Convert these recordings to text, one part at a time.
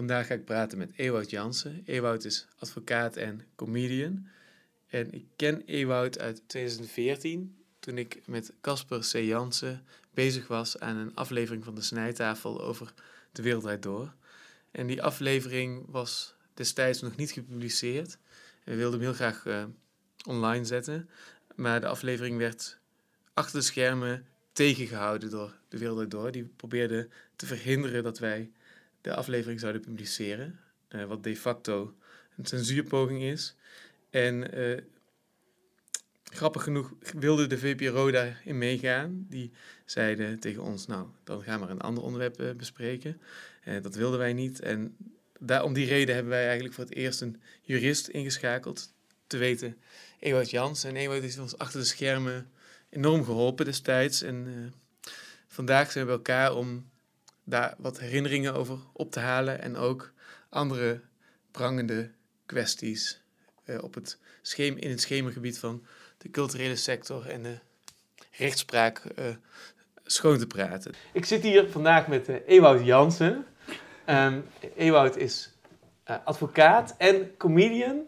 vandaag ga ik praten met Ewout Jansen. Ewout is advocaat en comedian. En ik ken Ewout uit 2014, toen ik met Casper C. Jansen bezig was aan een aflevering van de Snijtafel over de wereldwijd door. En die aflevering was destijds nog niet gepubliceerd. We wilden hem heel graag uh, online zetten. Maar de aflevering werd achter de schermen tegengehouden door de Wereld Door. Die probeerde te verhinderen dat wij de aflevering zouden publiceren. Uh, wat de facto een censuurpoging is. En uh, grappig genoeg wilde de VPRO daarin meegaan. Die zeiden tegen ons, nou, dan gaan we een ander onderwerp uh, bespreken. dat wilden wij niet. En daar, om die reden hebben wij eigenlijk voor het eerst een jurist ingeschakeld. Te weten, Ewout Jans. En Ewout is ons achter de schermen enorm geholpen destijds. En vandaag zijn we elkaar om daar wat herinneringen over op te halen en ook andere prangende kwesties uh, op het scheem, in het schemergebied van de culturele sector en de rechtspraak uh, schoon te praten. Ik zit hier vandaag met uh, Ewout Jansen. Um, Ewout is advocaat en comedian.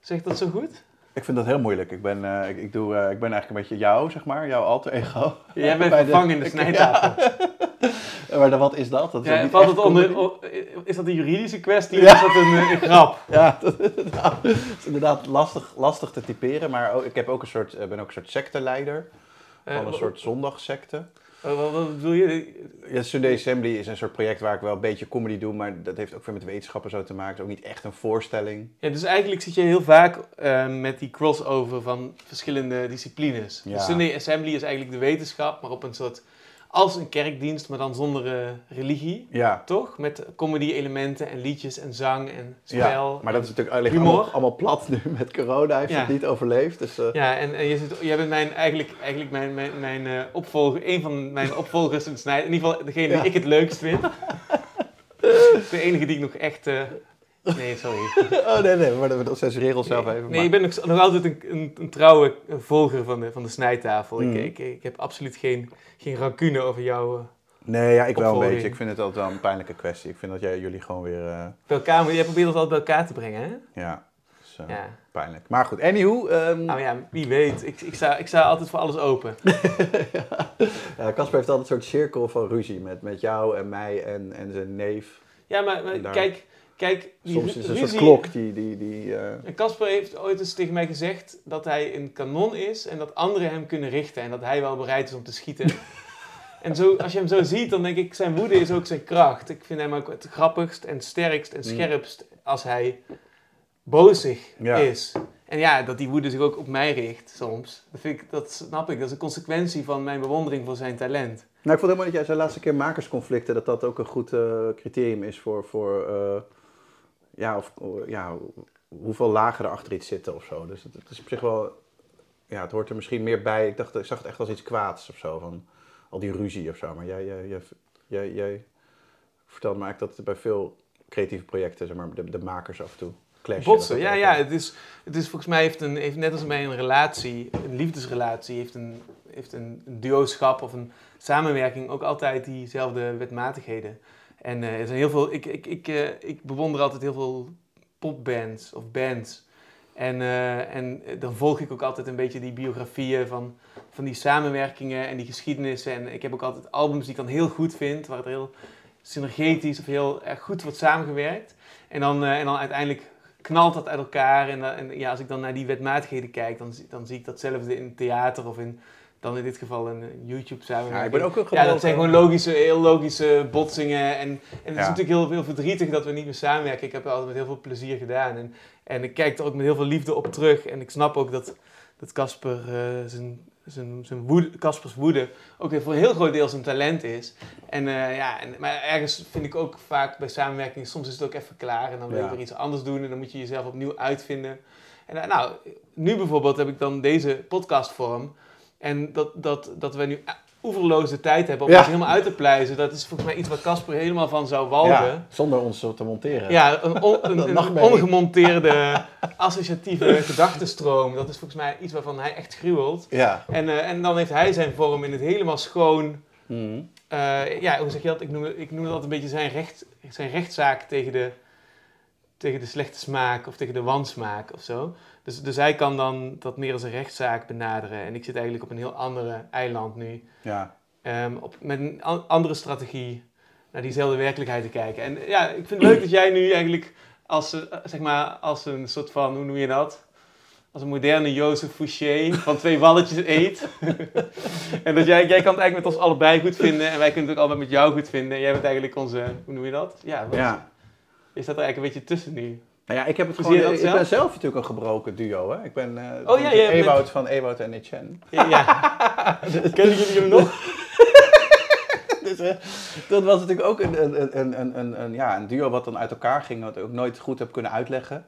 Zegt dat zo goed? Ik vind dat heel moeilijk. Ik ben, uh, ik, ik, doe, uh, ik ben eigenlijk een beetje jou, zeg maar, jouw alter ego. Jij bent vervangen in de snijtafel. Ja. Maar wat is dat? dat is, ja, valt het onder, is dat een juridische kwestie of is dat een, een grap? Ja, dat, is inderdaad lastig, lastig te typeren. Maar ook, ik heb ook een soort, ben ook een soort secteleider. Van een soort zondagsecte. Wat, wat bedoel je? Ja, Sunday Assembly is een soort project waar ik wel een beetje comedy doe, maar dat heeft ook weer met wetenschappen zo te maken. Het is ook niet echt een voorstelling. Ja, dus eigenlijk zit je heel vaak uh, met die crossover van verschillende disciplines. Ja. Sunday Assembly is eigenlijk de wetenschap, maar op een soort als een kerkdienst, maar dan zonder uh, religie. Ja. Toch? Met comedy-elementen en liedjes en zang en spel. Ja, maar dat is natuurlijk eigenlijk allemaal, allemaal, plat nu met corona. Heeft het niet overleefd. Dus, uh... Ja, en, en je zit, jij bent mijn, eigenlijk, eigenlijk mijn, mijn, mijn uh, opvolger, een van mijn opvolgers in Snijden. In ieder geval degene die ik het leukst vind. de enige die ik nog echt Nee, sorry. oh nee, nee, maar dat censureren onszelf nee, even. Nee, ik ben nog, nog altijd een, een, een, trouwe volger van de, van de snijtafel. Ik, mm. ik, ik, heb absoluut geen, geen rancune over jou. Uh, nee, ja, ik wel een beetje. Ik vind het altijd wel een pijnlijke kwestie. Ik vind dat jij jullie gewoon weer... Uh... Bij elkaar, jij probeert het altijd bij elkaar te brengen, hè? Ja, uh, ja. pijnlijk. Maar goed, anywho... Um... Nou ja, wie weet. Ik, ik, sta, ik sta altijd voor alles open. ja, Casper heeft altijd een soort cirkel van ruzie met, met jou en mij en, en zijn neef. Ja, maar, maar kijk Kijk, die Soms is het een soort klok die... die, die uh... Casper heeft ooit eens tegen mij gezegd dat hij een kanon is en dat anderen hem kunnen richten en dat hij wel bereid is om te schieten. en zo, als je hem zo ziet, dan denk ik, zijn woede is ook zijn kracht. Ik vind hem ook het grappigst en sterkst en mm. scherpst als hij bozig is. En ja, dat die woede zich ook op mij richt soms, dat, vind ik, dat snap ik. Dat is een consequentie van mijn bewondering voor zijn talent. Nou, ik vond helemaal dat jij zei laatste keer makersconflicten, dat dat ook een goed uh, criterium is voor... voor uh ja, of, ja, hoeveel lagen er achter iets zitten of zo. Dus het, het, is op zich wel, ja, het hoort er misschien meer bij. Ik dacht, ik zag het echt als iets kwaads of zo, van al die ruzie of zo. Maar jij, jij, jij, jij, jij vertelt me eigenlijk dat het bij veel creatieve projecten, zeg maar, de, de makers af en toe clashen. Botsen, ja, ja. Het is, het is volgens mij heeft, een, heeft net als bij een relatie, een liefdesrelatie, heeft een, heeft een, een duoschap of een samenwerking ook altijd diezelfde wetmatigheden. En uh, er zijn heel veel, ik, ik, ik, uh, ik bewonder altijd heel veel popbands of bands. En, uh, en dan volg ik ook altijd een beetje die biografieën van, van die samenwerkingen en die geschiedenissen. En ik heb ook altijd albums die ik dan heel goed vind, waar het heel synergetisch of heel erg goed wordt samengewerkt. En dan, en dan uiteindelijk knalt dat uit elkaar. En, en ja, als ik dan naar die wetmatigheden kijk, dan, dan zie ik datzelfde in theater of in dan in dit geval een YouTube samenwerking. Ja, ik ben ook een ja, dat zijn gewoon logische, heel logische botsingen. En, en het is natuurlijk heel, heel verdrietig dat we niet meer samenwerken. Ik heb het altijd met heel veel plezier gedaan. En, en ik kijk er ook met heel veel liefde op terug. En ik snap ook dat dat uh, zijn, zijn, zijn woede, Caspers woede ook voor een heel groot deel zijn talent is. En, uh, ja, en, maar ergens vind ik ook vaak bij samenwerking, soms is het ook even klaar. En dan wil je weer iets anders doen en dan moet je jezelf opnieuw uitvinden. En uh, nou, nu bijvoorbeeld heb ik dan deze podcastvorm en dat, dat, dat we nu oeverloze tijd hebben om ja. helemaal uit te pleizen. Dat is volgens mij iets waar Casper helemaal van zou walgen. Ja, zonder ons te monteren. Ja, een, een, ongemonteerde associatieve gedachtenstroom. Dat is volgens mij iets waarvan hij echt gruwelt. Ja. En, uh, en dan heeft hij zijn vorm in het helemaal schoon Mhm. eh, ja, hoe zeg je dat? Ik noem, ik noem dat altijd een beetje zijn, recht, zijn rechtszaak tegen de, tegen de slechte smaak of tegen de wansmaak of zo. Dus, dus hij kan dan dat meer als een rechtszaak benaderen. En ik zit eigenlijk op een heel andere eiland nu. Ja. ehm, op, met een an- andere strategie naar diezelfde werkelijkheid te kijken. En ja, ik vind het leuk dat jij nu eigenlijk als, eh, zeg maar, als een soort van, hoe noem je dat? Als een moderne Jozef Fouché van twee walletjes eet. en dat jij, jij kan het eigenlijk met ons allebei goed vinden en wij kunnen het ook allebei met jou goed vinden. En jij bent eigenlijk onze, hoe noem je dat? Ja, wat, ja. je staat er eigenlijk een beetje tussen nu. Nou ja, ik heb het gewoon. dat ik zelf? ben zelf natuurlijk een gebroken duo, hè? Ik ben eh Oh ja, bent- Ewout van Ewout en Etienne. Ja, ja. kennen jullie hem nog? Dus, eh, dat was natuurlijk ook een, een, een, een, een, een, ja, een duo wat dan uit elkaar ging, wat ik ook nooit goed heb kunnen uitleggen.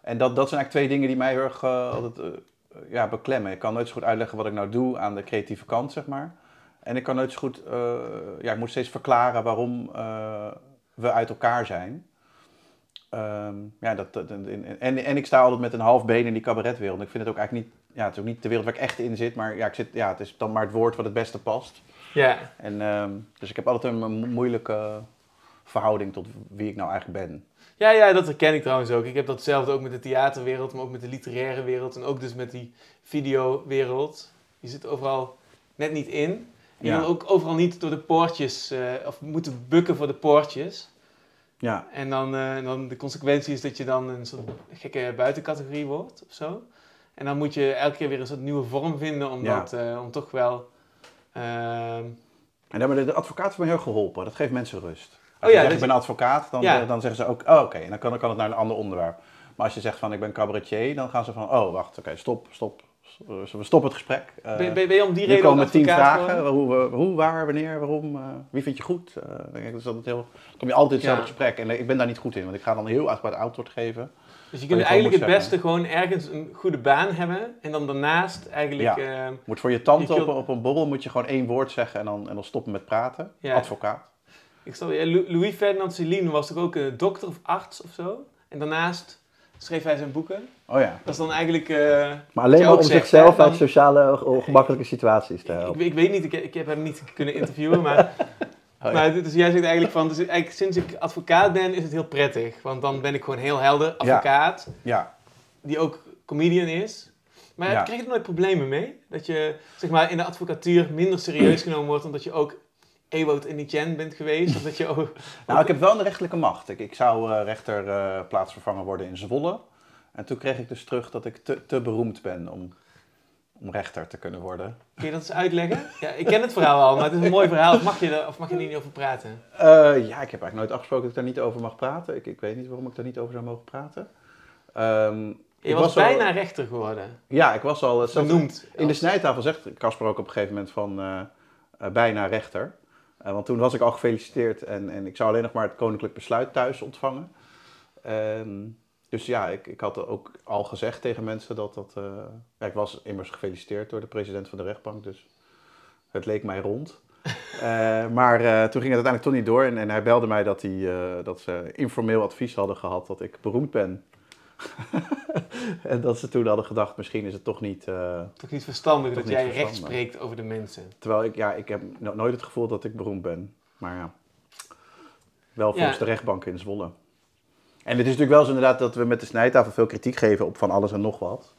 En dat, dat zijn eigenlijk twee dingen die mij heel erg eh, altijd eh, ja, beklemmen. Ik kan nooit zo goed uitleggen wat ik nou doe aan de creatieve kant, zeg maar. En ik kan nooit zo goed, eh, ja, ik moet steeds verklaren waarom eh, we uit elkaar zijn. Ehm, ja, dat, dat- en, en, en ik sta altijd met een half been in die cabaretwereld. Ik vind het ook eigenlijk niet, ja, het is ook niet de wereld waar ik echt in zit, maar ja, ik zit, ja, het is dan maar het woord wat het beste past. Ja, En, ehm, dus ik heb altijd een mo- moeilijke verhouding tot wie ik nou eigenlijk ben. Ja, ja, dat herken ik trouwens ook. Ik heb datzelfde ook met de theaterwereld, maar ook met de literaire wereld en ook dus met die videowereld. Je zit overal net niet in. En je Ja. wil ook overal niet door de poortjes, eh, of moeten bukken voor de poortjes. Ja, En dan, eh, dan de consequentie is dat je dan een soort gekke buitencategorie wordt of zo. En dan moet je elke keer weer een soort nieuwe vorm vinden om, Ja. dat, eh, om toch wel... ehm, en daar hebben de, heeft me heel geholpen. Dat geeft mensen rust. Oh Als ja, je zegt, dat ik ben advocaat, dan, Ja. eh, dan zeggen ze ook, oh oké, en dan kan, dan kan het naar een ander onderwerp. Maar als je zegt van, ik ben cabaretier, dan gaan ze van, oh wacht, oké, stop, stop. Uh, We stoppen het gesprek. Uh, ben, ben, je om die reden komen tien vragen. Hoe, hoe, waar, wanneer, waarom, eh, wie vind je goed? Eh, dan denk ik, dat is altijd heel, dan kom je altijd in hetzelfde Ja. gesprek. En eh, ik ben daar niet goed in, want ik ga dan heel uitgebreid antwoord geven. Dus je kunt eigenlijk het beste gewoon ergens een goede baan hebben en dan daarnaast eigenlijk... Ja. eh, Moet voor je tante Je op, een borrel moet je gewoon één woord zeggen en dan, en dan stoppen met praten. Ja. Advocaat. ik Louis Ferdinand Céline was toch ook een dokter of arts of zo? En daarnaast schreef hij zijn boeken. Oh ja. Dat is dan eigenlijk... eh, Maar alleen maar om zegt, zichzelf hè, uit sociale ongemakkelijke situaties te ik, helpen. ik weet niet, ik, ik heb hem niet kunnen interviewen, maar... Oh ja. Maar dus jij zegt eigenlijk van, dus eigenlijk sinds ik advocaat ben, is het heel prettig. Want dan ben ik gewoon heel helder advocaat, Ja. die ook comedian is. Maar Ja. krijg je er nooit problemen mee? Dat je zeg maar, in de advocatuur minder serieus genomen wordt, omdat je ook Ewout en Etienne bent geweest? Of dat je ook... Nou, ik heb wel een rechtelijke macht. Ik, ik zou eh, rechter eh, plaatsvervanger worden in Zwolle. En toen kreeg ik dus terug dat ik te, te beroemd ben om, om rechter te kunnen worden. Kun je dat eens uitleggen? Ja, ik ken het verhaal al, maar het is een mooi verhaal. Mag je er, of mag je er niet over praten? Eh, ja, ik heb eigenlijk nooit afgesproken dat ik daar niet over mag praten. Ik, ik weet niet waarom ik daar niet over zou mogen praten. Ehm, Je ik was, bijna rechter geworden. Ja, ik was al... eh, zelfs- Benoemd. In de snijtafel zegt Casper ook op een gegeven moment van eh, eh, bijna rechter. Eh, want toen was ik al gefeliciteerd en, en ik zou alleen nog maar het koninklijk besluit thuis ontvangen. Ehm, dus ja, ik, ik had ook al gezegd tegen mensen dat dat... eh, ja, ik was immers gefeliciteerd door de president van de rechtbank, dus het leek mij rond. Eh, maar eh, toen ging het uiteindelijk toch niet door en, en hij belde mij dat, hij, dat ze informeel advies hadden gehad dat ik beroemd ben. en dat ze toen hadden gedacht, misschien is het toch niet... Toch niet verstandig Toch dat niet jij recht spreekt over de mensen. Terwijl ik, ja, ik heb no- nooit het gevoel dat ik beroemd ben. Maar ja, wel Ja. volgens de rechtbank in Zwolle. En het is natuurlijk wel zo inderdaad dat we met de snijtafel veel kritiek geven op van alles en nog wat.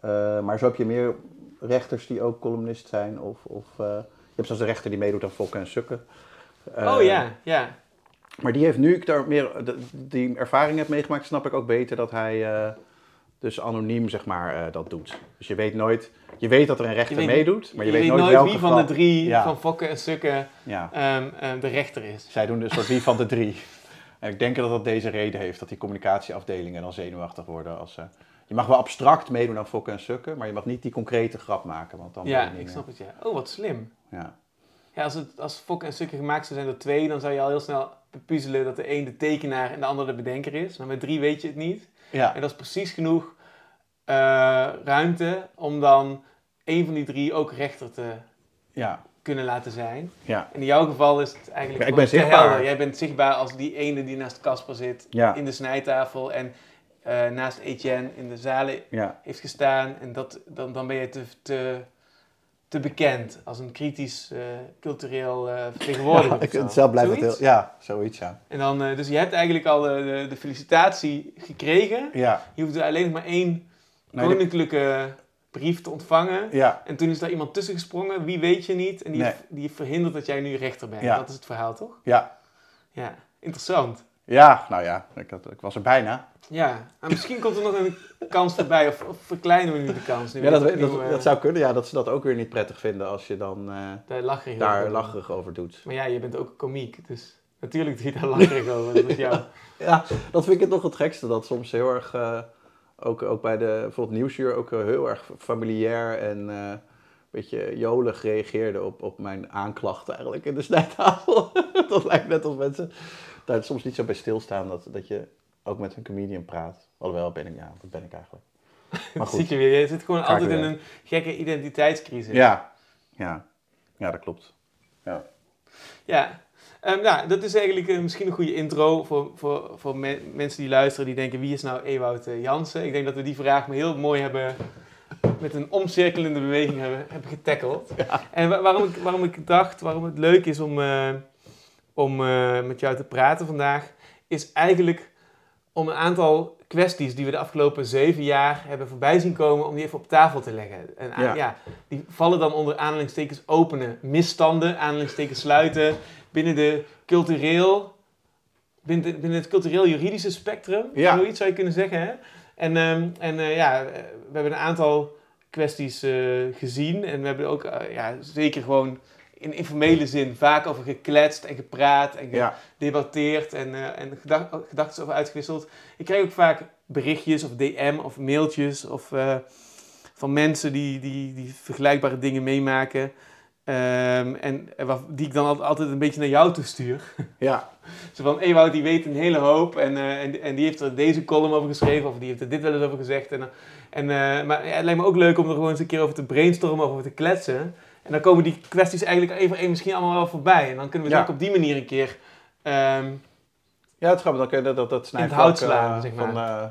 Eh, maar zo heb je meer rechters die ook columnist zijn. Of, of, eh, je hebt zelfs een rechter die meedoet aan Fokken en Sukken. Eh, oh ja, ja. Maar die heeft nu ik daar meer de- die ervaring heb meegemaakt, snap ik ook beter dat hij dus anoniem zeg maar dat doet. Dus je weet nooit, je weet dat er een rechter meedoet, maar je, weet, nooit, welke wie van de drie, Ja. van Fokken en Sukken, Ja. ehm, ehm, de rechter is. Zij doen dus een soort wie van de drie. En ik denk dat dat deze reden heeft, dat die communicatieafdelingen dan zenuwachtig worden. Als, ze je mag wel abstract meedoen aan fokken en sukken, maar je mag niet die concrete grap maken. Want dan ben Ja, ik meer- snap het, ja. Oh, wat slim. Ja. Ja, als, het, als Fokken en Sukken gemaakt zou zijn door twee, dan zou je al heel snel puzzelen dat de een de tekenaar en de ander de bedenker is. Maar met drie weet je het niet. Ja. En dat is precies genoeg eh, ruimte om dan één van die drie ook rechter te Ja. Kunnen laten zijn. Ja. In jouw geval is het eigenlijk Ja, ik ben zichtbaar. helder. Jij bent zichtbaar als die ene die naast Casper zit Ja. in de snijtafel en eh, naast Etienne in de zalen heeft gestaan. En dat, dan, dan ben je te, te te bekend als een kritisch eh, cultureel eh, vertegenwoordiger. Ik, zelf blijft het heel... Ja, zoiets, ja. En dan, dus je hebt eigenlijk al de, de, felicitatie gekregen. Ja, Je hoeft er alleen nog maar één nee, de- koninklijke brief te ontvangen. ja, En toen is daar iemand tussen gesprongen, wie weet je niet. En die, Nee. die verhindert dat jij nu rechter bent. Ja. Dat is het verhaal, toch? ja. Ja, interessant. Ja, nou ja, ik, had, ik was er bijna. Ja, en misschien komt er nog een kans erbij, of, of verkleinen we nu de kans? Nu Ja, dat, dat, opnieuw, eh, dat zou kunnen. Ja, dat ze dat ook weer niet prettig vinden als je dan eh, Daar over. lacherig over doet. Maar ja, je bent ook komiek, dus natuurlijk doe je daar lacherig over. Dat jou. Ja, dat vind ik het nog het gekste. Dat soms heel erg, eh, ook, ook bij de bijvoorbeeld Nieuwsuur, ook heel erg familiair en eh, een beetje jolig reageerde op, op mijn aanklachten eigenlijk in de snijtafel. dat lijkt net als mensen daar soms niet zo bij stilstaan dat, dat je ook met een comedian praat. Alhoewel ben ik, ja, dat ben ik eigenlijk. Maar goed. zit je weer. Je zit gewoon altijd in een gekke identiteitscrisis. Ja, ja, ja, dat klopt. Ja. Ja, Ehm, nou, dat is eigenlijk eh, misschien een goede intro voor, voor, voor me- mensen die luisteren die denken wie is nou Ewout eh, Jansen? Ik denk dat we die vraag maar heel mooi hebben met een omcirkelende beweging hebben, hebben getackeld. En wa- waarom, ik, waarom ik dacht, waarom het leuk is om, eh, om met jou te praten vandaag, is eigenlijk om een aantal kwesties die we de afgelopen zeven jaar hebben voorbij zien komen, om die even op tafel te leggen. En, Ja. ja, die vallen dan onder aanhalingstekens openen misstanden, aanhalingstekens sluiten, binnen de cultureel, binnen, de- binnen het cultureel-juridische spectrum, Ja. zoiets zou je kunnen zeggen. Hè? En, ehm, en eh, ja, eh, we hebben een aantal kwesties eh, gezien en we hebben ook ja, zeker gewoon in informele zin vaak over gekletst en gepraat en Ja, gedebatteerd en, en gedacht, gedachten over uitgewisseld. Ik krijg ook vaak berichtjes of DM of mailtjes of, van mensen die, die, die vergelijkbare dingen meemaken. Ehm, en die ik dan al- altijd een beetje naar jou toe stuur. ja, Zo van, Ewout die weet een hele hoop en, eh, en, en die heeft er deze column over geschreven of die heeft er dit wel eens over gezegd. En, en, eh, maar ja, het lijkt me ook leuk om er gewoon eens een keer over te brainstormen of over te kletsen. En dan komen die kwesties eigenlijk voor één misschien allemaal wel voorbij. En dan kunnen we Ja. ook op die manier een keer... ehm, ja, het grappig. Dan kun je dat, dat, snijvlak, hout slaan, eh, zeg maar. van eh,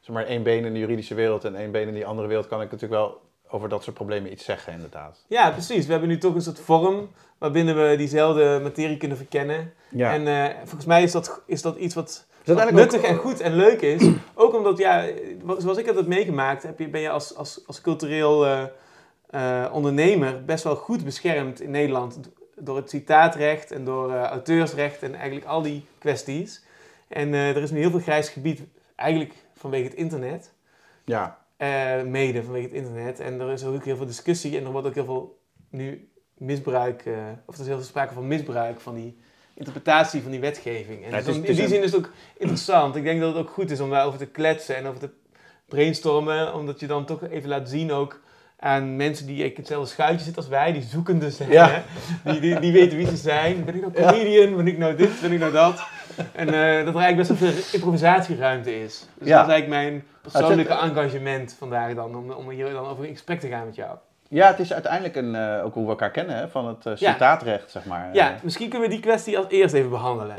zeg maar één been in de juridische wereld en één been in die andere wereld kan ik natuurlijk wel over dat soort problemen iets zeggen, inderdaad. Ja, precies. We hebben nu toch een soort vorm waarbinnen we diezelfde materie kunnen verkennen. Ja. En eh, volgens mij is dat, is dat iets wat, nuttig ook- en goed en leuk is. Ook omdat, ja, zoals ik heb meegemaakt, heb je, ben je als, als, als cultureel eh, eh, ondernemer best wel goed beschermd in Nederland. Door het citaatrecht en door auteursrecht en eigenlijk al die kwesties. En er is nu heel veel grijs gebied, eigenlijk vanwege het internet. Ja, Eh, mede vanwege het internet. En er is ook heel veel discussie en er wordt ook heel veel nu misbruik, eh, of er is heel veel sprake van misbruik van die interpretatie van die wetgeving. En Ja, dus is- in die een- zin is het ook interessant. Ik denk dat het ook goed is om daarover te kletsen en over te brainstormen, omdat je dan toch even laat zien ook aan mensen die in hetzelfde schuitje zitten als wij, die zoekende zijn, Ja. hè? Die, die, die weten wie ze zijn. Ben ik nou Ja. comedian? Ben ik nou dit? Ben ik nou dat? En eh, dat er eigenlijk best wel veel improvisatieruimte is. Dus Ja. dat is eigenlijk mijn persoonlijke engagement vandaag dan, om, om hier dan over in gesprek te gaan met jou. ja het is uiteindelijk een, eh, ook hoe we elkaar kennen, hè, van het eh, Ja. citaatrecht, zeg maar. Ja, Eh, misschien kunnen we die kwestie als eerst even behandelen.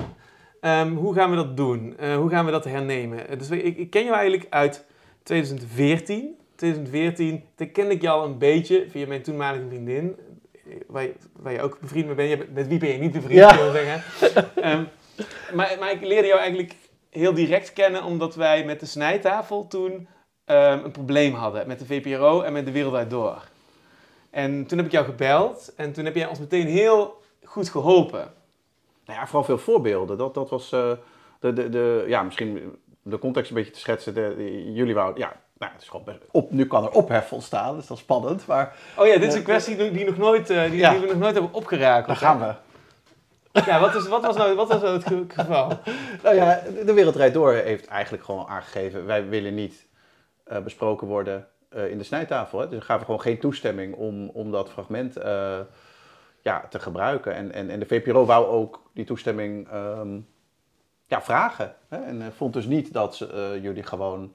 Ehm, hoe gaan we dat doen? Eh, hoe gaan we dat hernemen? Eh, Dus ik, ik ken jou eigenlijk uit 2014. 2014, toen kende ik je al een beetje via mijn toenmalige vriendin. eh, Waar je, waar je ook bevriend mee bent. Met wie ben je niet bevriend, Ja. wil zeggen. Ehm, maar, maar ik leerde jou eigenlijk heel direct kennen omdat wij met de snijtafel toen ehm, een probleem hadden. Met de VPRO en met de Wereld Uit Door. En toen heb ik jou gebeld en toen heb jij ons meteen heel goed geholpen. Nou ja, vooral veel voorbeelden. Dat, dat was eh, de, de, de, ja, misschien de context een beetje te schetsen. De, de- jullie wouden, ja, nou, het is gewoon best op, nu kan er ophef ontstaan, dus dat is spannend. Maar Oh ja, dit is een kwestie die, nog nooit, eh, die, Ja. die we nog nooit hebben opgerakeld. daar gaan we. Ja, wat, is, wat, was nou, wat was nou het ge- geval? Nou ja, de- de Wereld Rijd Door heeft eigenlijk gewoon aangegeven, wij willen niet eh, besproken worden eh, in de snijtafel. Hè. Dus dan gaven gewoon geen toestemming om, om dat fragment eh, ja, te gebruiken. En, en, en de VPRO wou ook die toestemming ehm, ja, vragen. Hè. En vond dus niet dat ze, jullie gewoon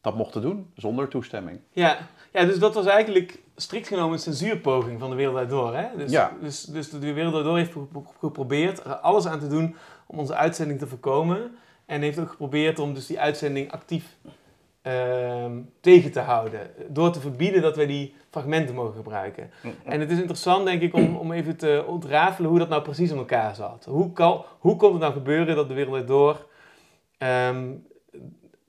dat mochten doen zonder toestemming. Ja, ja, dus dat was eigenlijk strikt genomen een censuurpoging van de Wereld Door. Hè? Dus, Ja. dus, dus de Wereld Door heeft gepro- geprobeerd er alles aan te doen om onze uitzending te voorkomen. En heeft ook geprobeerd om dus die uitzending actief ehm, tegen te houden. Door te verbieden dat wij die fragmenten mogen gebruiken. En het is interessant, denk ik, om, om even te ontrafelen hoe dat nou precies in elkaar zat. Hoe, kan, hoe kon het nou gebeuren dat de wereld door ehm,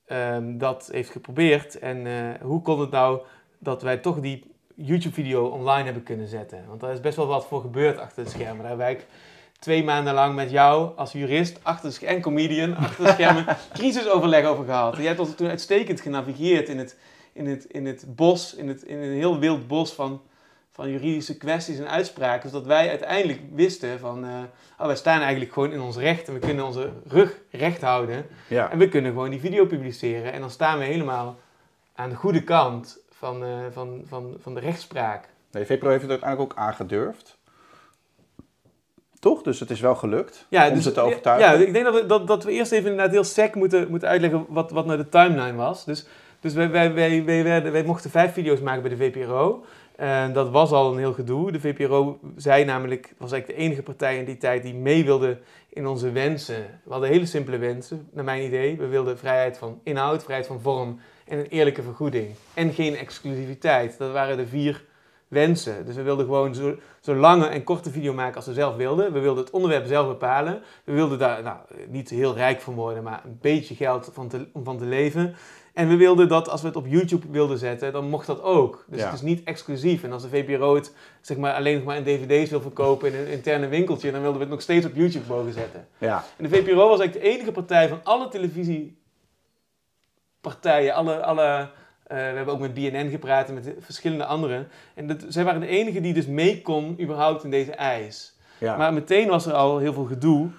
ehm, dat heeft geprobeerd? En eh, hoe kon het nou dat wij toch die YouTube-video online hebben kunnen zetten? Want daar is best wel wat voor gebeurd achter de schermen. Daar heb ik twee maanden lang met jou als jurist achter de en comedian achter de schermen crisisoverleg over gehad. jij hebt ons toen uitstekend genavigeerd in het, in het, in het bos, in, het, in een heel wild bos van, van juridische kwesties en uitspraken. Zodat wij uiteindelijk wisten van, uh, oh, wij staan eigenlijk gewoon in ons recht en we kunnen onze rug recht houden. Ja. En we kunnen gewoon die video publiceren. En dan staan we helemaal aan de goede kant van, uh, van, van, van de rechtspraak. Nee, VPRO heeft het uiteindelijk ook aangedurfd. Toch? Dus het is wel gelukt ja, om dus, ze te overtuigen. Ja, ik denk dat we, dat, dat we eerst even inderdaad heel sec moeten, moeten uitleggen wat, wat nou de timeline was. Dus, dus wij, wij, wij, wij, werden, wij mochten vijf video's maken bij de VPRO. En dat was al een heel gedoe. De VPRO zei namelijk, was eigenlijk de enige partij in die tijd die mee wilde in onze wensen. We hadden hele simpele wensen, naar mijn idee. We wilden vrijheid van inhoud, vrijheid van vorm en een eerlijke vergoeding. En geen exclusiviteit. Dat waren de vier wensen. Dus we wilden gewoon zo, zo lange en korte video maken als we zelf wilden. We wilden het onderwerp zelf bepalen. We wilden daar nou, niet heel rijk van worden, maar een beetje geld van te, om van te leven. En we wilden dat als we het op YouTube wilden zetten, dan mocht dat ook. Dus het is niet exclusief. En als de VPRO het zeg maar, alleen nog maar in dvd's wil verkopen in een interne winkeltje, dan wilden we het nog steeds op YouTube mogen zetten. Ja. En de VPRO was eigenlijk de enige partij van alle televisiepartijen, alle, alle eh, we hebben ook met BNN gepraat en met verschillende anderen. En dat, zij waren de enige die dus mee kon überhaupt in deze eis. Ja. Maar meteen was er al heel veel gedoe.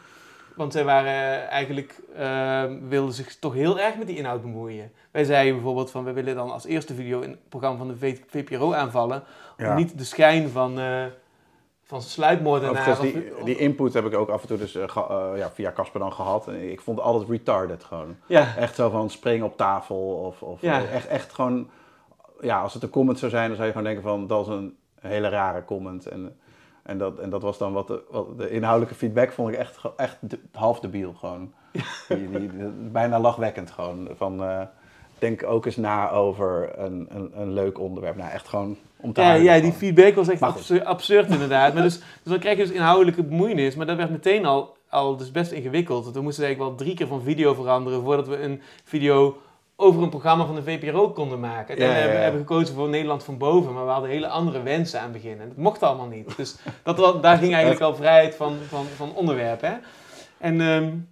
Want zij waren eigenlijk, uh, wilden zich toch heel erg met die inhoud bemoeien. Wij zeiden bijvoorbeeld van, we willen dan als eerste video in het programma van de VPRO aanvallen. Om niet de schijn van... Uh, van sluipmoordenaar. Die, die input heb ik ook af en toe dus, uh, ja, via Casper dan gehad. En ik vond het altijd retarded gewoon. Ja. Echt zo van springen op tafel of, of ja. echt, echt gewoon... Ja, als het een comment zou zijn, dan zou je gewoon denken van dat is een hele rare comment. En, en, dat, en dat was dan wat de, wat de inhoudelijke feedback vond ik echt, echt half debiel gewoon. Die, die, bijna lachwekkend gewoon. Van, uh, denk ook eens na over een, een, een leuk onderwerp. Nou, echt gewoon ja, ja, die feedback was echt absurd, absurd, inderdaad. maar dus, dus dan krijg je dus inhoudelijke bemoeienis. Maar dat werd meteen al, al dus best ingewikkeld. we moesten eigenlijk wel drie keer van video veranderen voordat we een video over een programma van de VPRO konden maken. En we hebben, hebben gekozen voor Nederland van boven, maar we hadden hele andere wensen aan het begin. En dat mocht allemaal niet. Dus dat, daar ging eigenlijk al vrijheid van, van, van onderwerp. Hè? En, um,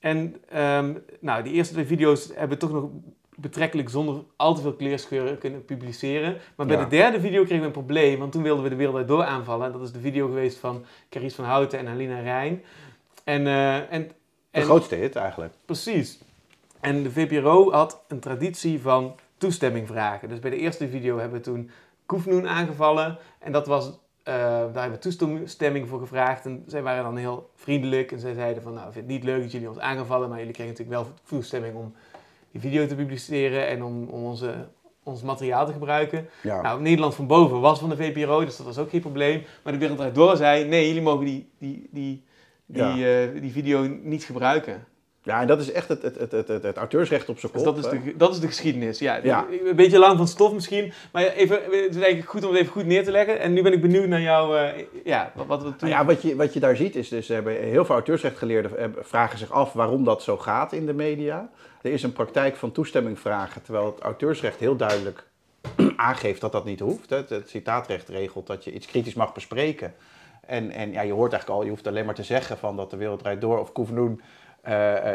en um, nou, die eerste twee video's hebben toch nog betrekkelijk zonder al te veel kleerscheuren kunnen publiceren. Maar bij de derde video kregen we een probleem, want toen wilden we de wereld door aanvallen. En dat is de video geweest van Carice van Houten en Alina Rijn. En, uh, en, en, de grootste hit eigenlijk. Precies. En de VPRO had een traditie van toestemming vragen. Dus bij de eerste video hebben we toen Koefnoen aangevallen. En dat was, uh, daar hebben we toestemming voor gevraagd. En zij waren dan heel vriendelijk. En zij zeiden van, nou, ik vind het niet leuk dat jullie ons aangevallen. Maar jullie kregen natuurlijk wel toestemming om die video te publiceren en om, om onze, ons materiaal te gebruiken. Nou, Nederland van boven was van de VPRO, dus dat was ook geen probleem. Maar de wereld door zei, nee, jullie mogen die, die, die, die, eh, die video niet gebruiken. Ja, en dat is echt het, het, het, het, het auteursrecht op zijn kop. Dus dat, is de, dat is de geschiedenis, ja. Een beetje lang van stof misschien, maar even, het is eigenlijk goed om het even goed neer te leggen. En nu ben ik benieuwd naar jou, uh, ja, wat, wat, toen... ja, wat, je, wat je daar ziet is, dus hebben heel veel auteursrechtgeleerden eh, vragen zich af waarom dat zo gaat in de media. Er is een praktijk van toestemming vragen, terwijl het auteursrecht heel duidelijk aangeeft dat dat niet hoeft. Het, het citaatrecht regelt dat je iets kritisch mag bespreken. En, en ja, je hoort eigenlijk al, je hoeft alleen maar te zeggen van dat de wereld draait door of Koevenoen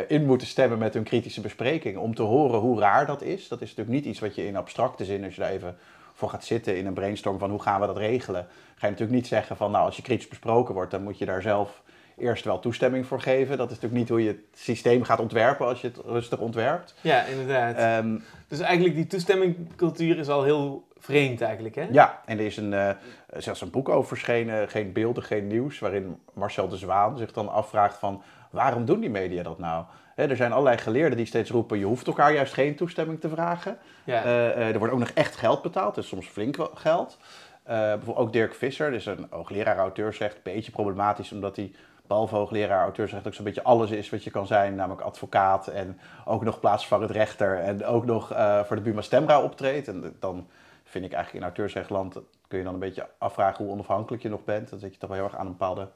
in moeten stemmen met hun kritische bespreking. Om te horen hoe raar dat is. Dat is natuurlijk niet iets wat je in abstracte zin, als je daar even voor gaat zitten in een brainstorm van hoe gaan we dat regelen. Ga je natuurlijk niet zeggen van nou als je kritisch besproken wordt, dan moet je daar zelf eerst wel toestemming voor geven. Dat is natuurlijk niet hoe je het systeem gaat ontwerpen als je het rustig ontwerpt. Ja, inderdaad. Um, dus eigenlijk die toestemmingcultuur is al heel vreemd eigenlijk, hè? Ja, en er is een, uh, zelfs een boek over verschenen, Geen beelden, geen nieuws, waarin Marcel de Zwaan zich dan afvraagt van waarom doen die media dat nou? er zijn allerlei geleerden die steeds roepen, je hoeft elkaar juist geen toestemming te vragen. Ja. Uh, uh, er wordt ook nog echt geld betaald, dus soms flink geld. bijvoorbeeld ook Dirk Visser, dus een hoogleraar auteursrecht, een beetje problematisch omdat hij behalve hoogleraar auteursrecht ook zo'n beetje alles is wat je kan zijn. Namelijk advocaat en ook nog plaatsvervangend rechter en ook nog eh, voor de Buma Stemra optreedt. En dan vind ik eigenlijk in auteursrechtland kun je dan een beetje afvragen hoe onafhankelijk je nog bent. Dan zit je toch wel heel erg aan een bepaalde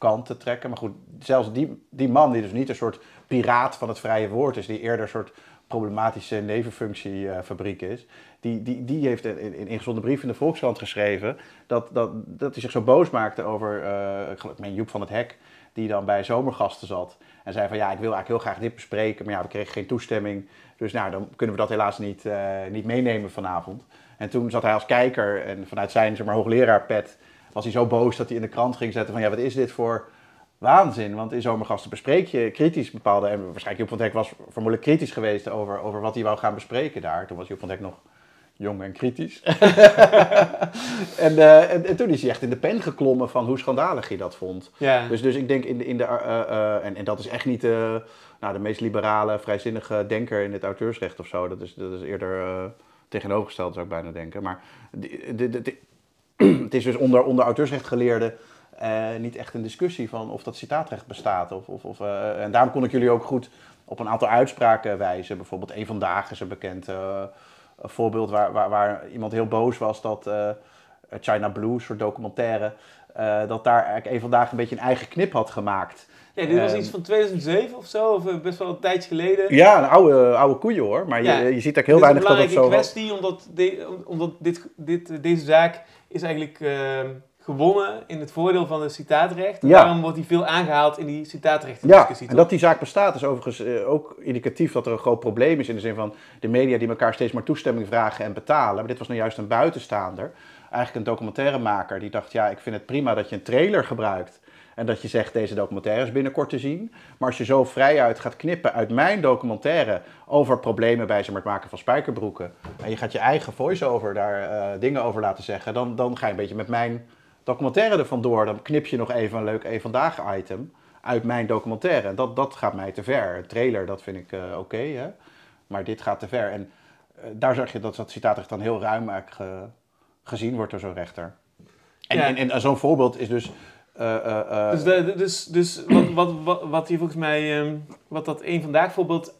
kant te trekken. Maar goed, zelfs die, die man die dus niet een soort piraat van het vrije woord is, die eerder een soort problematische nevenfunctiefabriek is, die, die, die heeft in, in, in gezonde brief in de Volkskrant geschreven dat, dat, dat hij zich zo boos maakte over, uh, ik Joep van het Hek, die dan bij zomergasten zat en zei van ja, ik wil eigenlijk heel graag dit bespreken, maar ja, we kregen geen toestemming, dus nou, dan kunnen we dat helaas niet, uh, niet meenemen vanavond. En toen zat hij als kijker en vanuit zijn zeg maar, hoogleraarpet was hij zo boos dat hij in de krant ging zetten van ja, wat is dit voor waanzin? Want in zomergasten bespreek je kritisch bepaalde, en waarschijnlijk Joep van Dek was vermoedelijk kritisch geweest over, over wat hij wou gaan bespreken daar. Toen was Joep van Dek nog jong en kritisch. en, uh, en, en, toen is hij echt in de pen geklommen van hoe schandalig hij dat vond. Ja. Dus, dus ik denk in de, in de uh, uh, en, en dat is echt niet nou, de meest liberale, vrijzinnige denker in het auteursrecht of zo. Dat is, dat is eerder tegenovergesteld zou ik bijna denken. Maar de, de, de, het is dus onder, onder auteursrechtgeleerden uh, niet echt een discussie van of dat citaatrecht bestaat. Of, of, of uh, en daarom kon ik jullie ook goed op een aantal uitspraken wijzen. Bijvoorbeeld een vandaag is een bekend voorbeeld waar, waar, waar, iemand heel boos was dat China Blue, soort documentaire, dat daar eigenlijk een vandaag een beetje een eigen knip had gemaakt. Ja, dit was iets van 2007 of zo, of best wel een tijdje geleden. Ja, een oude, oude koeien hoor, maar ja, je, je ziet ook heel weinig dat het zo... Het is een belangrijke kwestie, omdat, de, omdat dit, dit, deze zaak is eigenlijk uh, gewonnen in het voordeel van het citaatrecht. Ja. Daarom wordt hij veel aangehaald in die citaatrechtdiscussie. Ja, en dat die zaak bestaat is overigens uh, ook indicatief dat er een groot probleem is in de zin van de media die elkaar steeds maar toestemming vragen en betalen. Maar dit was nou juist een buitenstaander, eigenlijk een documentairemaker die dacht, ja, ik vind het prima dat je een trailer gebruikt. En dat je zegt, deze documentaire is binnenkort te zien. Maar als je zo vrijuit gaat knippen uit mijn documentaire over problemen bij het maken van spijkerbroeken. En je gaat je eigen voice-over daar uh, dingen over laten zeggen. Dan, dan ga je een beetje met mijn documentaire er vandoor. Dan knip je nog even een leuk een vandaag item uit mijn documentaire. En dat, dat gaat mij te ver. Een trailer, dat vind ik uh, oké. Okay, maar dit gaat te ver. En uh, daar zag je dat dat citaatrecht dan heel ruim eigenlijk gezien wordt door zo'n rechter. En, ja. en, en zo'n voorbeeld is dus dus, de, dus, dus wat, wat, wat, wat hier volgens mij, um, wat dat één vandaag voorbeeld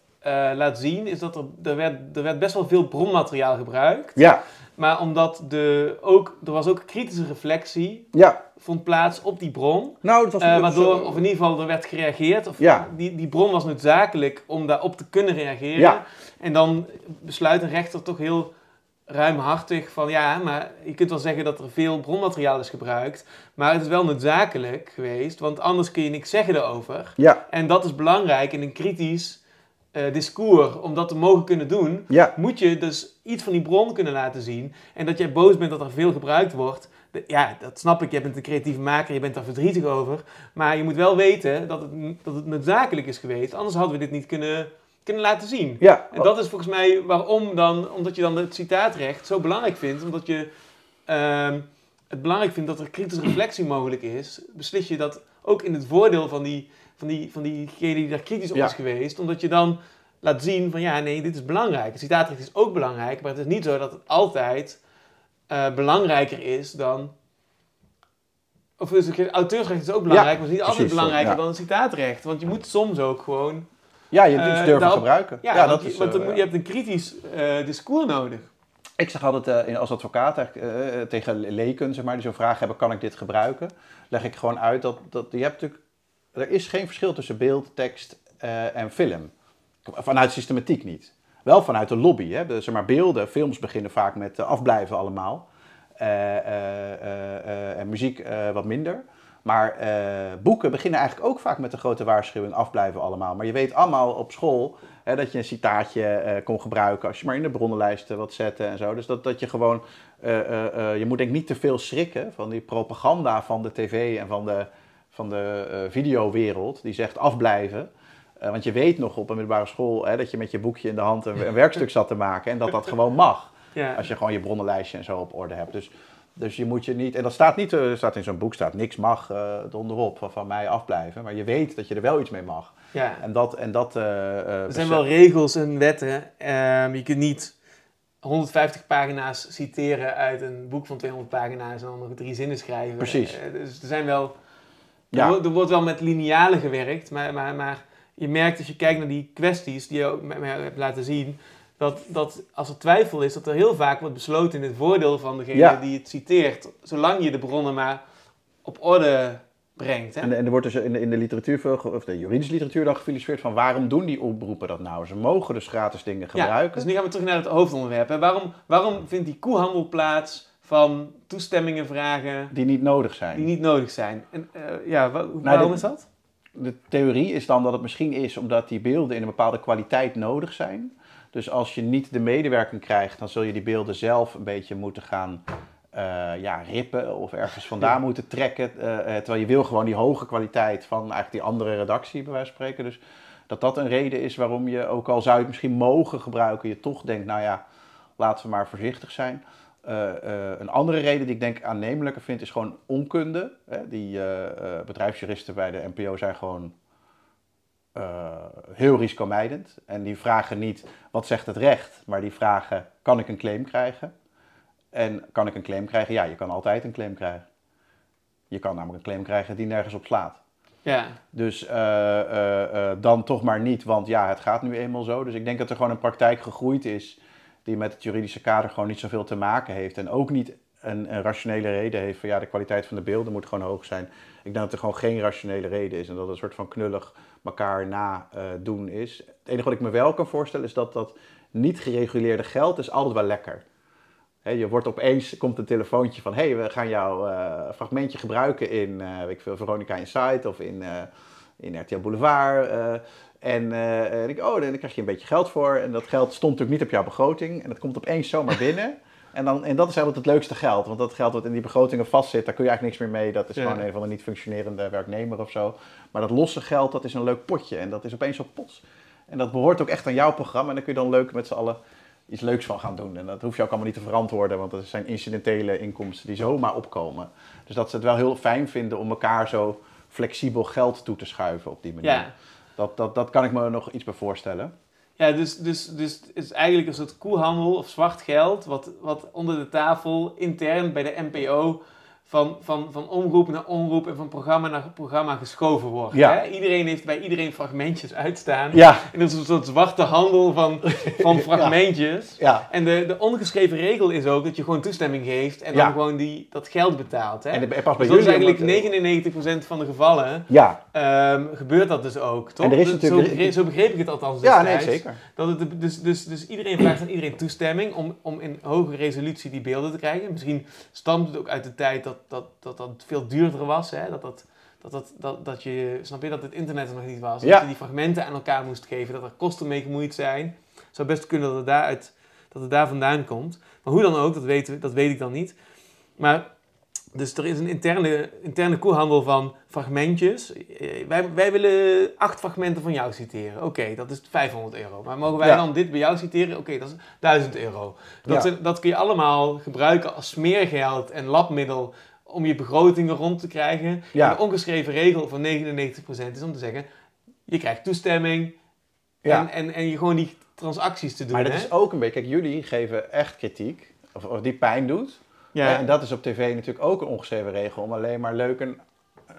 laat zien, is dat er, er, werd, er werd best wel veel bronmateriaal gebruikt. Ja. Maar omdat de, ook, er was ook kritische reflectie, ja. vond plaats op die bron. Nou, dat was waardoor, of in ieder geval, er werd gereageerd. Of ja. die, die bron was noodzakelijk om daarop te kunnen reageren. Ja. En dan besluit een rechter toch heel ruimhartig van ja, maar je kunt wel zeggen dat er veel bronmateriaal is gebruikt, maar het is wel noodzakelijk geweest, want anders kun je niks zeggen erover. Ja. En dat is belangrijk in een kritisch uh, discours, om dat te mogen kunnen doen, ja. moet je dus iets van die bron kunnen laten zien. En dat jij boos bent dat er veel gebruikt wordt, ja, dat snap ik. Je bent een creatieve maker, je bent daar verdrietig over. Maar je moet wel weten dat het, dat het noodzakelijk is geweest, anders hadden we dit niet kunnen kunnen laten zien. Ja. En dat is volgens mij waarom dan, omdat je dan het citaatrecht zo belangrijk vindt, omdat je uh, het belangrijk vindt dat er kritische reflectie mogelijk is, beslis je dat ook in het voordeel van, die, van, die, van diegene die daar kritisch op Ja. is geweest, omdat je dan laat zien van ja, nee, dit is belangrijk. Het citaatrecht is ook belangrijk, maar het is niet zo dat het altijd eh, belangrijker is dan... Of het, auteursrecht is ook belangrijk, maar het is niet altijd belangrijker ja. dan het citaatrecht. Want je moet soms ook gewoon Ja, je iets durven daarop- gebruiken. ja, Ja, want, dat je, is, want eh, dan je hebt een kritisch eh, discours nodig. Ik zeg altijd als advocaat tegen leken, zeg maar, die zo'n vraag hebben, kan ik dit gebruiken? Leg ik gewoon uit dat, dat je hebt natuurlijk, er is geen verschil tussen beeld, tekst en film. Vanuit systematiek niet. Wel vanuit de lobby. Hè? De, zeg maar, beelden, films beginnen vaak met afblijven allemaal. En muziek wat minder. Maar eh, boeken beginnen eigenlijk ook vaak met de grote waarschuwing afblijven allemaal. Maar je weet allemaal op school hè, dat je een citaatje eh, kon gebruiken als je maar in de bronnenlijsten wat zette en zo. Dus dat, dat je gewoon, eh, je moet denk ik niet te veel schrikken van die propaganda van de tv en van de, van de videowereld. Die zegt afblijven. Want je weet nog op een middelbare school hè, dat je met je boekje in de hand een, een werkstuk zat te maken. En dat dat gewoon mag. Ja. Als je gewoon je bronnenlijstje en zo op orde hebt. Dus, dus je moet je niet. En dat staat niet. Er staat in zo'n boek staat niks mag uh, onderop van, van mij afblijven. Maar je weet dat je er wel iets mee mag. Ja. En dat. En dat uh, Er zijn wel regels en wetten. Ehm, je kunt niet 150 pagina's citeren uit een boek van 200 pagina's en dan nog drie zinnen schrijven. Precies. Eh, dus er zijn wel Ja. Er, wordt, er wordt wel met linealen gewerkt, maar, maar, maar je merkt als je kijkt naar die kwesties die je ook met mij hebt laten zien, dat, dat als er twijfel is, dat er heel vaak wordt besloten in het voordeel van degene Ja. die het citeert, zolang je de bronnen maar op orde brengt. Hè? En, en er wordt dus in de, in de literatuur, of de juridische literatuur dan gefilosofeerd van waarom doen die oproepen dat nou? Ze mogen dus gratis dingen Ja, gebruiken. dus nu gaan we terug naar het hoofdonderwerp. Hè. Waarom, waarom vindt die koehandel plaats van toestemmingen vragen Die niet nodig zijn. die niet nodig zijn? En, eh, ja, wa- waarom is dat? De theorie is dan dat het misschien is omdat die beelden in een bepaalde kwaliteit nodig zijn. Dus als je niet de medewerking krijgt, dan zul je die beelden zelf een beetje moeten gaan eh, ja, rippen of ergens vandaan moeten trekken. eh, eh, terwijl je wil gewoon die hoge kwaliteit van eigenlijk die andere redactie, bij wijze van spreken. Dus dat dat een reden is waarom je, ook al zou je het misschien mogen gebruiken, je toch denkt, nou ja, laten we maar voorzichtig zijn. Een andere reden die ik denk aannemelijker vind, is gewoon onkunde. Hè? Die bedrijfsjuristen bij de NPO zijn gewoon eh, heel risicomijdend. En die vragen niet, wat zegt het recht? Maar die vragen, kan ik een claim krijgen? En kan ik een claim krijgen? Ja, je kan altijd een claim krijgen. Je kan namelijk een claim krijgen die nergens op slaat. Ja, Dus eh, eh, dan toch maar niet, want ja, het gaat nu eenmaal zo. Dus ik denk dat er gewoon een praktijk gegroeid is die met het juridische kader gewoon niet zoveel te maken heeft. En ook niet een, een rationele reden heeft van ja, de kwaliteit van de beelden moet gewoon hoog zijn. Ik denk dat er gewoon geen rationele reden is en dat het een soort van knullig elkaar na eh, doen is. Het enige wat ik me wel kan voorstellen is dat dat niet gereguleerde geld is altijd wel lekker. Hè, je wordt opeens, komt een telefoontje van, hé, hey, we gaan jouw eh, fragmentje gebruiken in, eh, weet ik veel, Veronica Insight of in, in RTL Boulevard. en en ik, oh, dan krijg je een beetje geld voor. En dat geld stond natuurlijk niet op jouw begroting. En dat komt opeens zomaar binnen. En, dan, en dat is eigenlijk het leukste geld. Want dat geld wat in die begrotingen vastzit, daar kun je eigenlijk niks meer mee. Dat is Ja. gewoon een van de niet functionerende werknemer of zo. Maar dat losse geld, dat is een leuk potje. En dat is opeens op pots. En dat behoort ook echt aan jouw programma. En dan kun je dan leuk met z'n allen iets leuks van gaan doen. En dat hoef je ook allemaal niet te verantwoorden, want dat zijn incidentele inkomsten die zomaar opkomen. Dus dat ze het wel heel fijn vinden om elkaar zo flexibel geld toe te schuiven op die manier. ja. Dat, dat, dat kan ik me nog iets bij voorstellen. Ja, dus, dus, dus het is eigenlijk een soort koehandel of zwart geld, wat, wat onder de tafel intern bij de NPO van, van, van omroep naar omroep en van programma naar programma geschoven wordt. Ja. Hè? Iedereen heeft bij iedereen fragmentjes uitstaan. Ja, En dat is een soort zwarte handel van, van fragmentjes. ja. En de, de ongeschreven regel is ook dat je gewoon toestemming geeft en dan gewoon die, dat geld betaalt. Hè? En pas bij dus dat is eigenlijk omdat, eh, 99% van de gevallen Ja, ehm, gebeurt dat dus ook, toch? En er is Dus natuurlijk- zo, begreep, zo begreep ik het althans ja nee, zeker. Dat het, dus, dus, dus iedereen vraagt aan iedereen toestemming om, om in hoge resolutie die beelden te krijgen. Misschien stamt het ook uit de tijd dat dat, dat, dat veel duurder was. Hè? Dat, dat, dat, dat, dat, dat je, snap je, dat het internet er nog niet was. Ja. Dat je die fragmenten aan elkaar moest geven. Dat er kosten mee gemoeid zijn. Het zou best kunnen dat het, daaruit, dat het daar vandaan komt. Maar hoe dan ook, dat, weten, we- dat weet ik dan niet. Maar dus er is een interne, interne koehandel van fragmentjes. Eh, Wij, wij willen acht fragmenten van jou citeren. Oké, dat is 500 euro. Maar mogen wij Ja. dan dit bij jou citeren? Oké, dat is 1000 euro. Dat, Ja. dat kun je allemaal gebruiken als smeergeld en labmiddel om je begrotingen rond te krijgen. Ja. En de ongeschreven regel van 99% is om te zeggen, je krijgt toestemming Ja. en, en, en je gewoon die transacties te doen. Maar dat hè? is ook een beetje, kijk, jullie geven echt kritiek, of, of die pijn doet. ja. En dat is op tv natuurlijk ook een ongeschreven regel om alleen maar leuk een,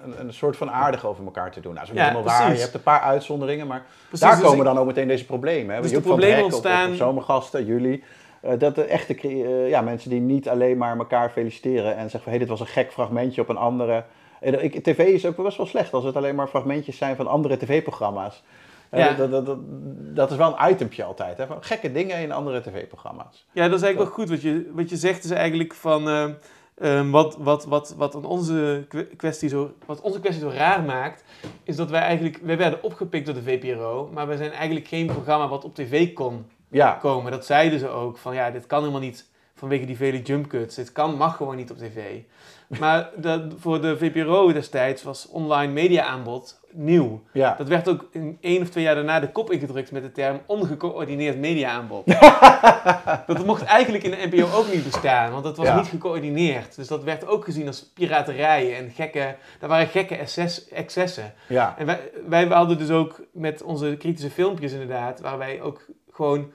een, een soort van aardig over elkaar te doen. Nou, dat is Ja, helemaal waar. Je hebt een paar uitzonderingen, maar Precies, daar dus komen ik- dan ook meteen deze problemen. Hè? Dus de problemen ontstaan- zomergasten, jullie. Eh, dat de echte eh, ja, mensen die niet alleen maar elkaar feliciteren en zeggen van hé, dit was een gek fragmentje op een andere. Eh, ik- TV is ook best wel slecht als het alleen maar fragmentjes zijn van andere tv-programma's. Ja. Dat, dat, dat, dat is wel een itempje altijd, hè? van gekke dingen in andere tv-programma's. Ja, dat is eigenlijk wel goed. Wat je, wat je zegt is eigenlijk van... eh, ehm, wat, wat, wat, wat, aan onze kwe- kwestie zo, wat onze kwestie zo raar maakt... is dat wij eigenlijk... Wij werden opgepikt door de VPRO... maar wij zijn eigenlijk geen programma wat op tv kon Ja, komen. Dat zeiden ze ook. Van ja, dit kan helemaal niet vanwege die vele jump cuts. Dit kan, mag gewoon niet op tv. Maar dat, voor de VPRO destijds was online media aanbod nieuw. ja. Dat werd ook in één of twee jaar daarna de kop ingedrukt met de term ongecoördineerd media-aanbod. dat mocht eigenlijk in de NPO ook niet bestaan, want dat was Ja. niet gecoördineerd. Dus dat werd ook gezien als piraterij en gekke, daar waren gekke excess- excessen. ja. En wij, wij hadden dus ook met onze kritische filmpjes inderdaad, waar wij ook gewoon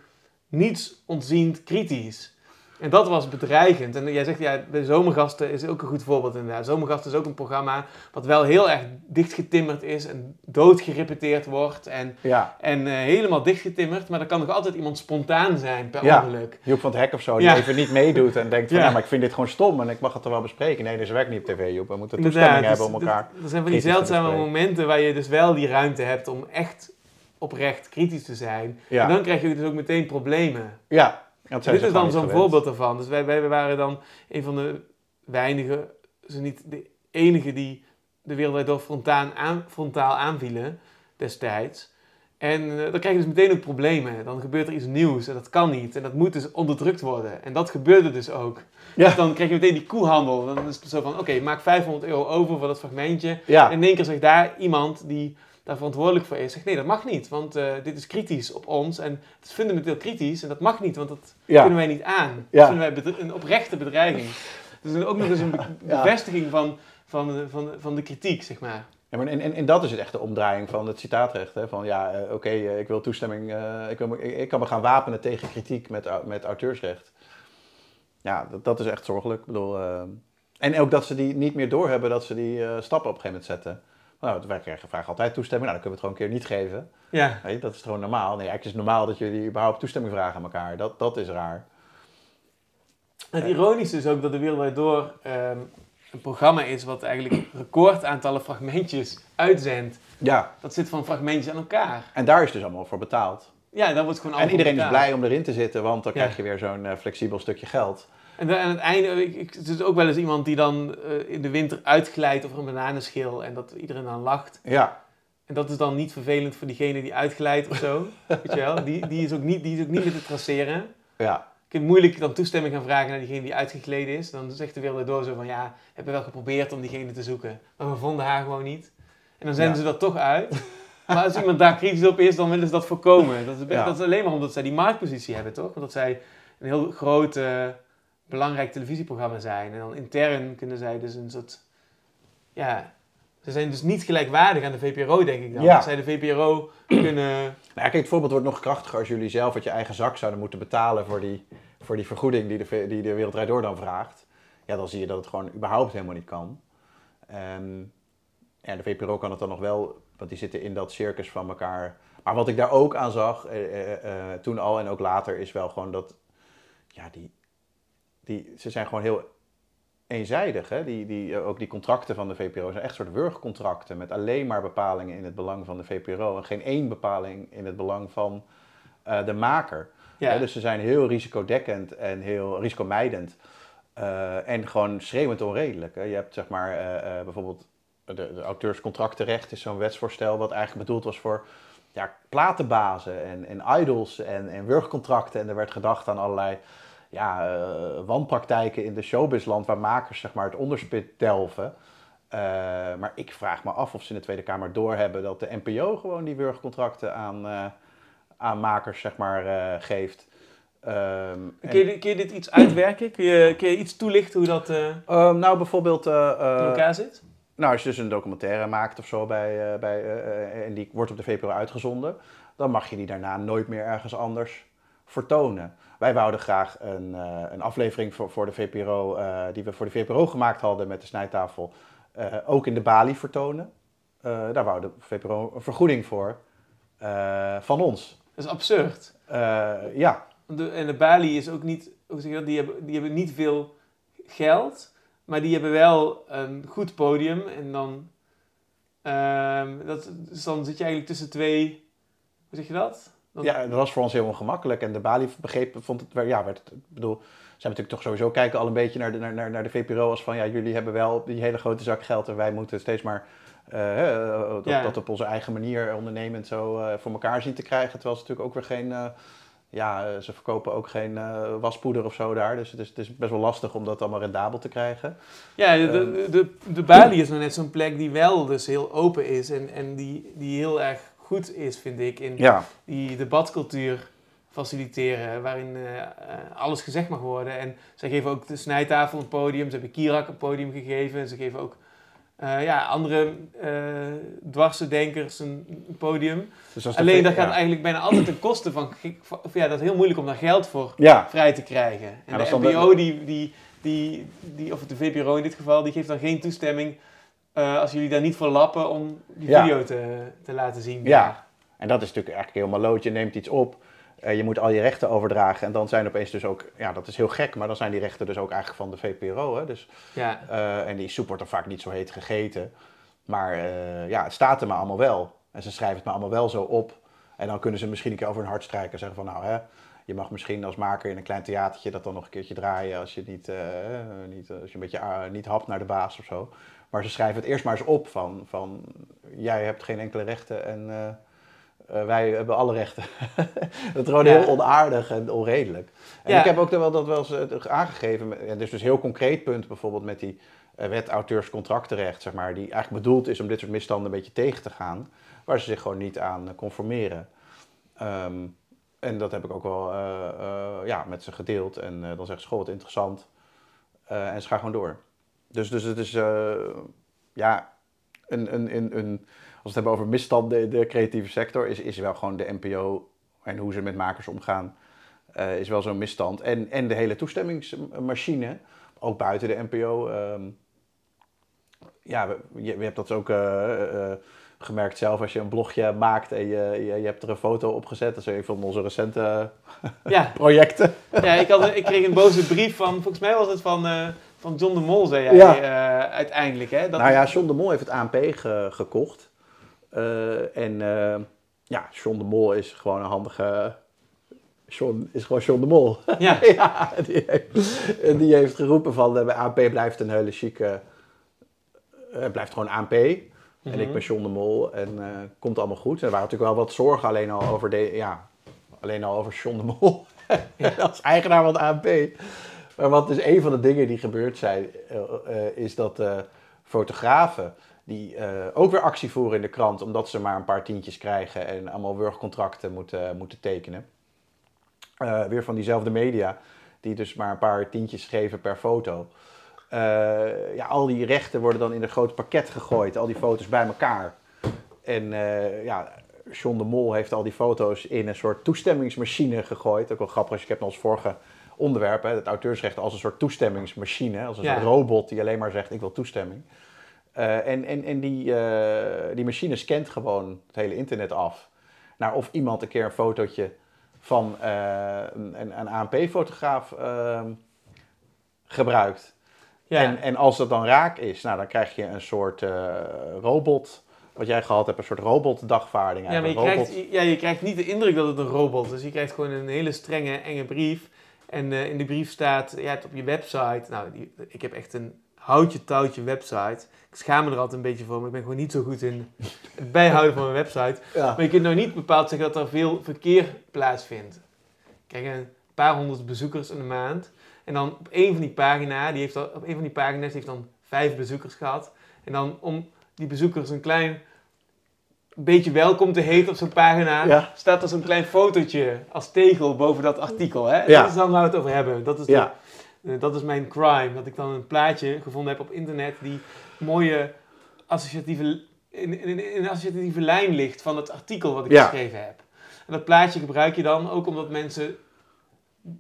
niets ontziend kritisch. En dat was bedreigend. En jij zegt, ja, de Zomergasten is ook een goed voorbeeld inderdaad. Zomergasten is ook een programma wat wel heel erg dichtgetimmerd is en doodgerepeteerd wordt. En, Ja, en eh, helemaal dichtgetimmerd, maar er kan nog altijd iemand spontaan zijn per Ja. ongeluk. Joep van het Hek of zo, die Ja. even niet meedoet en denkt van, Ja. ja. maar ik vind dit gewoon stom en ik mag het er wel bespreken. Nee, dus werkt niet op tv, Joep. We moeten toestemming dus hebben om dat- elkaar. Er zijn van die zeldzame momenten waar je dus wel die ruimte hebt om echt oprecht kritisch te zijn. Ja. En dan krijg je dus ook meteen problemen. Ja, dat zijn Dit is dan zo'n voorbeeld daarvan. Dus wij, wij waren dan een van de weinige, zo niet de enige die de wereld door frontaal, aan, frontaal aanvielen destijds. En eh, dan krijg je dus meteen ook problemen. Dan gebeurt er iets nieuws en dat kan niet. En dat moet dus onderdrukt worden. En dat gebeurde dus ook. Ja. Dus dan krijg je meteen die koehandel. Dan is het zo van, oké, maak 500 euro over voor dat fragmentje. Ja, En in één keer zegt daar iemand die daar verantwoordelijk voor is, zegt nee, dat mag niet. Want eh, dit is kritisch op ons en het is fundamenteel kritisch en dat mag niet, want dat Ja. kunnen wij niet aan. Ja. Dat vinden wij een oprechte bedreiging. Dus dan ook nog eens een be- Ja. bevestiging van, van, de- van, de- van de kritiek, zeg maar. Ja, maar en, en, en dat is het echt de omdraaiing van het citaatrecht. Hè? Van ja, eh, oké, eh, ik wil toestemming, ik, wil, me- ik, ik kan me gaan wapenen tegen kritiek met, met auteursrecht. Ja, dat, dat is echt zorgelijk. Ik bedoel, en ook dat ze die niet meer doorhebben dat ze die stappen op een gegeven moment zetten. Nou, wij krijgen vragen altijd toestemming, nou dan kunnen we het gewoon een keer niet geven. Ja, Nee, dat is gewoon normaal. Nee, eigenlijk is het normaal dat jullie überhaupt toestemming vragen aan elkaar. Dat, dat is raar. het ironische is ook dat de Wereldwijd Door ehm, een programma is wat eigenlijk recordaantallen fragmentjes uitzendt. Ja, Dat zit van fragmentjes aan elkaar. en daar is dus allemaal voor betaald. Ja, daar wordt gewoon En iedereen is blij om erin te zitten, want dan Ja. krijg je weer zo'n eh, flexibel stukje geld. En dan aan het einde, ik, ik, er is ook wel eens iemand die dan eh, in de winter uitglijdt over een bananenschil en dat iedereen dan lacht. Ja, En dat is dan niet vervelend voor diegene die uitglijdt of zo. weet je wel? Die, die, is ook niet, die is ook niet meer te traceren. ja. Ik heb moeilijk dan toestemming gaan vragen naar diegene die uitgegleden is. Dan zegt de wereld door zo van ja, we hebben wel geprobeerd om diegene te zoeken. Maar we vonden haar gewoon niet. En dan zenden Ja. ze dat toch uit. Maar als iemand daar kritisch op is, dan willen ze dat voorkomen. Dat is, Ja. dat is alleen maar omdat zij die marktpositie hebben, toch? Omdat zij een heel groot, eh, belangrijk televisieprogramma zijn. En dan intern kunnen zij dus een soort... Ja, ze zijn dus niet gelijkwaardig aan de VPRO, denk ik dan. Ja. Als zij de VPRO kunnen... Nou ja, kijk, het voorbeeld wordt nog krachtiger als jullie zelf uit je eigen zak zouden moeten betalen voor die, voor die vergoeding die de, die de Wereldrijd Door dan vraagt. Ja, dan zie je dat het gewoon überhaupt helemaal niet kan. En ja, de VPRO kan het dan nog wel, want die zitten in dat circus van elkaar. Maar wat ik daar ook aan zag, eh, eh, eh, toen al en ook later, is wel gewoon dat, ja, die, die, ze zijn gewoon heel eenzijdig. Hè? Die, die, eh, ook die contracten van de VPRO zijn echt soort wurgcontracten met alleen maar bepalingen in het belang van de VPRO en geen één bepaling in het belang van eh, de maker. Ja, Hè, dus ze zijn heel risicodekkend en heel risicomijdend. Eh, en gewoon schreeuwend onredelijk. Hè. Je hebt zeg maar bijvoorbeeld de, de auteurscontractenrecht is zo'n wetsvoorstel wat eigenlijk bedoeld was voor ja, platenbazen en, en idols en, en wurgcontracten. En er werd gedacht aan allerlei ja, eh, wanpraktijken in de showbizland waar makers zeg maar, het onderspit delven. Eh, maar ik vraag me af of ze in de Tweede Kamer doorhebben dat de NPO gewoon die wurgcontracten aan, eh, aan makers zeg maar, geeft. En- Kun je, kun je dit iets uitwerken? Kun je, kun je iets toelichten hoe dat eh, Ehm, nou, bijvoorbeeld, in elkaar zit? nou, als je dus een documentaire maakt of zo bij, bij, en die wordt op de VPRO uitgezonden, dan mag je die daarna nooit meer ergens anders vertonen. Wij wouden graag een, eh, een aflevering voor, voor de VPRO, eh, die we voor de VPRO gemaakt hadden met de snijtafel, eh, ook in de Bali vertonen. Daar wou de VPRO een vergoeding voor van ons. Dat is absurd. Ja, De, en de Bali is ook niet, hoe zeg je dat, die hebben, die hebben niet veel geld, maar die hebben wel een goed podium. En dan, ehm, dat, dus dan zit je eigenlijk tussen twee, hoe zeg je dat? Ja, dat was voor ons heel ongemakkelijk. En de Bali begreep, vond het, ja, werd, het- ik bedoel, zijn natuurlijk toch sowieso kijken al een beetje naar de, naar, naar, naar de VPRO als van, ja, jullie hebben wel die hele grote zak geld en wij moeten steeds maar eh, eh, dat, Ja. dat op onze eigen manier ondernemend zo eh, voor elkaar zien te krijgen. Terwijl ze natuurlijk ook weer geen, ja, ze verkopen ook geen waspoeder of zo daar. Dus het is, het is best wel lastig om dat allemaal rendabel te krijgen. Ja, de, de, de, de Bali is nou net zo'n plek die wel dus heel open is en, en die, die heel erg goed is, vind ik, in Ja, die debatcultuur faciliteren, waarin eh, eh, alles gezegd mag worden. En zij geven ook de snijtafel een podium, ze hebben Kirak een podium gegeven, ze geven ook eh, ja, andere eh dwarse denkers een, podium. Dus Alleen dat gaat eigenlijk bijna altijd ten koste van, ja, dat is heel moeilijk om daar geld voor Ja, vrij te krijgen. En de NPO, die, die, die, die, of de VPRO in dit geval, die geeft dan geen toestemming eh, als jullie daar niet voor lappen om die Ja. video te, te laten zien. Ja. En dat is natuurlijk eigenlijk helemaal lood. Je neemt iets op, eh, je moet al je rechten overdragen. En dan zijn opeens dus ook, ja, dat is heel gek, maar dan zijn die rechten dus ook eigenlijk van de VPRO. Hè? Dus, Ja. eh, en die soep wordt er vaak niet zo heet gegeten. Maar ja, het staat er maar allemaal wel. En ze schrijven het maar allemaal wel zo op. En dan kunnen ze misschien een keer over hun hart strijken en zeggen van nou hè. Je mag misschien als maker in een klein theatertje dat dan nog een keertje draaien als je, niet, niet, als je een beetje ah, niet hapt naar de baas of zo. Maar ze schrijven het eerst maar eens op van, van jij hebt geen enkele rechten en eh, eh, wij hebben alle rechten. dat is gewoon Ja. heel onaardig en onredelijk. En Ja. ik heb ook wel dat wel eens eh, aangegeven. En dit is dus een heel concreet punt bijvoorbeeld met die wet auteurscontractenrecht, zeg maar, die eigenlijk bedoeld is om dit soort misstanden een beetje tegen te gaan, waar ze zich gewoon niet aan conformeren. Ehm, en dat heb ik ook wel ja, met ze gedeeld. En eh, dan zeggen ze, goh, wat interessant. En ze gaan gewoon door. Dus, dus het is, eh, ja, een, een, een, een, als we het hebben over misstanden in de creatieve sector, is, is wel gewoon de NPO en hoe ze met makers omgaan, eh, is wel zo'n misstand. En, en de hele toestemmingsmachine, ook buiten de NPO. ehm, ja, je, je hebt dat ook eh, gemerkt zelf als je een blogje maakt en je, je, je hebt er een foto op gezet. Dat is een van onze recente Ja. projecten. Ja, ik, had, ik kreeg een boze brief van, volgens mij was het van, van John de Mol, zei jij Ja. eh, uiteindelijk. Hè? Dat nou ja, John de Mol heeft het ANP ge- gekocht. Eh, en eh, ja, John de Mol is gewoon een handige... John is gewoon John de Mol. ja. ja, die heeft, en die heeft geroepen van... bij ANP blijft een hele chique... blijft gewoon ANP. En ik ben John de Mol en eh, komt allemaal goed. Er waren natuurlijk wel wat zorgen alleen al over, de, ja, alleen al over John de Mol. Als eigenaar van de ANP. Maar wat dus een van de dingen die gebeurd zijn... eh, eh, is dat eh, fotografen... die ook weer actie voeren in de krant... omdat ze maar een paar tientjes krijgen... en allemaal wurgcontracten moeten, moeten tekenen. Weer van diezelfde media... die dus maar een paar tientjes geven per foto... Ja, al die rechten worden dan in een groot pakket gegooid, al die foto's bij elkaar. En ja, John de Mol heeft al die foto's in een soort toestemmingsmachine gegooid. Ook wel grappig als je hebt als vorige onderwerp, hè, het auteursrecht als een soort toestemmingsmachine, als een Ja. soort robot die alleen maar zegt ik wil toestemming. Eh, en en, en die, eh, die machine scant gewoon het hele internet af. Naar of iemand een keer een fotootje van eh, een, een, ANP-fotograaf ehm, gebruikt. Ja. En, en als dat dan raak is, nou, dan krijg je een soort robot, wat jij gehad hebt, een soort robotdagvaarding. Ja, maar je eigenlijk. krijgt, ja, je krijgt niet de indruk dat het een robot is. Je krijgt gewoon een hele strenge, enge brief. En eh, in die brief staat, ja, het op je website. Nou, die, ik heb echt een houtje touwtje website. Ik schaam me er altijd een beetje voor, maar ik ben gewoon niet zo goed in het bijhouden van mijn website. Ja. Maar je kunt nou niet bepaald zeggen dat er veel verkeer plaatsvindt. Kijk, een paar honderd bezoekers in de maand. En dan op één van die pagina, die heeft al, op één van die pagina's heeft dan vijf bezoekers gehad. En dan om die bezoekers een klein beetje welkom te heten op zo'n pagina, Ja. staat er zo'n klein fotootje als tegel boven dat artikel. Hè? Ja. Dat is dan waar we het over hebben. Dat is, de- Ja. eh, dat is mijn crime. Dat ik dan een plaatje gevonden heb op internet die mooie associatieve, in, in, in een associatieve lijn ligt van het artikel wat ik geschreven heb. En dat plaatje gebruik je dan ook omdat mensen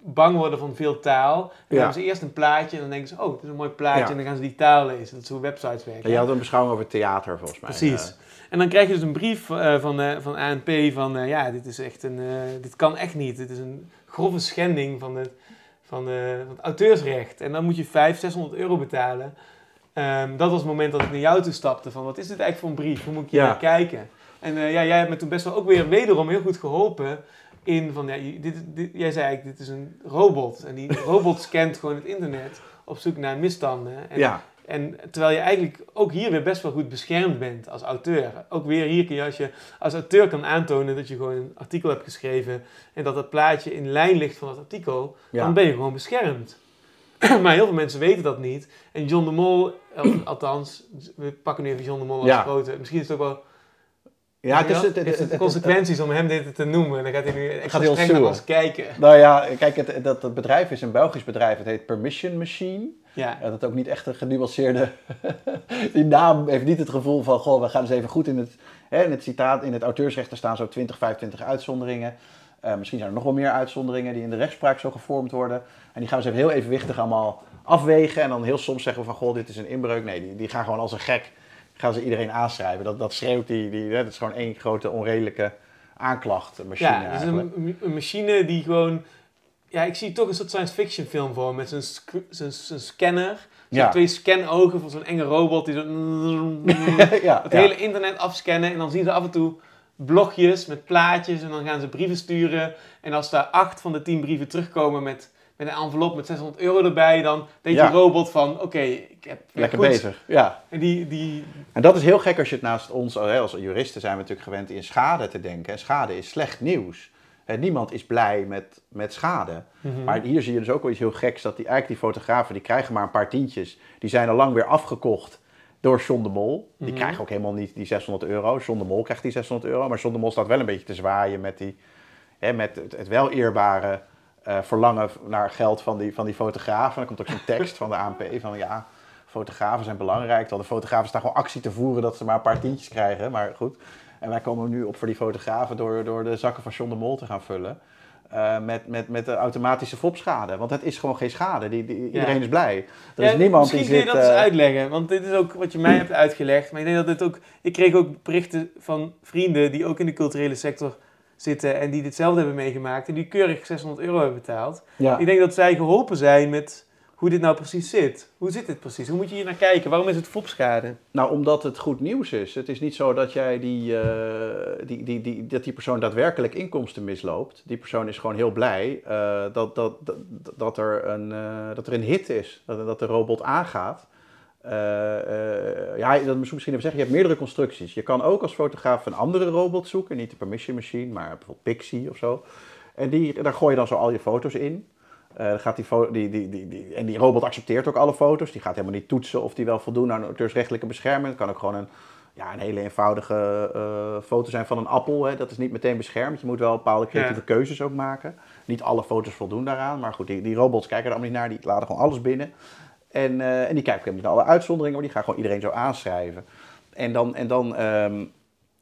bang worden van veel taal. Dan Ja. hebben ze eerst een plaatje en dan denken ze, oh, dit is een mooi plaatje. En dan gaan ze die taal lezen. Dat is hoe websites werken. En je had een beschouwing over theater, volgens mij. Precies. En dan krijg je dus een brief eh, van, eh, van ANP van, eh, ja, dit is echt een, dit kan echt niet. Dit is een grove schending van het, van, van het auteursrecht. En dan moet je 500, 600 euro betalen. Ehm, dat was het moment dat ik naar jou toe stapte van, wat is dit eigenlijk voor een brief? Hoe moet ik hier Ja. naar kijken? En ja, jij hebt me toen best wel ook weer wederom heel goed geholpen in van, ja, dit, jij zei eigenlijk, dit is een robot. En die robot scant gewoon het internet op zoek naar misstanden. En ja. En terwijl je eigenlijk ook hier weer best wel goed beschermd bent als auteur. Ook weer hier kun je als je als auteur kan aantonen dat je gewoon een artikel hebt geschreven en dat dat plaatje in lijn ligt van dat artikel, Ja. dan ben je gewoon beschermd. maar heel veel mensen weten dat niet. En John de Mol, althans, we pakken nu even John de Mol als Ja. grote. Misschien is het ook wel Ja, het is... Het, het, heeft het- het consequenties om hem dit te noemen. Dan gaat hij nu hij ons streng naar ons kijken. Nou ja, kijk, het, dat, dat bedrijf is een Belgisch bedrijf. Het heet Permission Machine. Ja. Dat het ook niet echt een genuanceerde... die naam heeft niet het gevoel van, goh, we gaan eens even goed in het... Hè, in het citaat, in het auteursrecht er staan zo 20, 25 uitzonderingen. Eh, misschien zijn er nog wel meer uitzonderingen die in de rechtspraak zo gevormd worden. En die gaan ze even heel evenwichtig allemaal afwegen. En dan heel soms zeggen we van, goh, dit is een inbreuk. Nee, die, die gaan gewoon als een gek, gaan ze iedereen aanschrijven. Dat, dat schreeuwt die, die, hè, dat is gewoon één grote onredelijke aanklachtmachine Ja, het een, een machine die gewoon... Ja, ik zie toch een soort science fiction film voor me, met zijn- zijn scanner. Zo'n Ja. twee scanogen van zo'n enge robot die zo... ja, het ja. hele internet afscannen. En dan zien ze af en toe blogjes met plaatjes. En dan gaan ze brieven sturen. En als daar acht van de tien brieven terugkomen met, met een envelop met 600 euro erbij... dan denkt die robot van, oké, ik heb... Lekker goed. bezig, ja. En die, die, En dat is heel gek als je het naast ons, hè, als juristen zijn we natuurlijk gewend in schade te denken. En schade is slecht nieuws. Hè, niemand is blij met, met schade. Mhm. Maar hier zie je dus ook wel iets heel geks. Dat die, eigenlijk die fotografen, die krijgen maar een paar tientjes. Die zijn al lang weer afgekocht door John de Mol. Die Mhm. krijgen ook helemaal niet die 600 euro. John de Mol krijgt die 600 euro. Maar John de Mol staat wel een beetje te zwaaien met, die, hè, met het, het wel eerbare eh, verlangen naar geld van die, van die fotografen. En dan komt ook zo'n tekst van de ANP van ja, fotografen zijn belangrijk. Terwijl de fotografen staan gewoon actie te voeren dat ze maar een paar tientjes krijgen. Maar goed. En wij komen nu op voor die fotografen door, door de zakken van John de Mol te gaan vullen. Eh, met, met, met de automatische fopschade. Want het is gewoon geen schade. Die, die, iedereen is blij. Er is niemand die misschien zit... kun je dat eens eh, uitleggen, want dit is ook wat je mij hebt uitgelegd. Maar ik denk dat dit ook... Ik kreeg ook berichten van vrienden die ook in de culturele sector zitten en die ditzelfde hebben meegemaakt en die keurig 600 euro hebben betaald. ja. Ik denk dat zij geholpen zijn met hoe dit nou precies zit. Hoe zit dit precies? Hoe moet je hier naar kijken? Waarom is het fopschade? Nou, omdat het goed nieuws is. Het is niet zo dat jij die, eh, die, die, die, dat die persoon daadwerkelijk inkomsten misloopt. Die persoon is gewoon heel blij eh, dat, dat, dat, dat, er een, eh, dat er een hit is. Dat, dat de robot aangaat. Ja, dat misschien even zeggen. Je hebt meerdere constructies. Je kan ook als fotograaf een andere robot zoeken. Niet de Permission Machine, maar bijvoorbeeld Pixie of zo. En die, daar gooi je dan zo al je foto's in. Dan gaat die, die, die, die, die, en die robot accepteert ook alle foto's. Die gaat helemaal niet toetsen of die wel voldoen aan auteursrechtelijke bescherming. Het kan ook gewoon een, ja, een hele eenvoudige eh, foto zijn van een appel. Hè. Dat is niet meteen beschermd. Je moet wel bepaalde creatieve keuzes ook maken. Niet alle foto's voldoen daaraan. Maar goed, die, die robots kijken er allemaal niet naar. Die laten gewoon alles binnen. En, eh, en die kijken ook niet naar alle uitzonderingen. Maar die gaan gewoon iedereen zo aanschrijven. En dan, en dan, ehm,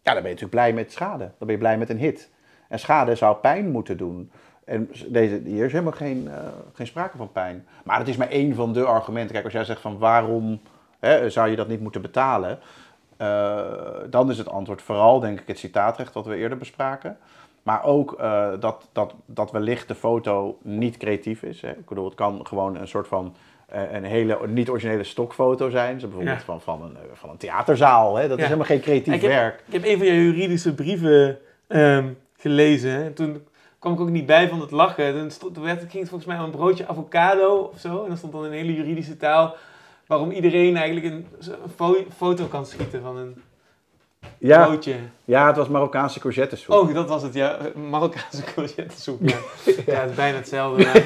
ja, dan ben je natuurlijk blij met schade. Dan ben je blij met een hit. En schade zou pijn moeten doen. En deze, hier is helemaal geen, eh, geen sprake van pijn. Maar het is maar één van de argumenten. Kijk, als jij zegt van waarom hè, zou je dat niet moeten betalen? eh, dan is het antwoord vooral, denk ik, het citaatrecht wat we eerder bespraken. Maar ook eh, dat, dat, dat wellicht de foto niet creatief is. Hè. Ik bedoel, het kan gewoon een soort van een hele niet-originele stokfoto zijn. Zo bijvoorbeeld Ja. van, van, een, van een theaterzaal. Hè. Dat Ja. is helemaal geen creatief Ik heb- werk. Ik heb een van je juridische brieven ehm, gelezen. En toen kwam ik ook niet bij van het lachen. Toen, stond, werd, ging het volgens mij om een broodje avocado of zo. En dan stond dan in hele juridische taal waarom iedereen eigenlijk een, een fo- foto kan schieten van een Ja, broodje. ja, het was Marokkaanse courgettesoep. Oh, dat was het, ja. Marokkaanse courgettesoep. Ja. ja, het is bijna hetzelfde. maar,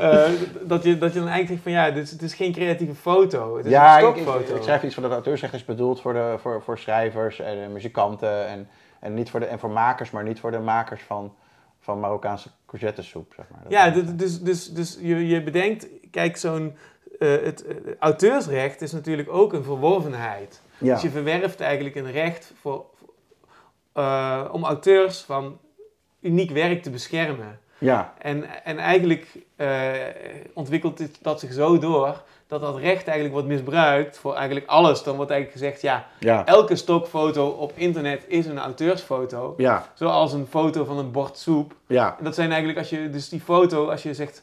eh, dat, je, dat je dan eigenlijk zegt van ja, dit is, het is geen creatieve foto. Het is ja, een ik, ik, stokfoto. ik schrijf iets van dat auteursrecht is bedoeld voor, de, voor, voor schrijvers en eh, muzikanten en, en, niet voor de, en voor makers, maar niet voor de makers van, van Marokkaanse courgettesoep, zeg maar. Dat- Ja, dit- dus, dus, dus je, je bedenkt, kijk, zo'n eh, het eh, auteursrecht is natuurlijk ook een verworvenheid. ja. Dus je verwerft eigenlijk een recht voor, eh, om auteurs van uniek werk te beschermen. ja, En, en eigenlijk ontwikkelt dit, dat zich zo door dat dat recht eigenlijk wordt misbruikt voor eigenlijk alles. Dan wordt eigenlijk gezegd, ja, ja, elke stokfoto op internet is een auteursfoto. ja, Zoals een foto van een bord soep. ja, En dat zijn eigenlijk, als je dus die foto, als je zegt,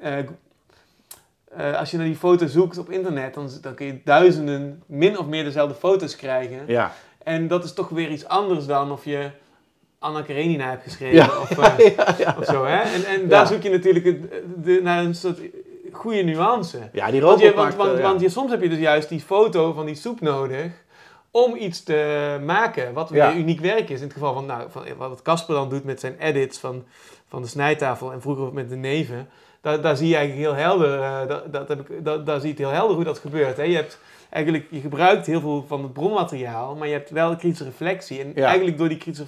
eh, eh, als je naar die foto zoekt op internet, dan, dan kun je duizenden min of meer dezelfde foto's krijgen. ja. En dat is toch weer iets anders dan of je Anna Karenina hebt geschreven Ja. of, eh, ja, ja. of zo. Hè? En, en daar zoek je natuurlijk de, naar een soort goede nuance. Ja, die Want, je, want, want, eh, ja. want je, soms heb je dus juist die foto van die soep nodig om iets te maken wat weer Ja. uniek werk is. In het geval van, nou, van wat Casper dan doet met zijn edits van, van de snijtafel en vroeger met de neven. Daar, daar zie je eigenlijk heel helder, eh, dat, dat heb ik, dat, daar zie je het heel helder hoe dat gebeurt. Hè? Je hebt eigenlijk, je gebruikt heel veel van het bronmateriaal, maar je hebt wel kritische reflectie. En Ja. eigenlijk door die kritische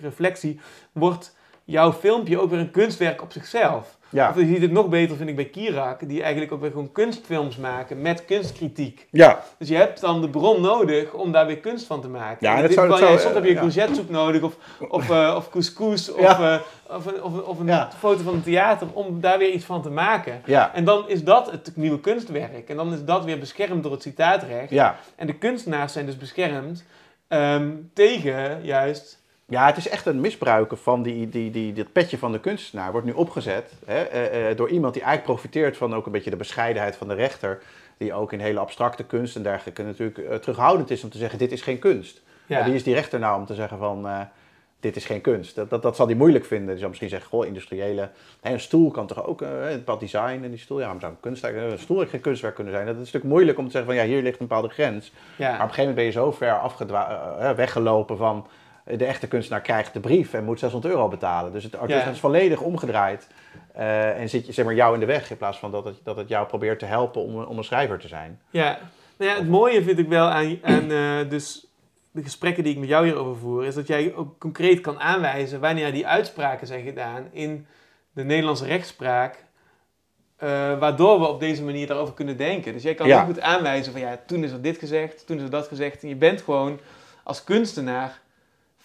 reflectie wordt jouw filmpje ook weer een kunstwerk op zichzelf. Ja. Of je ziet het nog beter, vind ik, bij Kirak, die eigenlijk ook weer gewoon kunstfilms maken met kunstkritiek. Ja, Dus je hebt dan de bron nodig om daar weer kunst van te maken. Ja, en dat zou- dat soms heb je courgettesoep nodig, of, of, eh, of couscous, of, eh, of een, of, of een Ja. foto van een theater, om daar weer iets van te maken. ja, En dan is dat het nieuwe kunstwerk. En dan is dat weer beschermd door het citaatrecht. ja. En de kunstenaars zijn dus beschermd ehm, tegen juist... Ja, het is echt een misbruiken van die, die, die, dit petje van de kunstenaar. Wordt nu opgezet hè, eh, eh, door iemand die eigenlijk profiteert van ook een beetje de bescheidenheid van de rechter. Die ook in hele abstracte kunst en dergelijke natuurlijk eh, terughoudend is om te zeggen: dit is geen kunst. Ja, wie is die rechter nou om te zeggen van. dit is geen kunst. Dat, dat, dat zal hij moeilijk vinden. Die zal misschien zeggen, goh, industriële... hè, een stoel kan toch ook, eh, het bepaald design en die stoel... Ja, maar zou een, kunst, een stoel geen kunstwerk kunnen zijn? Dat is een stuk moeilijk om te zeggen van, ja, hier ligt een bepaalde grens. ja. Maar op een gegeven moment ben je zo ver afgedwa- weggelopen van de echte kunstenaar krijgt de brief en moet 600 euro betalen. Dus het Ja. is volledig omgedraaid eh, en zit je zeg maar jou in de weg in plaats van dat het, dat het jou probeert te helpen om, om een schrijver te zijn. Ja, nou ja, het mooie vind ik wel aan, aan eh, dus de gesprekken die ik met jou hierover voer, is dat jij ook concreet kan aanwijzen wanneer die uitspraken zijn gedaan in de Nederlandse rechtspraak, eh, waardoor we op deze manier daarover kunnen denken. Dus jij kan Ja. heel goed aanwijzen van ja, toen is er dit gezegd, toen is er dat gezegd. En je bent gewoon als kunstenaar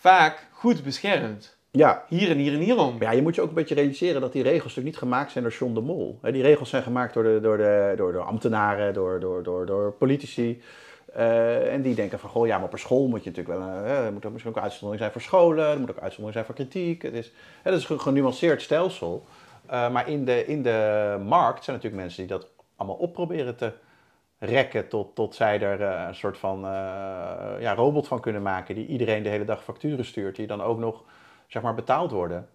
vaak goed beschermd. Ja, Hier en hier en hierom. ja, je moet je ook een beetje realiseren dat die regels natuurlijk niet gemaakt zijn door John de Mol. Die regels zijn gemaakt door, de, door, de, door, door ambtenaren, door, door, door, door politici. Eh, en die denken van, goh, ja, maar een school moet je natuurlijk wel... eh, er moet ook misschien ook uitzondering zijn voor scholen, er moet ook uitzondering zijn voor kritiek. Het is, dat is een genuanceerd stelsel. Eh, maar in de, in de markt zijn natuurlijk mensen die dat allemaal opproberen te rekken tot, tot zij er eh, een soort van eh, ja, robot van kunnen maken die iedereen de hele dag facturen stuurt, die dan ook nog zeg maar betaald worden.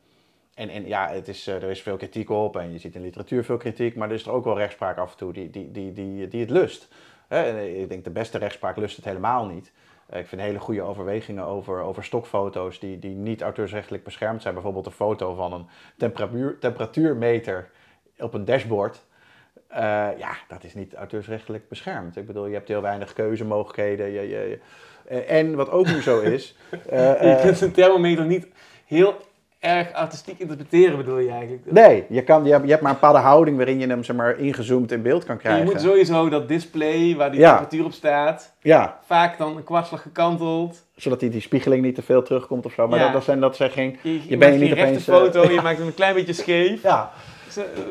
En, en ja, het is, eh, er is veel kritiek op en je ziet in literatuur veel kritiek, maar er is er ook wel rechtspraak af en toe die, die, die, die, die het lust. Ik denk de beste rechtspraak lust het helemaal niet. Ik vind hele goede overwegingen over, over stokfoto's die, die niet auteursrechtelijk beschermd zijn. Bijvoorbeeld een foto van een temperatuur, temperatuurmeter op een dashboard. Eh, ja, dat is niet auteursrechtelijk beschermd. Ik bedoel, je hebt heel weinig keuzemogelijkheden. Je, je, je- eh, en wat ook nu zo is. eh, je kunt een thermometer niet heel erg artistiek interpreteren, bedoel je eigenlijk. nee, je, kan, je, hebt, je hebt maar een bepaalde houding waarin je hem zeg maar, ingezoomd in beeld kan En krijgen. je moet sowieso dat display waar die Ja. temperatuur op staat, Ja, vaak dan een kwartslag gekanteld. zodat die, die spiegeling niet te veel terugkomt of zo. Maar Ja. dat, dat, zijn, dat zijn geen... Je, je, Je maakt bent niet rechte opeens, foto, je maakt hem een klein beetje scheef. Ja,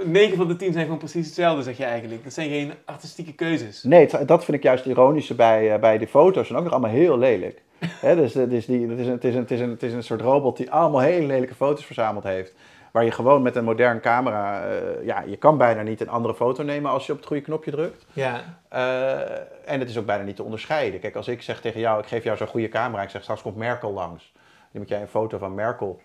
9 van de 10 zijn gewoon precies hetzelfde, zeg je eigenlijk. Dat zijn geen artistieke keuzes. Nee, het- dat vind ik juist het ironische bij, eh, bij die foto's. En ook nog allemaal heel lelijk. Dus eh, dus die, het, is een, het, is een, het, is een, het is een soort robot die allemaal hele lelijke foto's verzameld heeft. Waar je gewoon met een modern camera, eh, ja, je kan bijna niet een andere foto nemen als je op het goede knopje drukt. Ja, en het is ook bijna niet te onderscheiden. Kijk, als ik zeg tegen jou, ik geef jou zo'n goede camera, ik zeg straks komt Merkel langs. Dan moet jij een foto van Merkel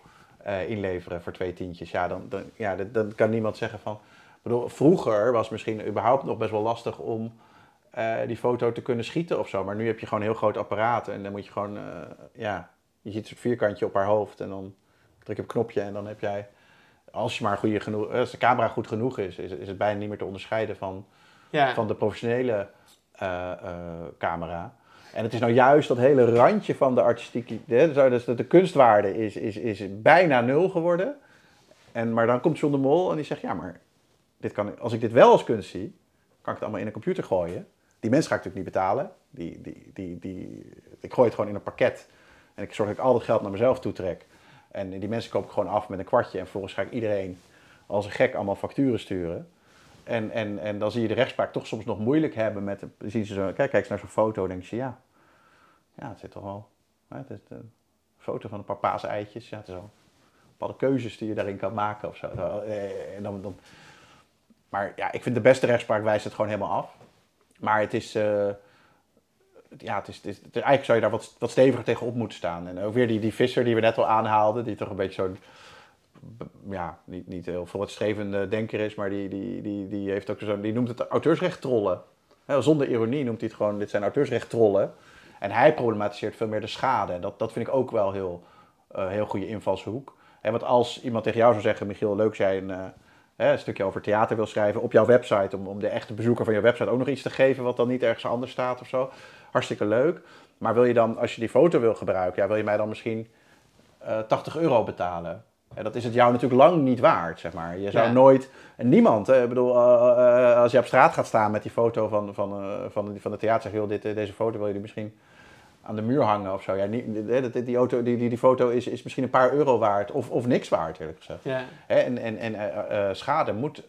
eh, inleveren voor twee tientjes. Ja, dan, dan, ja, dan kan niemand zeggen van... Bedoel, vroeger was misschien überhaupt nog best wel lastig om eh, die foto te kunnen schieten of zo. Maar nu heb je gewoon een heel groot apparaat en dan moet je gewoon, eh, ja, je ziet een vierkantje op haar hoofd en dan druk je op een knopje en dan heb jij, als je maar goede genoeg, als de camera goed genoeg is, is, is het bijna niet meer te onderscheiden van, ja. van de professionele camera. En het is nou juist dat hele randje van de artistieke, dus- de, de kunstwaarde is, is, is bijna nul geworden. En, maar dan komt John de Mol en die zegt, ja, maar dit kan, als ik dit wel als kunst zie, kan ik het allemaal in een computer gooien. Die mensen ga ik natuurlijk niet betalen. Die, die, die, die, ik gooi het gewoon in een pakket. En ik zorg dat ik al dat geld naar mezelf toe trek. En die mensen koop ik gewoon af met een kwartje. En vervolgens ga ik iedereen als een gek allemaal facturen sturen. En, en, en dan zie je de rechtspraak toch soms nog moeilijk hebben met... Zien ze zo, kijk, kijk eens naar zo'n foto en denken ze, ja, ja, het zit toch wel... hè, Het is een foto van een paar paaseitjes. Ja, het is wel bepaalde keuzes die je daarin kan maken of zo. Eh, En dan, dan, maar ja, ik vind de beste rechtspraak wijst het gewoon helemaal af. Maar het is... eh, ja, het is, het is, eigenlijk zou je daar wat, wat steviger tegen op moeten staan. En ook weer die, die visser die we net al aanhaalden, die toch een beetje zo'n, ja, niet, niet heel vooruitstrevende denker is, maar die, die, die, die heeft ook zo, die noemt het auteursrecht trollen. Hè, zonder ironie noemt hij het gewoon, dit zijn auteursrecht trollen. En hij problematiseert veel meer de schade. En dat, dat vind ik ook wel heel, eh, heel goede invalshoek. Hè, want als iemand tegen jou zou zeggen, Michiel, leuk jij een, eh, een stukje over theater wil schrijven op jouw website, om, om de echte bezoeker van je website ook nog iets te geven wat dan niet ergens anders staat of zo. Hartstikke leuk. Maar wil je dan, als je die foto wil gebruiken, ja, wil je mij dan misschien eh 80 euro betalen? En dat is het jou natuurlijk lang niet waard, zeg maar. Je zou Ja. nooit, en niemand, hè, ik bedoel, eh, eh, als je op straat gaat staan met die foto van, van, eh, van, van het theater, zeg je, dit, eh, deze foto wil je misschien aan de muur hangen of zo. Ja, niet, dat- die, auto, die, die, die foto is, is misschien een paar euro waard of, of niks waard, eerlijk gezegd. Ja. En en, en eh, eh, schade moet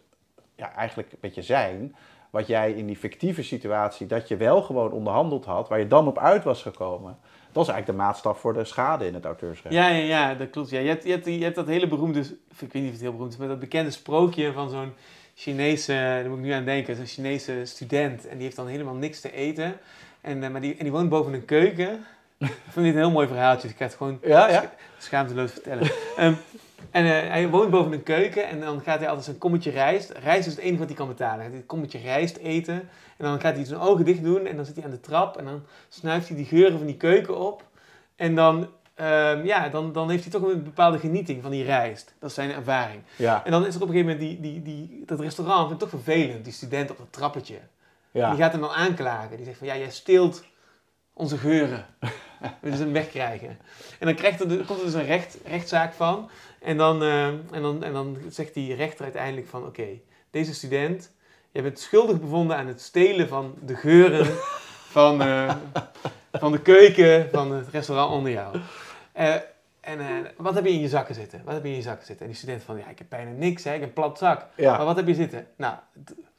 ja, eigenlijk een beetje zijn wat jij in die fictieve situatie, dat je wel gewoon onderhandeld had, waar je dan op uit was gekomen. Dat is eigenlijk de maatstaf voor de schade in het auteursrecht. Ja, ja, ja, dat klopt. Ja. Je, hebt, je, hebt, je hebt dat hele beroemde, ik weet niet of het heel beroemd is, maar dat bekende sprookje van zo'n Chinese, daar moet ik nu aan denken, zo'n Chinese student. En die heeft dan helemaal niks te eten. En, eh, maar die, en die woont boven een keuken. Ik vind dit een heel mooi verhaaltje. Ik ga het gewoon Ja, ja. schaamteloos vertellen. Ehm, en eh, hij woont boven een keuken en dan gaat hij altijd zijn kommetje rijst. Rijst is het enige wat hij kan betalen. Hij gaat hij een kommetje rijst eten en dan gaat hij zijn ogen dicht doen en dan zit hij aan de trap en dan snuift hij die geuren van die keuken op. En dan, ehm, ja, dan, dan heeft hij toch een bepaalde genieting van die rijst. Dat is zijn ervaring. Ja, En dan is er op een gegeven moment die, die, die, dat restaurant vindt het toch vervelend, die student op dat trappetje. ja. Die gaat hem dan aanklagen. Die zegt van, ja, jij steelt onze geuren. Willen ze hem wegkrijgen. En dan krijgt er, komt er dus een recht, rechtszaak van. En dan, eh, en, dan, en dan zegt die rechter uiteindelijk van, oké, deze student, je bent schuldig bevonden aan het stelen van de geuren van, eh, van de keuken van het restaurant onder jou. Eh, en wat heb je in je zakken zitten? Wat heb je in je zakken zitten? En die student van, ja, ik heb bijna niks, hè? ik heb een plat zak. Maar wat heb je zitten? Nou,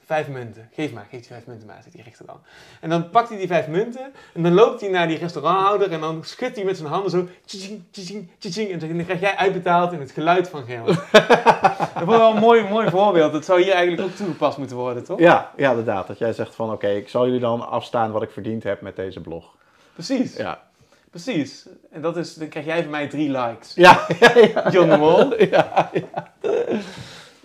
vijf munten. Geef maar, geef die vijf munten maar, zegt die rechter dan. En dan pakt hij die vijf munten en dan loopt hij naar die restauranthouder en dan schudt hij met zijn handen zo tjing, tjing, tjing, en dan krijg jij uitbetaald in het geluid van geld. dat vond ik wel een mooi, mooi voorbeeld. Dat zou hier eigenlijk ook toegepast moeten worden, toch? Ja, ja, inderdaad. Dat jij zegt van oké, ik zal jullie dan afstaan wat ik verdiend heb met deze blog. Precies, Ja, precies. En dat is, dan krijg jij van mij drie likes. ja, ja. ja. John de Mol. ja, ja.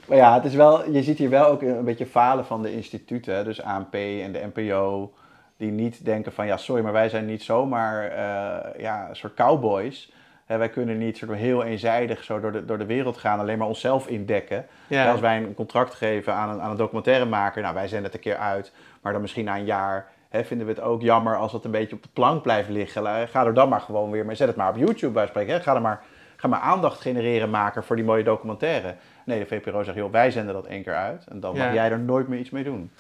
Maar ja, het is wel, je ziet hier wel ook een beetje falen van de instituten, dus ANP en de NPO, die niet denken van ja, sorry, maar wij zijn niet zomaar eh, ja, een soort cowboys. Wij kunnen niet soort heel eenzijdig zo door de, door de wereld gaan, alleen maar onszelf indekken. Ja. Als wij een contract geven aan een, aan een documentairemaker, nou wij zenden het een keer uit, maar dan misschien na een jaar hè, vinden we het ook jammer als het een beetje op de plank blijft liggen. Ga er dan maar gewoon weer mee, zet het maar op YouTube bij spreken. Ga er maar, ga maar aandacht genereren maker voor die mooie documentaire. Nee, de VPRO zegt, joh, wij zenden dat één keer uit en dan Ja. mag jij er nooit meer iets mee doen.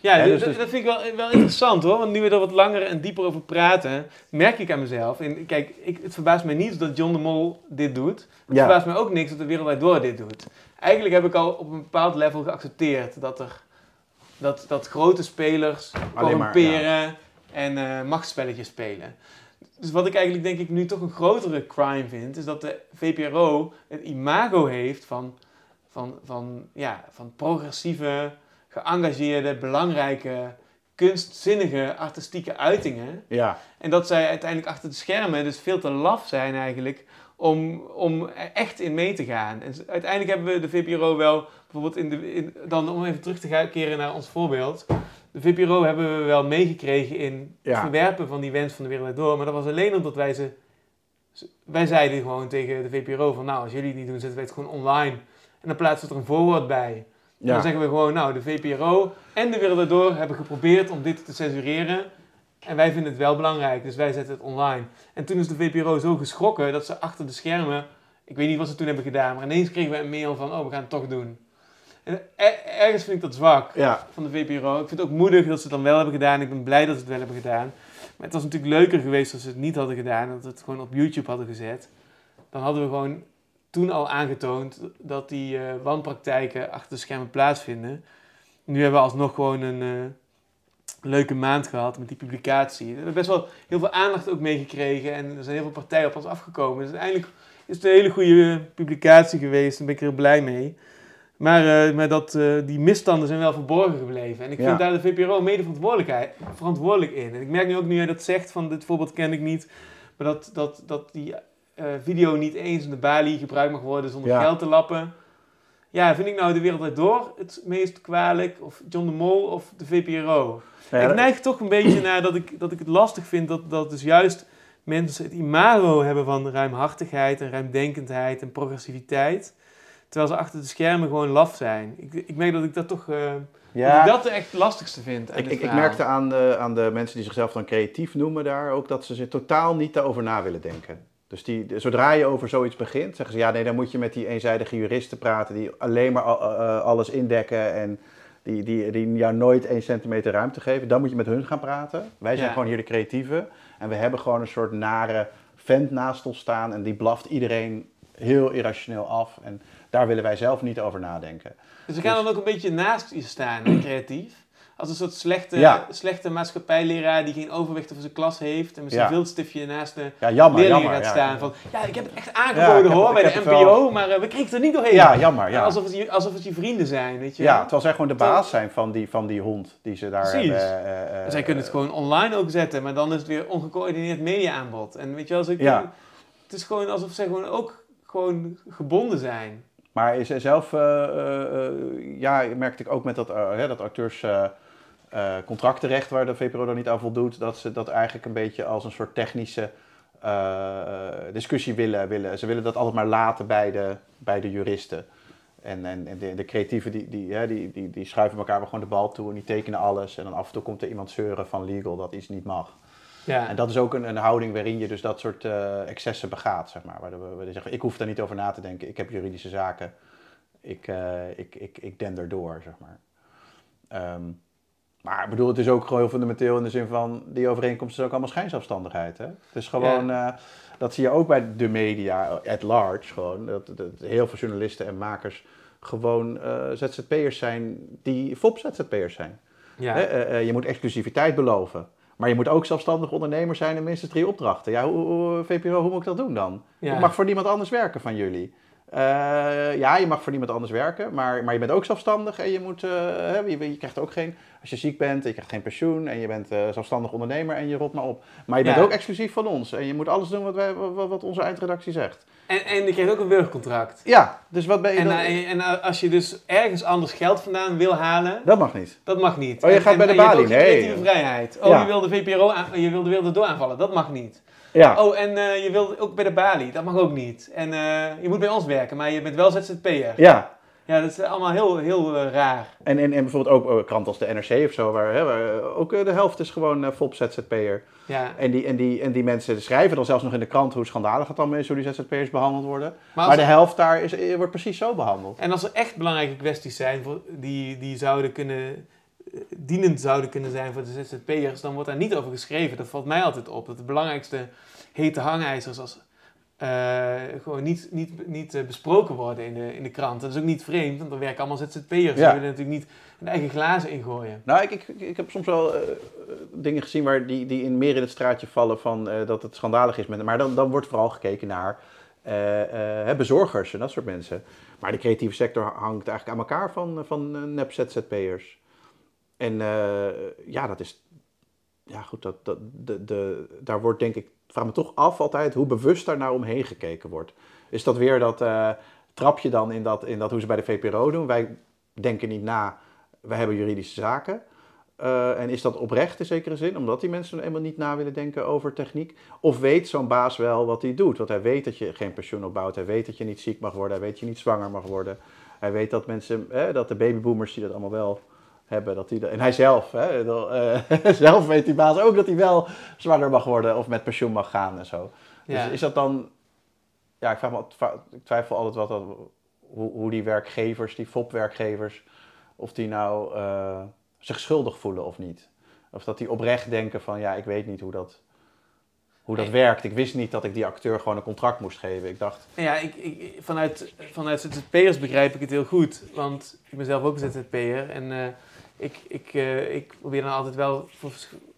Ja, Ja, dus, dus- dat, dus- dat vind ik wel, wel interessant hoor. Want nu we er wat langer en dieper over praten, merk ik aan mezelf. En kijk, ik, het verbaast mij niet dat John de Mol dit doet. Het Ja. verbaast mij ook niks dat de Wereldwijd Door dit doet. Eigenlijk heb ik al op een bepaald level geaccepteerd dat, er, dat, dat grote spelers corrumperen en eh machtsspelletjes spelen. Dus wat ik eigenlijk denk ik nu toch een grotere crime vind, is dat de VPRO het imago heeft van, van, van, ja, van progressieve, geëngageerde, belangrijke, kunstzinnige, artistieke uitingen. Ja, En dat zij uiteindelijk achter de schermen dus veel te laf zijn eigenlijk om, om er echt in mee te gaan. En uiteindelijk hebben we de VPRO wel, bijvoorbeeld in de, in, dan om even terug te gaan keren naar ons voorbeeld. De VPRO hebben we wel meegekregen in het Ja. verwerpen van die wens van de wereld door. Maar dat was alleen omdat wij ze, wij zeiden gewoon tegen de VPRO van nou, als jullie het niet doen, zetten wij het gewoon online. En dan plaatsen we er een voorwoord bij. En dan zeggen we gewoon, nou, de VPRO en de Wereld Door hebben geprobeerd om dit te censureren. En wij vinden het wel belangrijk, dus wij zetten het online. En toen is de VPRO zo geschrokken dat ze achter de schermen, ik weet niet wat ze toen hebben gedaan, maar ineens kregen we een mail van, oh, we gaan het toch doen. En er- ergens vind ik dat zwak ja. van de VPRO. Ik vind het ook moedig dat ze het dan wel hebben gedaan. Ik ben blij dat ze het wel hebben gedaan. Maar het was natuurlijk leuker geweest als ze het niet hadden gedaan. Dat we het gewoon op YouTube hadden gezet. Dan hadden we gewoon toen al aangetoond dat die eh, wanpraktijken achter de schermen plaatsvinden. Nu hebben we alsnog gewoon een eh, leuke maand gehad met die publicatie. We hebben best wel heel veel aandacht ook meegekregen. En er zijn heel veel partijen op ons afgekomen. Dus uiteindelijk is het een hele goede publicatie geweest. Daar ben ik er blij mee. Maar, eh, maar dat, eh, die misstanden zijn wel verborgen gebleven. En ik Ja. vind daar de VPRO mede verantwoordelijk in. En ik merk nu ook nu jij dat zegt, van dit voorbeeld ken ik niet. Maar dat, dat, dat die eh, video niet eens in de balie gebruikt mag worden zonder Ja. geld te lappen. Ja, vind ik nou de wereld Draait door het meest kwalijk? Of John de Mol of de VPRO? Ja, ik neig toch een beetje naar dat ik, dat ik het lastig vind dat, dat dus juist mensen het imago hebben van ruimhartigheid en ruimdenkendheid en progressiviteit. Terwijl ze achter de schermen gewoon laf zijn. Ik, ik merk dat ik dat toch eh, dat ja. ik dat de echt lastigste vind. aan Ik, dit ik, ik merkte aan de, aan de mensen die zichzelf dan creatief noemen daar ook dat ze zich totaal niet daarover na willen denken. Dus die, zodra je over zoiets begint, zeggen ze ja, nee, dan moet je met die eenzijdige juristen praten die alleen maar al- eh, alles indekken en die, die, die jou nooit één centimeter ruimte geven. Dan moet je met hun gaan praten. Wij zijn Ja. gewoon hier de creatieven en we hebben gewoon een soort nare vent naast ons staan en die blaft iedereen heel irrationeel af. En daar willen wij zelf niet over nadenken. Dus we gaan dan ook een beetje naast je staan, creatief. Als een soort slechte, Ja. slechte maatschappijleraar die geen overwicht over zijn klas heeft. En met zijn Ja. viltstiftje naast de Ja, jammer, leerlingen jammer. gaat staan. Van, ja, ik heb het echt aangeboden ik hoor, ik bij de NPO, wel- maar eh, we kregen het er niet doorheen. Ja, jammer. Ja. Alsof, het je, alsof het je vrienden zijn, weet je Ja, terwijl zij gewoon de baas zijn van die, van die hond die ze daar Precies. hebben. eh, eh, zij kunnen het gewoon online ook zetten, maar dan is het weer ongecoördineerd media-aanbod. En weet je wel, ze Ja. het is gewoon alsof zij gewoon ook gewoon gebonden zijn. Maar is zelf, ja, merkte ik ook met dat, hè, dat acteurs eh, eh, contractenrecht waar de VPRO dan niet aan voldoet, dat ze dat eigenlijk een beetje als een soort technische eh, discussie willen, willen. Ze willen dat altijd maar laten bij de, bij de juristen. En, en, en de, de creatieven die, die, hè, die, die, die schuiven elkaar maar gewoon de bal toe en die tekenen alles. En dan af en toe komt er iemand zeuren van legal dat iets niet mag. Ja. En dat is ook een, een houding waarin je dus dat soort eh, excessen begaat, zeg maar. Waar we, we zeggen, ik hoef daar niet over na te denken, ik heb juridische zaken, ik, eh ik, ik, ik den erdoor, zeg maar. Ehm, maar ik bedoel, het is ook gewoon heel fundamenteel in de zin van, die overeenkomst is ook allemaal schijnzelfstandigheid, hè. Het is gewoon, eh, dat zie je ook bij de media at large, gewoon, dat, dat heel veel journalisten en makers gewoon eh, ZZP'ers zijn die FOP-ZZP'ers zijn. ja. Hè, eh, je moet exclusiviteit beloven. Maar je moet ook zelfstandig ondernemer zijn en minstens drie opdrachten. Ja, hoe, hoe- VPRO, hoe moet ik dat doen dan? Ja. Ik mag voor niemand anders werken van jullie. Eh, ja, je mag voor niemand anders werken, maar, maar je bent ook zelfstandig en je, moet, eh, je, je krijgt ook geen, als je ziek bent, je krijgt geen pensioen en je bent eh, zelfstandig ondernemer en je rolt maar op. Maar je bent Ja. ook exclusief van ons en je moet alles doen wat, wij, wat, wat onze eindredactie zegt. En, en je krijgt ook een burgercontract. Ja, dus wat ben je En, dan? en als je dus ergens anders geld vandaan wil halen, Dat mag niet. dat mag niet. Oh, je En- gaat bij de en je hebt balie? ook Nee. vrijheid. Oh, Ja. je wil de VPRO, aan, je wil de Wereld Door aanvallen, dat mag niet. Ja, Oh, en eh, je wil ook bij de balie, dat mag ook niet. En eh, je moet bij ons werken, maar je bent wel ZZP'er. ja. Ja, dat is allemaal heel, heel eh, raar. En, en, en bijvoorbeeld ook eh, kranten als de NRC of zo, waar, hè, waar ook de helft is gewoon FOP ZZP'er. Ja. En die, en, die, en die mensen schrijven dan zelfs nog in de krant hoe schandalig het dan is, hoe die ZZP'ers behandeld worden. Maar de er- helft daar is, wordt precies zo behandeld. En als er echt belangrijke kwesties zijn voor, die, die zouden kunnen, dienend zouden kunnen zijn voor de ZZP'ers, dan wordt daar niet over geschreven. Dat valt mij altijd op. Dat de belangrijkste hete hangijzers als, eh, gewoon niet, niet, niet eh, besproken worden in de, in de krant. Dat is ook niet vreemd, want er werken allemaal ZZP'ers. Die Ja. willen natuurlijk niet hun eigen glazen ingooien. Nou, ik, ik, ik heb soms wel eh, dingen gezien waar die, die in meer in het straatje vallen van dat het schandalig is. Met, maar dan, dan wordt vooral gekeken naar bezorgers en dat soort mensen. Maar de creatieve sector hangt eigenlijk aan elkaar van, van eh, nep ZZP'ers. En eh, ja, dat is. Ja, goed, dat, dat, de, de, daar wordt denk ik. Vraag me toch af altijd hoe bewust daar nou omheen gekeken wordt. Is dat weer dat eh, trapje dan in dat, in dat hoe ze bij de VPRO doen? Wij denken niet na, we hebben juridische zaken. Eh, en is dat oprecht in zekere zin, omdat die mensen eenmaal niet na willen denken over techniek? Of weet zo'n baas wel wat hij doet? Want hij weet dat je geen pensioen opbouwt, hij weet dat je niet ziek mag worden, hij weet dat je niet zwanger mag worden. Hij weet dat mensen, dat de babyboomers die dat allemaal wel hebben, dat dat, en hij zelf, hè, eh, zelf weet die baas ook dat hij wel zwanger mag worden of met pensioen mag gaan en zo. Ja. Dus is dat dan, ja, ik, vraag me, ik twijfel altijd wat dat, hoe, hoe die werkgevers, die FOP-werkgevers, of die nou eh, zich schuldig voelen of niet. Of dat die oprecht denken van, ja, ik weet niet hoe dat, hoe dat Nee. werkt. Ik wist niet dat ik die acteur gewoon een contract moest geven. Ik dacht, Ja, ik, ik, vanuit, vanuit ZZP'ers begrijp ik het heel goed. Want ik ben zelf ook een ZZP'er. En eh, ik, ik, eh, ik probeer dan altijd wel... Voor,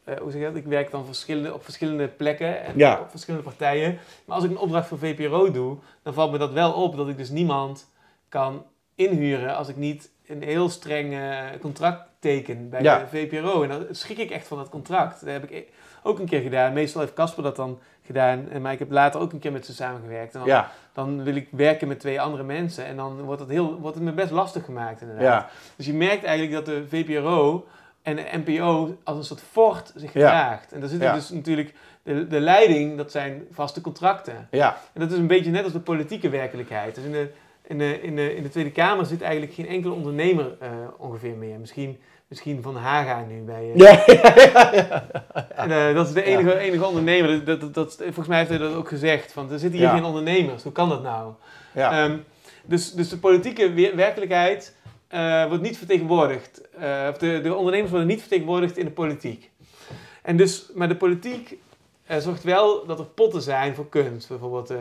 eh, hoe zeg je dat? Ik werk dan verschillende, op verschillende plekken en Ja. op verschillende partijen. Maar als ik een opdracht voor VPRO doe, dan valt me dat wel op dat ik dus niemand kan inhuren als ik niet een heel streng eh, contract teken bij Ja. de VPRO. En dan schrik ik echt van dat contract. Dat heb ik e- ook een keer gedaan. Meestal heeft Casper dat dan gedaan. En- Maar ik heb later ook een keer met ze samengewerkt. En dan ja, dan wil ik werken met twee andere mensen. En dan wordt het, heel, wordt het me best lastig gemaakt inderdaad. ja, Dus je merkt eigenlijk dat de VPRO en de NPO als een soort fort zich gedraagt. En daar zit dus natuurlijk... De, de leiding, dat zijn vaste contracten. ja, En dat is een beetje net als de politieke werkelijkheid. Dus in de in, de, in, de, in de Tweede Kamer zit eigenlijk geen enkele ondernemer eh, ongeveer meer. Misschien, misschien Van Haga nu bij... eh, Ja, ja, ja, ja. en, eh, dat is de enige, enige ondernemer. Dat, dat, dat, volgens mij heeft hij dat ook gezegd. Van, er zitten hier geen ondernemers. Hoe kan dat nou? ja. Ehm, dus, dus de politieke we- werkelijkheid eh, wordt niet vertegenwoordigd. Of de, de ondernemers worden niet vertegenwoordigd in de politiek. En dus, maar de politiek zorgt wel dat er potten zijn voor kunst. Bijvoorbeeld een,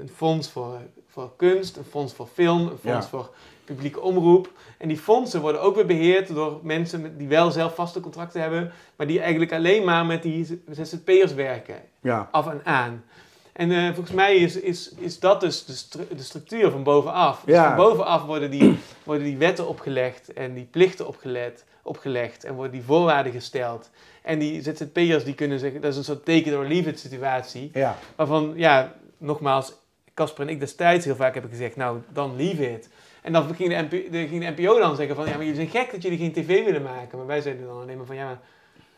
een fonds voor, voor kunst, een fonds voor film, een fonds Ja. voor publieke omroep. En die fondsen worden ook weer beheerd door mensen die wel zelf vaste contracten hebben, maar die eigenlijk alleen maar met die ZZP'ers werken ja. af en aan. En eh, volgens mij is, is, is dat dus de, stru- de structuur van bovenaf. Dus Ja. van bovenaf worden die, worden die wetten opgelegd en die plichten opgelegd, opgelegd en worden die voorwaarden gesteld. En die ZZP'ers die kunnen zeggen, dat is een soort take it or leave it situatie. ja. Waarvan, ja, nogmaals, Casper en ik destijds heel vaak hebben gezegd, nou, dan leave it. En dan ging de, NP, de, ging de NPO dan zeggen van, ja, maar jullie zijn gek dat jullie geen tv willen maken. Maar wij zeiden dan alleen maar van, ja, maar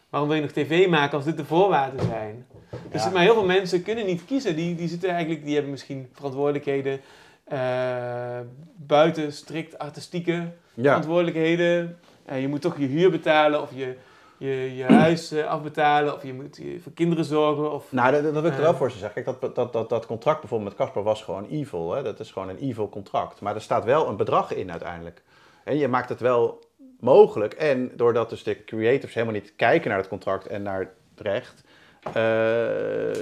waarom wil je nog tv maken als dit de voorwaarden zijn? Dus maar heel veel mensen kunnen niet kiezen. Die, die zitten eigenlijk, die hebben misschien verantwoordelijkheden eh, buiten strikt artistieke ja. verantwoordelijkheden. Eh, je moet toch je huur betalen of je, je, je huis eh, afbetalen of je moet je voor kinderen zorgen. Of, Nou, dat, dat wil ik er wel Eh. voor zeggen. Kijk, dat, dat, dat, dat contract bijvoorbeeld met Casper was gewoon evil. Hè? Dat is gewoon een evil contract. Maar er staat wel een bedrag in uiteindelijk. En je maakt het wel mogelijk. En doordat dus de creators helemaal niet kijken naar het contract en naar het recht, eh,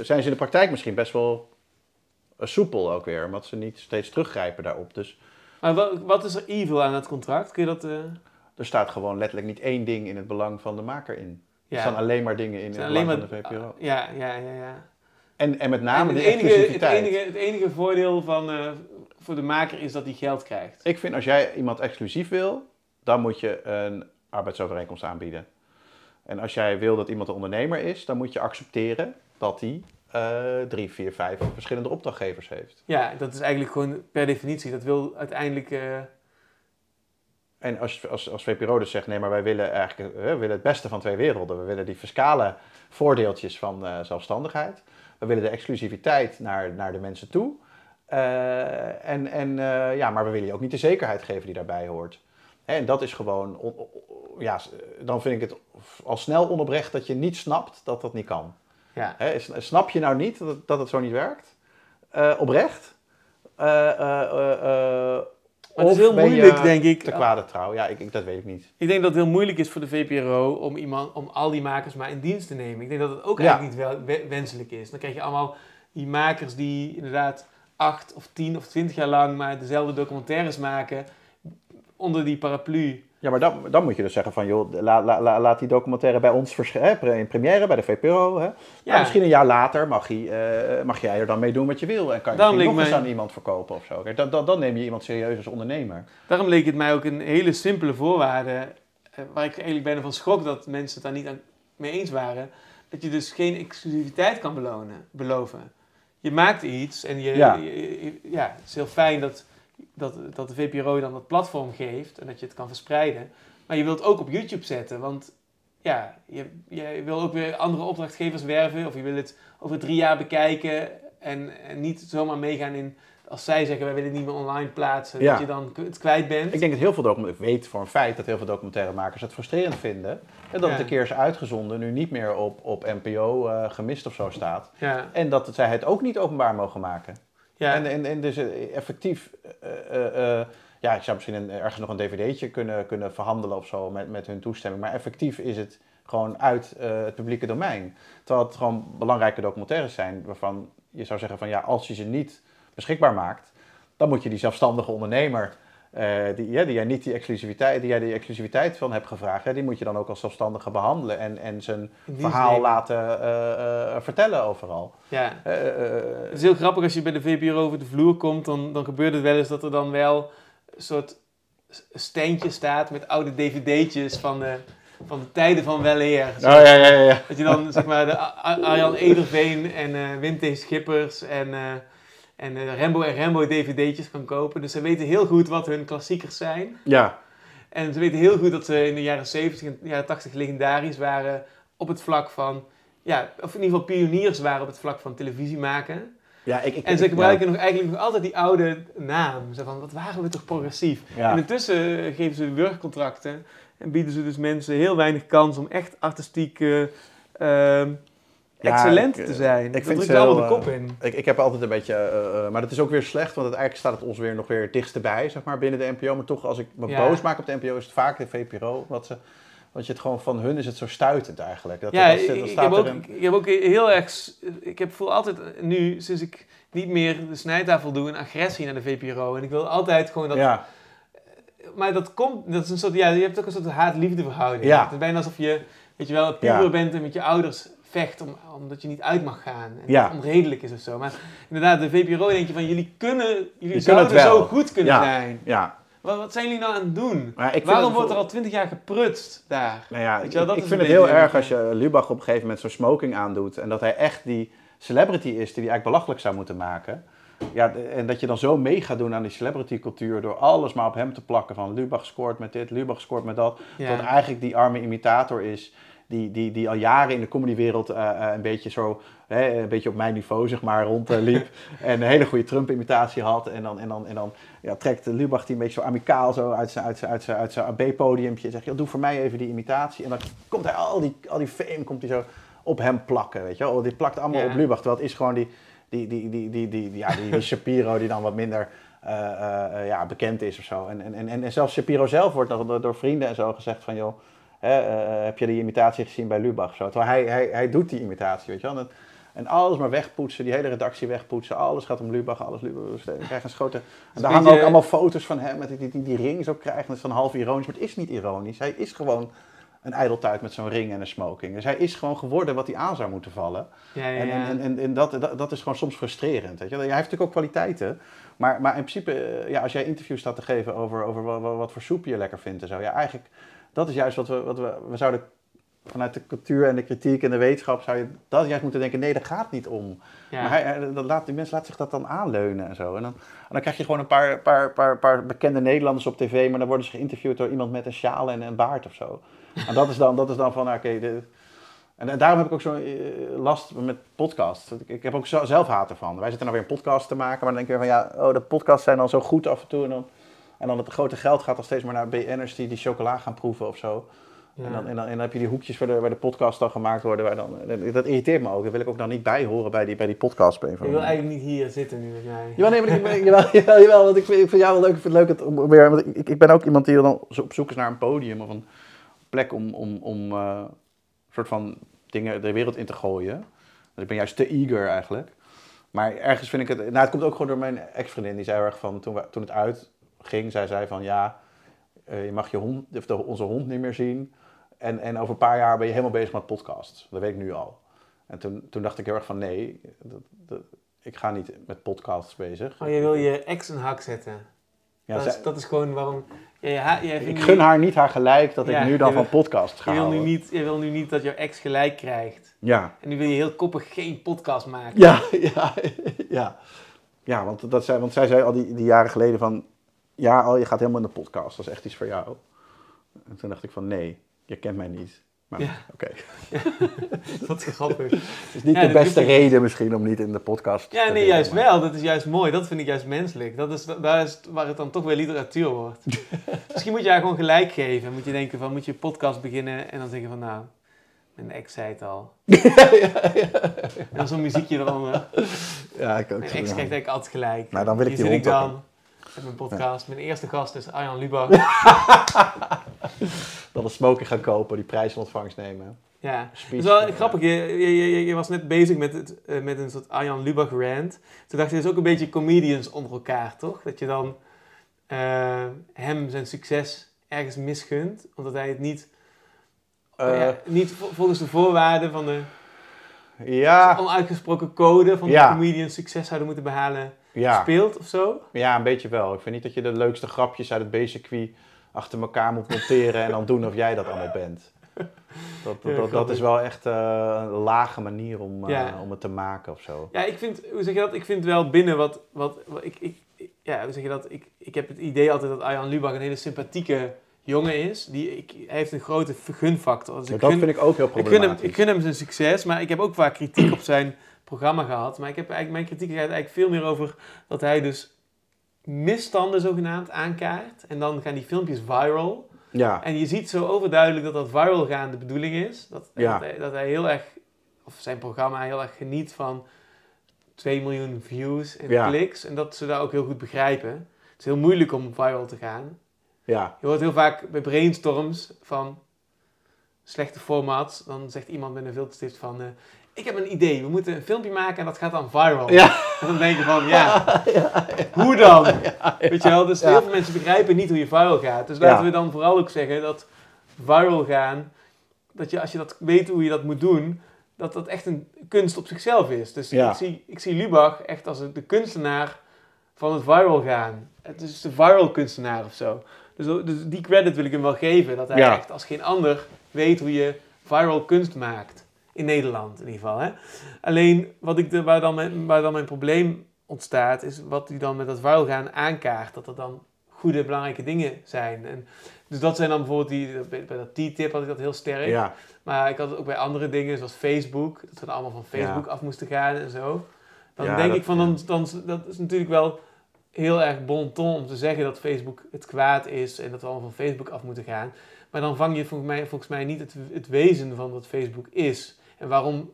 zijn ze in de praktijk misschien best wel soepel ook weer. Omdat ze niet steeds teruggrijpen daarop. Dus Maar wat, wat is er evil aan dat contract? Kun je dat... er staat gewoon letterlijk niet één ding in het belang van de maker in. ja, Er staan alleen maar dingen in het belang van de VPRO. Ja, ja, ja. ja. En, en met En name het, de enige, het, exclusiviteit. enige, het enige voordeel van, eh, voor de maker is dat hij geld krijgt. Ik vind als jij iemand exclusief wil, dan moet je een arbeidsovereenkomst aanbieden. En als jij wil dat iemand een ondernemer is, dan moet je accepteren dat hij eh, drie, vier, vijf verschillende opdrachtgevers heeft. Ja, dat is eigenlijk gewoon per definitie. Dat wil uiteindelijk... eh, En als, als, als VPRO dus zegt, nee, maar wij willen eigenlijk eh, we willen het beste van twee werelden. We willen die fiscale voordeeltjes van eh, zelfstandigheid. We willen de exclusiviteit naar, naar de mensen toe. Eh, en, en, ja, maar we willen je ook niet de zekerheid geven die daarbij hoort. Hè, en dat is gewoon, on- on- ja, dan vind ik het al snel onoprecht dat je niet snapt dat dat niet kan. ja. Hè, snap je nou niet dat het, dat het zo niet werkt? Oprecht? Maar het is heel je moeilijk, denk ik. Te kwade trouw, ja, ik, ik, dat weet ik niet. Ik denk dat het heel moeilijk is voor de VPRO om, iemand, om al die makers maar in dienst te nemen. Ik denk dat het ook Ja. eigenlijk niet wel, wenselijk is. Dan krijg je allemaal die makers die inderdaad acht of tien of twintig jaar lang maar dezelfde documentaires maken onder die paraplu. Ja, maar dan, dan moet je dus zeggen van, joh, la, la, la- laat die documentaire bij ons hè, in première, bij de VPRO. Hè. Ja. Misschien een jaar later mag, hij, eh, mag jij er dan mee doen wat je wil. En kan je Daarom misschien nog eens aan iemand verkopen of zo. Kijk, dan, dan, dan neem je iemand serieus als ondernemer. Daarom leek het mij ook een hele simpele voorwaarde, eh, waar ik eigenlijk bijna van schrok dat mensen het daar niet aan mee eens waren. Dat je dus geen exclusiviteit kan belonen, beloven. Je maakt iets en je, Ja. je- je- ja, het is heel fijn dat, dat, dat de VPRO dan dat platform geeft en dat je het kan verspreiden. Maar je wilt het ook op YouTube zetten, want ja, je, je wil ook weer andere opdrachtgevers werven of je wil het over drie jaar bekijken en, en niet zomaar meegaan in, als zij zeggen wij willen het niet meer online plaatsen, Ja. dat je dan het kwijt bent. Ik denk dat heel veel documentaire, ik weet voor een feit dat heel veel documentairemakers het frustrerend vinden. En dat Ja. het een keer is uitgezonden, nu niet meer op, op NPO eh, gemist of zo staat. Ja, En dat zij het ook niet openbaar mogen maken. Ja. En, en, dus eh, effectief, eh, eh, ja, ik zou misschien een, ergens nog een dvd'tje kunnen, kunnen verhandelen of zo met, met hun toestemming. Maar effectief is het gewoon uit het publieke domein. Terwijl het gewoon belangrijke documentaires zijn waarvan je zou zeggen van ja, als je ze niet beschikbaar maakt, dan moet je die zelfstandige ondernemer, eh, die, ja, die, jij niet die exclusiviteit, die jij die exclusiviteit van hebt gevraagd, hè, die moet je dan ook als zelfstandige behandelen en, en zijn verhaal laten eh, eh, vertellen overal. Ja. Het is heel grappig als je bij de VPRO over de vloer komt, dan, dan gebeurt het wel eens dat er dan wel een soort steentje staat met oude dvd'tjes van de, van de tijden van weleer. Oh ja, ja, ja. ja. Dat je dan zeg maar de Arjan Ederveen en Wim T. Schippers en, en eh, Rembo en Rembo dvd'tjes kan kopen. Dus ze weten heel goed wat hun klassiekers zijn. ja. En ze weten heel goed dat ze in de jaren 70 en jaren 80 legendarisch waren op het vlak van, ja, of in ieder geval pioniers waren op het vlak van televisie maken. Ja, ik, ik, En ze ik- gebruiken nog eigenlijk nog altijd die oude naam. Zo van, wat waren we toch progressief. Ja. En intussen eh, geven ze werkcontracten en bieden ze dus mensen heel weinig kans om echt artistiek eh, Ja, excellent ik, te eh, zijn. ik dat vind ze allemaal de eh, kop in. Ik, ik heb altijd een beetje, eh, eh, maar dat is ook weer slecht, want uiteindelijk staat het ons weer nog weer het dichtst bij, zeg maar, binnen de NPO. Maar toch, als ik me Ja. boos maak op de NPO, is het vaak de VPRO. Wat ze, want je het gewoon van hun is het zo stuitend eigenlijk. Dat, Ja, dat, ik, dat ik heb ook, een- ik heb ook heel erg... Ik heb, voel altijd nu, sinds ik niet meer de snijtafel doe, een agressie naar de VPRO. En ik wil altijd gewoon dat... ja, Maar dat komt... Dat is een soort... Ja, je hebt ook een soort haat-liefde verhouding. Ja. Het is bijna alsof je, weet je wel, puber Ja. bent en met je ouders vecht om, omdat je niet uit mag gaan. En Ja. onredelijk is of zo. Maar inderdaad, de VPRO denk je van, jullie kunnen... Jullie zouden zo goed kunnen Ja. zijn. ja. Wat, wat zijn jullie nou aan het doen? Waarom wordt er al twintig jaar geprutst daar? Nou ja, Weet ik, je wel, dat ik is vind het heel erg als je Lubach op een gegeven moment zo'n smoking aandoet. En dat hij echt die celebrity is die hij eigenlijk belachelijk zou moeten maken. Ja, en dat je dan zo mee gaat doen aan die celebrity cultuur door alles maar op hem te plakken. Van Lubach scoort met dit, Lubach scoort met dat. Ja. Dat eigenlijk die arme imitator is die, die, die al jaren in de comedywereld eh, eh, een beetje zo, hè, een beetje op mijn niveau zeg maar, rondliep. en een hele goede Trump-imitatie had. En dan, en dan, en dan ja, trekt Lubach die een beetje zo amicaal zo uit zijn, uit zijn, uit zijn, uit zijn AB-podiumpje. En zegt, "Joh, doe voor mij even die imitatie. En dan komt hij al die, al die fame komt hij zo op hem plakken, weet je wel. Die plakt allemaal op Lubach. Terwijl het is gewoon die, die, die, die, die, die, ja, die, die Shapiro die dan wat minder eh, ja, bekend is of zo. En, en, en, en zelfs Shapiro zelf wordt nog door, door vrienden en zo gezegd van, joh, heb je die imitatie gezien bij Lubach? Zo. Terwijl hij, hij, hij doet die imitatie, weet je wel. En, en alles maar wegpoetsen, die hele redactie wegpoetsen. Alles gaat om Lubach, alles Lubach. Dus we krijgen een schoten. En daar hangen ook allemaal foto's van hem met die, die, die, ring zo krijgen. Dat is dan half ironisch, maar het is niet ironisch. Hij is gewoon een ijdeltuit met zo'n ring en een smoking. Dus hij is gewoon geworden wat hij aan zou moeten vallen. Ja, ja, En, ja. en, en, en, en dat, dat, dat is gewoon soms frustrerend. Weet je? Hij heeft natuurlijk ook kwaliteiten. Maar, maar in principe, eh, ja, als jij interviews staat te geven over, over wat, wat, wat voor soep je lekker vindt en zo. Ja, eigenlijk, dat is juist wat we, wat we, we zouden vanuit de cultuur en de kritiek en de wetenschap zou je dat juist moeten denken. Nee, dat gaat niet om. Ja. Maar hij, hij- dat laat, die mensen laten zich dat dan aanleunen en zo. En dan, en dan krijg je gewoon een paar, paar, paar, paar bekende Nederlanders op tv, maar dan worden ze geïnterviewd door iemand met een sjaal en een baard of zo. En dat is dan, dat is dan van, oké, de- en, en daarom heb ik ook zo'n eh, last met podcasts. Ik, heb ook zo- zelf haat ervan. Wij zitten nou weer een podcast te maken, maar dan denk je van, ja, oh, de podcasts zijn dan zo goed af en toe. En dan, en dan het grote geld gaat dan steeds maar naar BN'ers die die chocola gaan proeven of zo. Ja. En, dan, en, dan, en dan heb je die hoekjes waar de, waar de podcasts dan gemaakt worden. Waar dan, dat irriteert me ook. Dat wil ik ook dan niet bij horen bij die, bij die podcast. Je wil eigenlijk niet hier zitten nu met mij. Jawel, nee, maar ik jawel, jawel, jawel, want ik vind, ik vind jou wel leuk. Ik vind het leuk het, om weer, want ik, ik ben ook iemand die dan op zoek is naar een podium of een plek om, om, om eh, soort van dingen de wereld in te gooien. Dus ik ben juist te eager eigenlijk. Maar ergens vind ik het, nou het komt ook gewoon door mijn ex-vriendin. Die zei erg van, toen, we, toen het uitging, zij zei van ja, eh, je mag je hond, of de, onze hond niet meer zien. En, en over een paar jaar ben je helemaal bezig met podcasts. Dat weet ik nu al. En toen, toen dacht ik heel erg van nee, dat, dat, ik ga niet met podcasts bezig. Oh, je wil je ex een hak zetten. Ja, dat, zij- is, dat is gewoon waarom... Ja, ik nu- gun haar niet haar gelijk dat ik nu dan van podcasts ga Je wil, nu niet, je wil nu niet dat jouw ex gelijk krijgt. Ja. En nu wil je heel koppig geen podcast maken. Ja, ja, ja. Ja, want, dat zei, want zij zei al die, die jaren geleden van... Ja, al je gaat helemaal in de podcast. Dat is echt iets voor jou. En toen dacht ik van nee, je kent mij niet. Maar Ja. oké. Wat grappig. Het is niet Ja, de dat beste reden misschien om niet in de podcast Ja, te nee, willen, juist maar- wel. Dat is juist mooi. Dat vind ik juist menselijk. Dat is, daar is waar het dan toch weer literatuur wordt. Misschien moet je haar gewoon gelijk geven. Moet je denken van, moet je podcast beginnen en dan zeggen van, nou, mijn ex zei het al. En dan zo'n muziekje eronder. Ja, ik ook. Mijn ex krijgt eigenlijk altijd gelijk. Nou, dan wil ik Hier die hond dan met mijn podcast. Mijn eerste gast is Arjan Lubach. Dan een smoking gaan kopen, die prijs in ontvangst nemen. Ja, het Speech, is wel ja. grappig. Je, je, je, je was net bezig met, het, eh, met een soort Arjan Lubach rant. Toen dacht je, het is ook een beetje comedians onder elkaar, toch? Dat je dan eh, hem zijn succes ergens misgunt, omdat hij het niet, Eh, ja, niet vol- volgens de voorwaarden van de ja, onuitgesproken code van de comedian succes zouden moeten behalen, ja. speelt of zo. Ja, een beetje wel. Ik vind niet dat je de leukste grapjes uit het B-circuit achter elkaar moet monteren en dan doen of jij dat allemaal bent. Dat, dat, dat, is wel echt eh, een lage manier om, eh, Ja. om het te maken of zo. Ja, ik vind, hoe zeg je dat? Ik vind wel binnen wat, wat, ik, ik- ja, hoe zeg je dat? Ik, ik heb het idee altijd dat Arjan Lubach een hele sympathieke jongen is. Die, ik, hij heeft een grote gunfactor. Dus dat gun- vind ik ook heel ik gun, hem, problematisch. ik gun hem zijn succes, maar ik heb ook vaak kritiek op zijn programma gehad. Maar ik heb eigenlijk, mijn kritiek gaat eigenlijk veel meer over dat hij dus misstanden zogenaamd aankaart. En dan gaan die filmpjes viral. Ja, En je ziet zo overduidelijk dat dat viral gaan de bedoeling is. Dat, Ja. dat, hij, dat hij heel erg, of zijn programma heel erg geniet van 2 miljoen views en Ja. kliks. En dat ze dat ook heel goed begrijpen. Het is heel moeilijk om viral te gaan. Ja, Je hoort heel vaak bij brainstorms van slechte formats. Dan zegt iemand met een filterstift van... eh, ik heb een idee, we moeten een filmpje maken en dat gaat dan viral. Ja. En dan denk je van, ja, hoe dan? Weet je wel, dus heel veel mensen begrijpen niet hoe je viral gaat. Dus laten we dan vooral ook zeggen dat viral gaan... Dat je, als je dat weet hoe je dat moet doen, dat dat echt een kunst op zichzelf is. Dus ik, zie, ik zie Lubach echt als de kunstenaar van het viral gaan. Het is de viral kunstenaar of zo. Dus, dus die credit wil ik hem wel geven. Dat hij Ja. echt als geen ander weet hoe je viral kunst maakt. In Nederland in ieder geval. Hè? Alleen wat ik de, waar, dan mijn, waar dan mijn probleem ontstaat, is wat hij dan met dat viral gaan aankaart. Dat er dan goede, belangrijke dingen zijn. En, dus dat zijn dan bijvoorbeeld die, bij, dat T-tip had ik dat heel sterk. ja, Maar ik had het ook bij andere dingen, zoals Facebook. Dat we allemaal van Facebook af moesten gaan en zo. Dan Ja, denk dat- ik van, dan, dan, dat is natuurlijk wel heel erg bon ton om te zeggen dat Facebook het kwaad is en dat we allemaal van Facebook af moeten gaan. Maar dan vang je volgens mij, volgens mij niet het, het wezen van wat Facebook is. En waarom,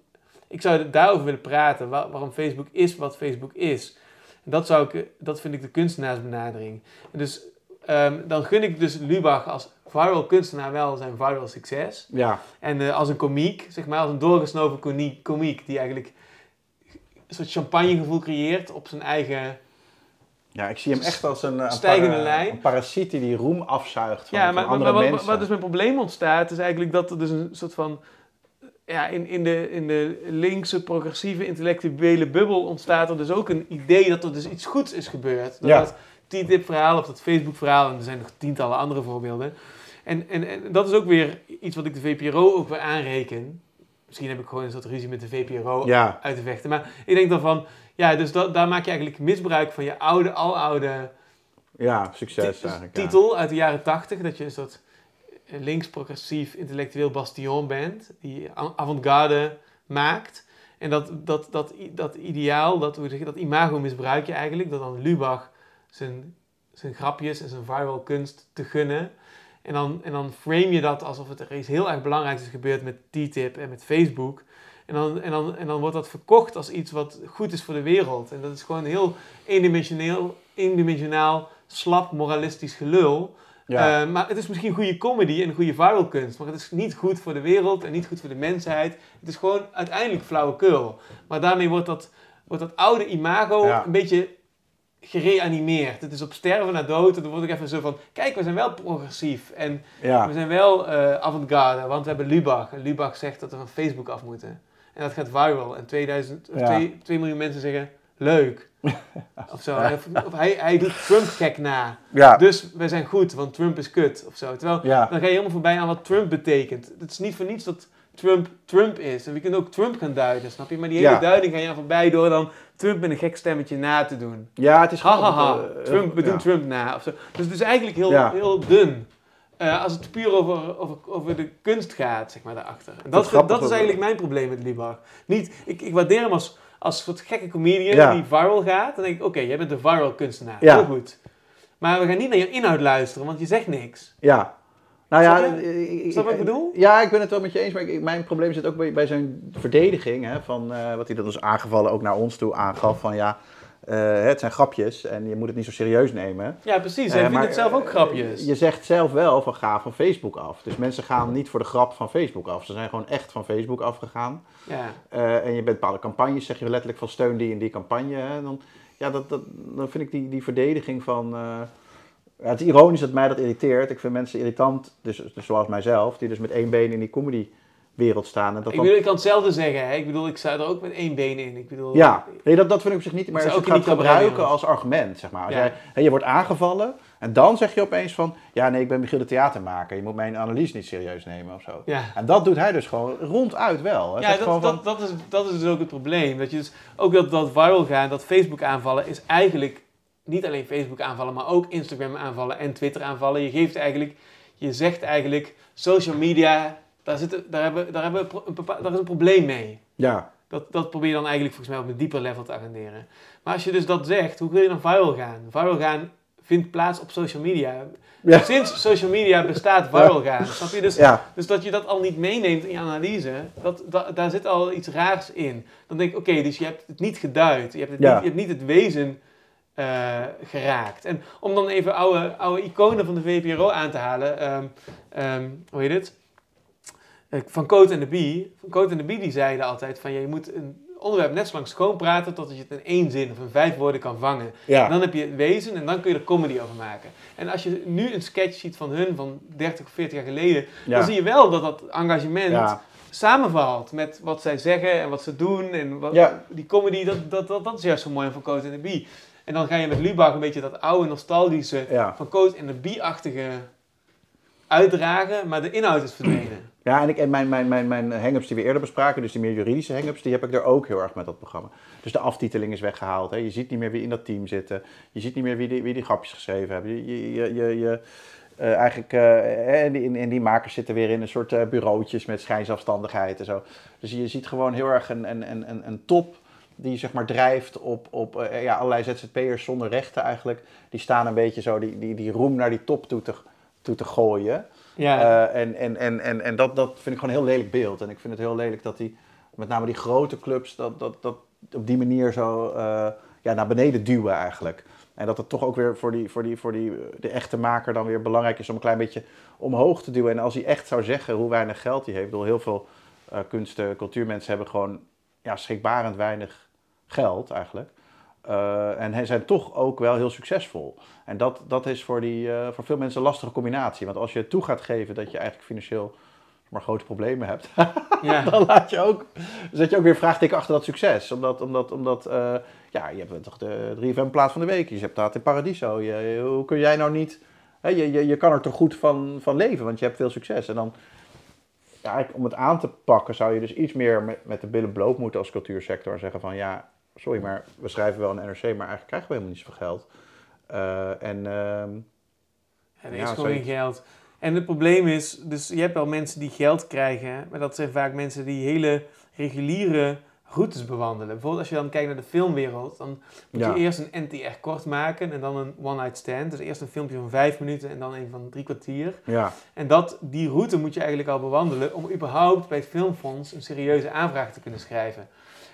ik zou daarover willen praten, waar- waarom Facebook is wat Facebook is. En dat, zou ik, dat vind ik de kunstenaarsbenadering. En dus ehm, dan gun ik dus Lubach als viral kunstenaar wel zijn viral succes. ja, En eh, als een komiek, zeg maar, als een doorgesnoven komiek, komiek die eigenlijk een soort champagnegevoel creëert op zijn eigen... ja, ik zie hem echt als een, een, Stijgende para- lijn. een parasiet die die roem afzuigt van, ja, maar, andere maar wat, mensen. wat dus mijn probleem ontstaat, is eigenlijk dat er dus een soort van... Ja, in, in, de, in de linkse, progressieve, intellectuele bubbel ontstaat er dus ook een idee dat er dus iets goeds is gebeurd. Dat Ja. dat TTIP-verhaal of dat Facebook-verhaal, en er zijn nog tientallen andere voorbeelden. En, en, en dat is ook weer iets wat ik de VPRO ook weer aanreken. Misschien heb ik gewoon een soort ruzie met de VPRO Ja, uit te vechten. Maar ik denk dan van, ja, dus dat, daar maak je eigenlijk misbruik van je oude, aloude ja, succes eigenlijk. ja. titel uit de jaren tachtig. Dat je een soort links-progressief intellectueel bastion bent. Die avant-garde maakt. En dat, dat, dat, dat ideaal, dat, hoe zeg je, dat imago misbruik je eigenlijk. Dat dan Lubach zijn, zijn grapjes en zijn viral kunst te gunnen. En dan, en dan frame je dat alsof het er iets heel erg belangrijks is gebeurd met TTIP en met Facebook. En dan, en, dan, en dan wordt dat verkocht als iets wat goed is voor de wereld. En dat is gewoon heel eendimensioneel, eendimensionaal, slap, moralistisch gelul. Ja. Eh, maar het is misschien goede comedy en goede viral kunst. Maar het is niet goed voor de wereld en niet goed voor de mensheid. Het is gewoon uiteindelijk flauwekul. Maar daarmee wordt dat, wordt dat oude imago Ja. een beetje gereanimeerd. Het is op sterven na dood. En dan word ik even zo van... Kijk, we zijn wel progressief. En ja, we zijn wel eh avant-garde. Want we hebben Lubach. En Lubach zegt dat we van Facebook af moeten. En dat gaat viral. En 2000, of Ja. 2, 2 miljoen mensen zeggen... Leuk. Of zo. Of, of hij, hij doet Trump gek na. ja, Dus we zijn goed, want Trump is kut. Of zo. Terwijl ja, dan ga je helemaal voorbij aan wat Trump betekent. Het is niet voor niets dat Trump Trump is. En we kunnen ook Trump gaan duiden, snap je? Maar die hele Ja. duiding ga je aan voorbij door dan Trump met een gek stemmetje na te doen. ja, het is Ha ha ha, eh, Trump, we doen. Trump na. Of zo. Dus het is eigenlijk heel, heel dun. Eh, als het puur over, over, over de kunst gaat, zeg maar, daarachter. En is dat, dat is eigenlijk mijn probleem met Libach. Niet, ik, ik waardeer hem als, als soort gekke comedian Ja. die viral gaat. Dan denk ik, oké, jij bent de viral kunstenaar. Ja. Heel goed. Maar we gaan niet naar je inhoud luisteren, want je zegt niks. Ja. Nou ja, Snap Snap je wat ik bedoel? Ja, ik ben het wel met je eens, maar ik- mijn probleem zit ook bij, bij zijn verdediging. Hè, van, eh, wat hij dan dus aangevallen ook naar ons toe aangaf. Van ja, eh, het zijn grapjes en je moet het niet zo serieus nemen. Ja, precies. Eh, Hij vindt maar, het zelf ook eh, grapjes. Je zegt zelf wel van ga van Facebook af. Dus mensen gaan niet voor de grap van Facebook af. Ze zijn gewoon echt van Facebook afgegaan. Ja. Eh, en je bent bepaalde campagnes, zeg je letterlijk van steun die en die campagne. Hè, dan, ja, dat, dat, dan vind ik die, die verdediging van... eh, ja, het is ironisch dat mij dat irriteert. Ik vind mensen irritant, dus, dus zoals mijzelf, die dus met één been in die comedywereld staan. En dat Ik dan- ik kan hetzelfde zeggen. Hè? Ik bedoel, ik sta er ook met één been in. Ik bedoel, ja, nee, dat, dat vind ik op zich niet. Maar als je ook het gaat gebruiken als argument, zeg maar. Als Ja. jij, hè, je wordt aangevallen en dan zeg je opeens van... Ja, nee, ik ben Michiel de theatermaker. Je moet mijn analyse niet serieus nemen of zo. Ja. En dat doet hij dus gewoon ronduit wel. Hij Ja, dat, van, dat, dat, is, dat is dus ook het probleem. Dat je dus ook dat, dat viral gaan, dat Facebook aanvallen, is eigenlijk niet alleen Facebook aanvallen, maar ook Instagram aanvallen en Twitter aanvallen. Je geeft eigenlijk, je zegt eigenlijk, social media, daar, zit, daar, hebben, daar, hebben een bepaal- daar is een probleem mee. Ja, Dat, dat probeer je dan eigenlijk volgens mij op een dieper level te agenderen. Maar als je dus dat zegt, hoe wil je dan viral gaan? Viral gaan vindt plaats op social media. Ja. Sinds social media bestaat viral gaan. Snap je? Dus, ja, dus dat je dat al niet meeneemt in je analyse, dat, da- daar zit al iets raars in. Dan denk ik, oké, dus je hebt het niet geduid. Je hebt, het niet, je hebt niet het wezen eh, geraakt. En om dan even oude, oude iconen van de VPRO aan te halen. ehm, ehm, hoe heet het? Eh, Van Coat en de Bie. Van Coat en de Bie die zeiden altijd van, ja, je moet een onderwerp net zo lang schoon praten totdat je het in één zin of in vijf woorden kan vangen. ja. Dan heb je het wezen en dan kun je er comedy over maken. En als je nu een sketch ziet van hun van 30 of 40 jaar geleden, ja. dan zie je wel dat dat engagement Ja. samenvalt met wat zij zeggen en wat ze doen. En wat, die comedy, dat, dat, dat, dat is juist zo mooi van Coat en de Bie. En dan ga je met Lubach een beetje dat oude, nostalgische, van Coat en de Bie-achtige uitdragen, maar de inhoud is verdwenen. Ja, en, ik, en mijn, mijn, mijn, mijn hang-ups die we eerder bespraken, dus die meer juridische hang-ups, die heb ik er ook heel erg met dat programma. Dus de aftiteling is weggehaald. Hè. Je ziet niet meer wie in dat team zitten. Je ziet niet meer wie die, wie die grapjes geschreven hebben. Je, je, je, je, eh, eigenlijk, eh, en, die, en die makers zitten weer in een soort eh, bureautjes met schijnzelfstandigheid en zo. Dus je ziet gewoon heel erg een, een, een, een, top die zeg maar drijft op, op ja, allerlei ZZP'ers zonder rechten eigenlijk. Die staan een beetje zo die, die, die roem naar die top toe te, toe te gooien. Ja, Eh, en en, en, en, en dat, dat vind ik gewoon een heel lelijk beeld. En ik vind het heel lelijk dat die, met name die grote clubs, dat, dat, dat op die manier zo eh, ja, naar beneden duwen eigenlijk. En dat het toch ook weer voor, die, voor, die, voor die, de echte maker dan weer belangrijk is om een klein beetje omhoog te duwen. En als hij echt zou zeggen hoe weinig geld hij heeft, ik bedoel, heel veel eh kunst- en cultuurmensen hebben gewoon ja, schrikbarend weinig geld eigenlijk. Eh, en hij zijn toch ook wel heel succesvol. En dat, dat is voor, die, eh, voor veel mensen een lastige combinatie. Want als je toe gaat geven dat je eigenlijk financieel maar grote problemen hebt, ja. dan laat je ook, zet je ook weer vraagteken achter dat succes. Omdat, omdat, omdat eh, ja, je hebt toch de 3FM plaats van de week. Je hebt dat in Paradiso. Je, hoe kun jij nou niet... Hè, je, je, je kan er toch goed van, van leven, want je hebt veel succes. En dan, ja, eigenlijk om het aan te pakken, zou je dus iets meer met, met de billen bloot moeten als cultuursector. En zeggen van, ja, sorry, maar we schrijven wel een NRC, maar eigenlijk krijgen we helemaal niet zoveel geld. Eh, en Ja, er is Ja, gewoon geen geld. En het probleem is, dus je hebt wel mensen die geld krijgen, maar dat zijn vaak mensen die hele reguliere routes bewandelen. Bijvoorbeeld als je dan kijkt naar de filmwereld, dan moet Ja. je eerst een NTR kort maken en dan een one night stand. Dus eerst een filmpje van vijf minuten en dan een van drie kwartier. ja, En dat, die route moet je eigenlijk al bewandelen om überhaupt bij het Filmfonds een serieuze aanvraag te kunnen schrijven.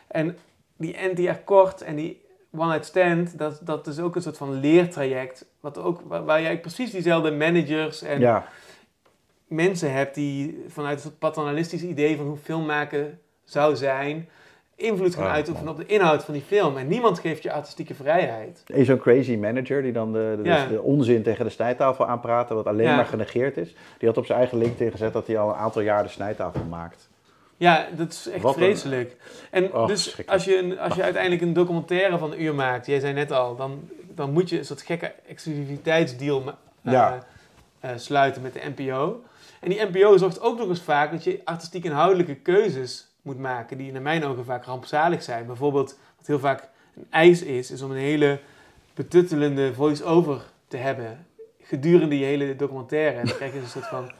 En die kort en die One Night Stand, dat, dat is ook een soort van leertraject. Wat ook, waar, waar jij precies diezelfde managers en ja, mensen hebt die vanuit soort paternalistisch idee van hoe film maken zou zijn, invloed gaan Oh, uitoefenen op de inhoud van die film. En niemand geeft je artistieke vrijheid. Is zo'n crazy manager die dan de, de, Ja. de onzin tegen de snijtafel aanpraten, wat alleen Ja. maar genegeerd is. Die had op zijn eigen LinkedIn gezet dat hij al een aantal jaar de snijtafel maakt. Ja, dat is echt Wat een- vreselijk. En Oh, dus als je, een, als je uiteindelijk een documentaire van een uur maakt, jij zei net al, dan, dan moet je een soort gekke exclusiviteitsdeal eh, Ja. eh, sluiten met de NPO. En die NPO zorgt ook nog eens vaak dat je artistiek inhoudelijke keuzes moet maken, die naar mijn ogen vaak rampzalig zijn. Bijvoorbeeld, wat heel vaak een eis is, is om een hele betuttelende voice-over te hebben gedurende je hele documentaire. En dan krijg je een soort van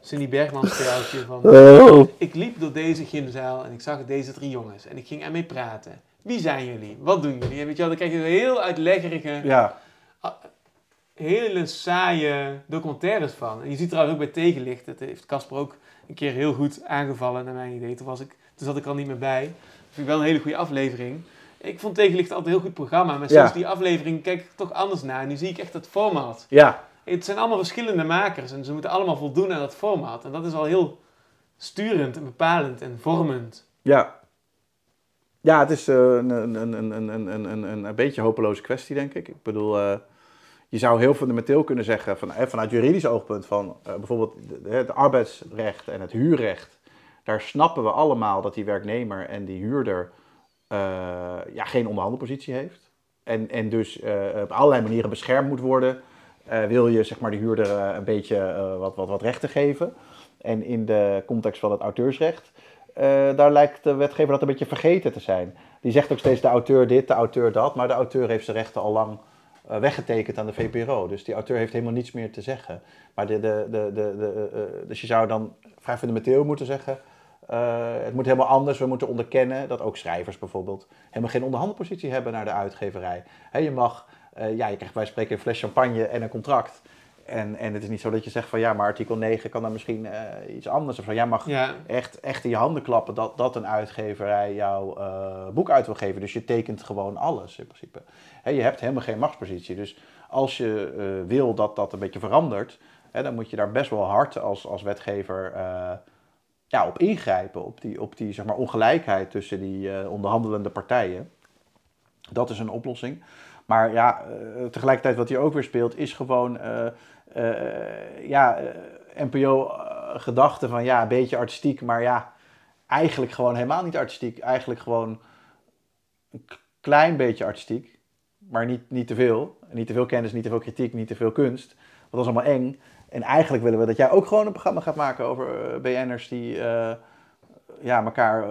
Cindy Bergman speltje van... Oh. Ik liep door deze gymzaal en ik zag deze drie jongens. En ik ging ermee praten. Wie zijn jullie? Wat doen jullie? En weet je wel, dan krijg je heel uitleggerige, Ja, hele saaie documentaires van. En je ziet trouwens ook bij Tegenlicht, dat heeft Casper ook een keer heel goed aangevallen naar mijn idee. Toen, was ik, toen zat ik al niet meer bij. Dat vind ik wel een hele goede aflevering. Ik vond Tegenlicht altijd een heel goed programma, maar Ja. sinds die aflevering kijk ik toch anders naar. Nu zie ik echt het format. ja, het zijn allemaal verschillende makers en ze moeten allemaal voldoen aan dat format. En dat is al heel sturend en bepalend en vormend. Ja. Ja, het is eh, een, een, een, een, een, een, beetje hopeloze kwestie, denk ik. Ik bedoel, eh, je zou heel fundamenteel kunnen zeggen, van, eh, vanuit juridisch oogpunt, van bijvoorbeeld het arbeidsrecht en het huurrecht. Daar snappen we allemaal dat die werknemer en die huurder ja, geen onderhandelpositie heeft. En, en dus op allerlei manieren beschermd moet worden eh, wil je zeg maar, de huurder eh, een beetje eh, wat, wat, wat rechten geven. En in de context van het auteursrecht, daar lijkt de wetgever dat een beetje vergeten te zijn. Die zegt ook steeds de auteur dit, de auteur dat, maar de auteur heeft zijn rechten al lang weggetekend aan de VPRO. Dus die auteur heeft helemaal niets meer te zeggen. Maar de, de, de, de, dus je zou dan vrij fundamenteel moeten zeggen... het moet helemaal anders. We moeten onderkennen dat ook schrijvers bijvoorbeeld... helemaal geen onderhandelpositie hebben naar de uitgeverij. Je mag... eh, ja, je krijgt bij spreken een fles champagne en een contract... En, en het is niet zo dat je zegt van ja, maar artikel 9 kan dan misschien eh, iets anders of zo. Jij mag Ja, echt, echt in je handen klappen dat, dat een uitgeverij jouw eh, boek uit wil geven. Dus je tekent gewoon alles in principe. Je hebt helemaal geen machtspositie. Dus als je wil dat dat een beetje verandert, hè, dan moet je daar best wel hard als, als wetgever ja, op ingrijpen. Op die, op die zeg maar, ongelijkheid tussen die onderhandelende partijen. Dat is een oplossing. Maar ja, eh, tegelijkertijd wat hier ook weer speelt, is gewoon eh, eh, ja, NPO-gedachte van ja, een beetje artistiek, maar ja, eigenlijk gewoon helemaal niet artistiek. Eigenlijk gewoon een klein beetje artistiek, maar niet, niet te veel. Niet te veel kennis, niet te veel kritiek, niet te veel kunst. Want dat is allemaal eng. En eigenlijk willen we dat jij ook gewoon een programma gaat maken over BN'ers die ja, elkaar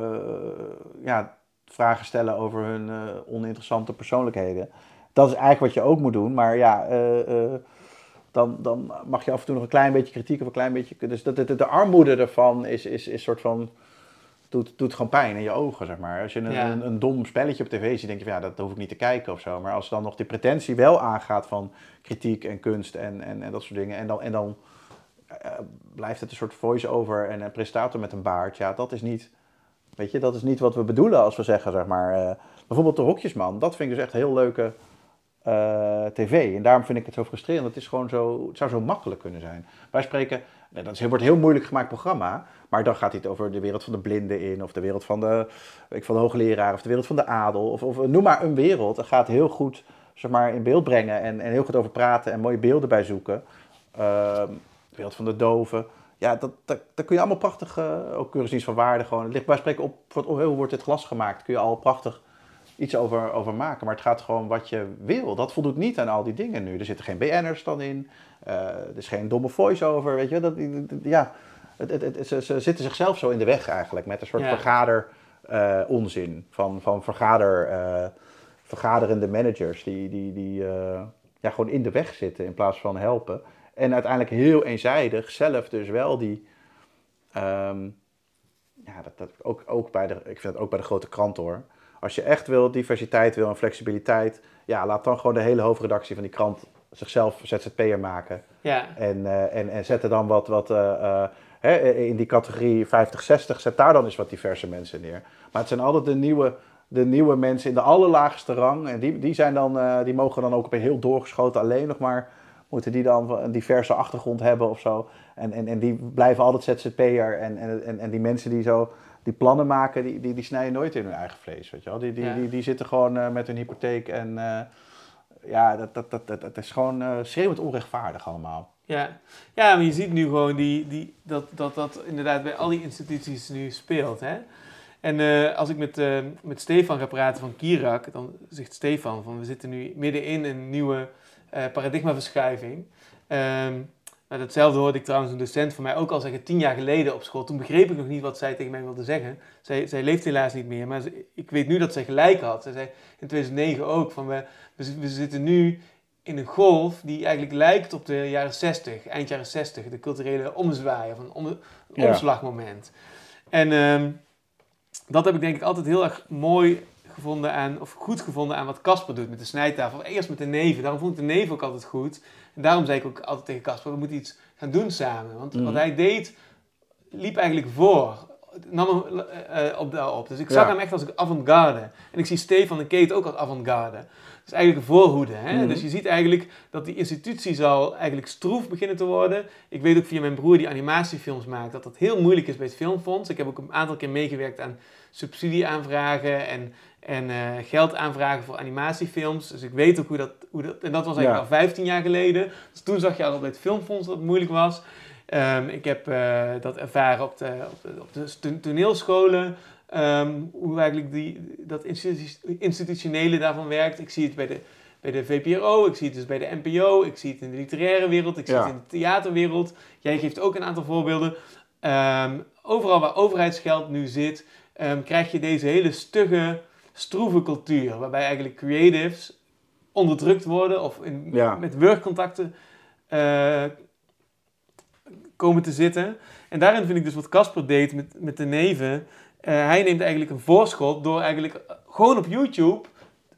ja, vragen stellen over hun oninteressante persoonlijkheden. Dat is eigenlijk wat je ook moet doen. Maar ja, eh, eh, dan, dan mag je af en toe nog een klein beetje kritiek of een klein beetje. Dus dat, de, de armoede ervan is, is, is soort van. Doet, doet gewoon pijn in je ogen, zeg maar. Als je een, Ja. een, een dom spelletje op tv ziet, denk je van ja, dat hoef ik niet te kijken of zo. Maar als dan nog die pretentie wel aangaat van kritiek en kunst en, en, en dat soort dingen. En dan, en dan eh, blijft het een soort voice-over en een presentator met een baard. Ja, dat is niet. Weet je, dat is niet wat we bedoelen als we zeggen, zeg maar. bijvoorbeeld de Hokjesman, dat vind ik dus echt heel leuke eh, tv. En daarom vind ik het zo frustrerend. Het is gewoon zo, het zou zo makkelijk kunnen zijn. Wij spreken, nou, dat wordt een heel moeilijk gemaakt programma. Maar dan gaat het over de wereld van de blinden in, of de wereld van de, ik, van de hoogleraar, of de wereld van de adel. Of, of noem maar een wereld. Dat gaat heel goed zeg maar, in beeld brengen en, en heel goed over praten en mooie beelden bij zoeken. Ehm, de wereld van de doven. Ja, dat, dat, kun je allemaal prachtig, ook keuringsdienst van waarde gewoon. Het ligt bij spreken op, voor het, hoe wordt dit glas gemaakt, kun je al prachtig iets over, over maken. Maar het gaat gewoon wat je wil. Dat voldoet niet aan al die dingen nu. Er zitten geen BN'ers dan in. eh, er is geen domme voice-over, weet je. Dat, ja, het, het, het- ze, ze zitten zichzelf zo in de weg eigenlijk. Met een soort Ja. vergader eh, onzin. Van, van vergader, eh, vergaderende managers die, die, die ja, gewoon in de weg zitten in plaats van helpen. En uiteindelijk heel eenzijdig zelf dus wel die... ehm, ja, dat, dat ook, ook bij de, ik vind het ook bij de grote krant hoor. Als je echt wil, diversiteit wil en flexibiliteit, ja, laat dan gewoon de hele hoofdredactie van die krant zichzelf ZZP'er maken. ja, En, eh, en, en zet er dan wat, wat eh, eh, hè, in die categorie 50-60, zet daar dan eens wat diverse mensen neer. Maar het zijn altijd de nieuwe, de nieuwe mensen in de allerlaagste rang. En die, die, zijn dan, die mogen dan ook op een heel doorgeschoten alleen nog maar, moeten die dan een diverse achtergrond hebben of zo. En, en, en die blijven altijd ZZP'er. En, en, en die mensen die zo die plannen maken, die, die, die snijden nooit in hun eigen vlees. Weet je wel? Die, die, Ja. die, die zitten gewoon eh, met hun hypotheek en... eh, ja, dat, dat, dat, dat, dat is gewoon eh schreeuwend onrechtvaardig allemaal. ja. ja, maar je ziet nu gewoon die, die, dat, dat dat inderdaad bij al die instituties nu speelt. Hè? En als ik met, met Stefan ga praten van Kirak, dan zegt Stefan van we zitten nu midden in een nieuwe paradigmaverschuiving. Ehm, maar datzelfde hoorde ik trouwens een docent van mij ook al zeggen tien jaar geleden op school. Toen begreep ik nog niet wat zij tegen mij wilde zeggen. Zij, zij leeft helaas niet meer, maar ze- ik weet nu dat zij gelijk had. Zij zei in 2009 ook van we, we, zi- we zitten nu in een golf die eigenlijk lijkt op de jaren 60, eind jaren 60, de culturele omzwaai of een om, Ja. omslagmoment. En ehm, dat heb ik denk ik altijd heel erg mooi gevonden aan, of goed gevonden aan wat Casper doet met de snijtafel. Eerst met de neven, daarom vond ik de neven ook altijd goed. En daarom zei ik ook altijd tegen Casper, we moeten iets gaan doen samen. Want Mhm. wat hij deed, liep eigenlijk voor. Nam hem eh, eh, op de op. Dus ik zag Ja. hem echt als avant-garde. En ik zie Stefan en Kate ook als avant-garde. Dus eigenlijk een voorhoede. Hè? Mhm. Dus je ziet eigenlijk dat die institutie zal eigenlijk stroef beginnen te worden. Ik weet ook via mijn broer die animatiefilms maakt, dat dat heel moeilijk is bij het Filmfonds. Ik heb ook een aantal keer meegewerkt aan subsidieaanvragen en, en eh, geld aanvragen voor animatiefilms. Dus ik weet ook hoe dat... Hoe dat en dat was eigenlijk Ja. al 15 jaar geleden. Dus toen zag je al bij het Filmfonds dat het moeilijk was. Ehm, ik heb eh, dat ervaren op de, op de, op de sto- toneelscholen. ehm, hoe eigenlijk die, dat institu- institutionele daarvan werkt. Ik zie het bij de, bij de VPRO, ik zie het dus bij de NPO, ik zie het in de literaire wereld, ik zie het in de theaterwereld. Jij geeft ook een aantal voorbeelden. Ehm, overal waar overheidsgeld nu zit, krijg je deze hele stugge, stroeve cultuur. Waarbij eigenlijk creatives onderdrukt worden of in, Ja. met werkcontacten eh, komen te zitten. En daarin vind ik dus wat Casper deed met, met de neven. eh, hij neemt eigenlijk een voorschot door eigenlijk gewoon op YouTube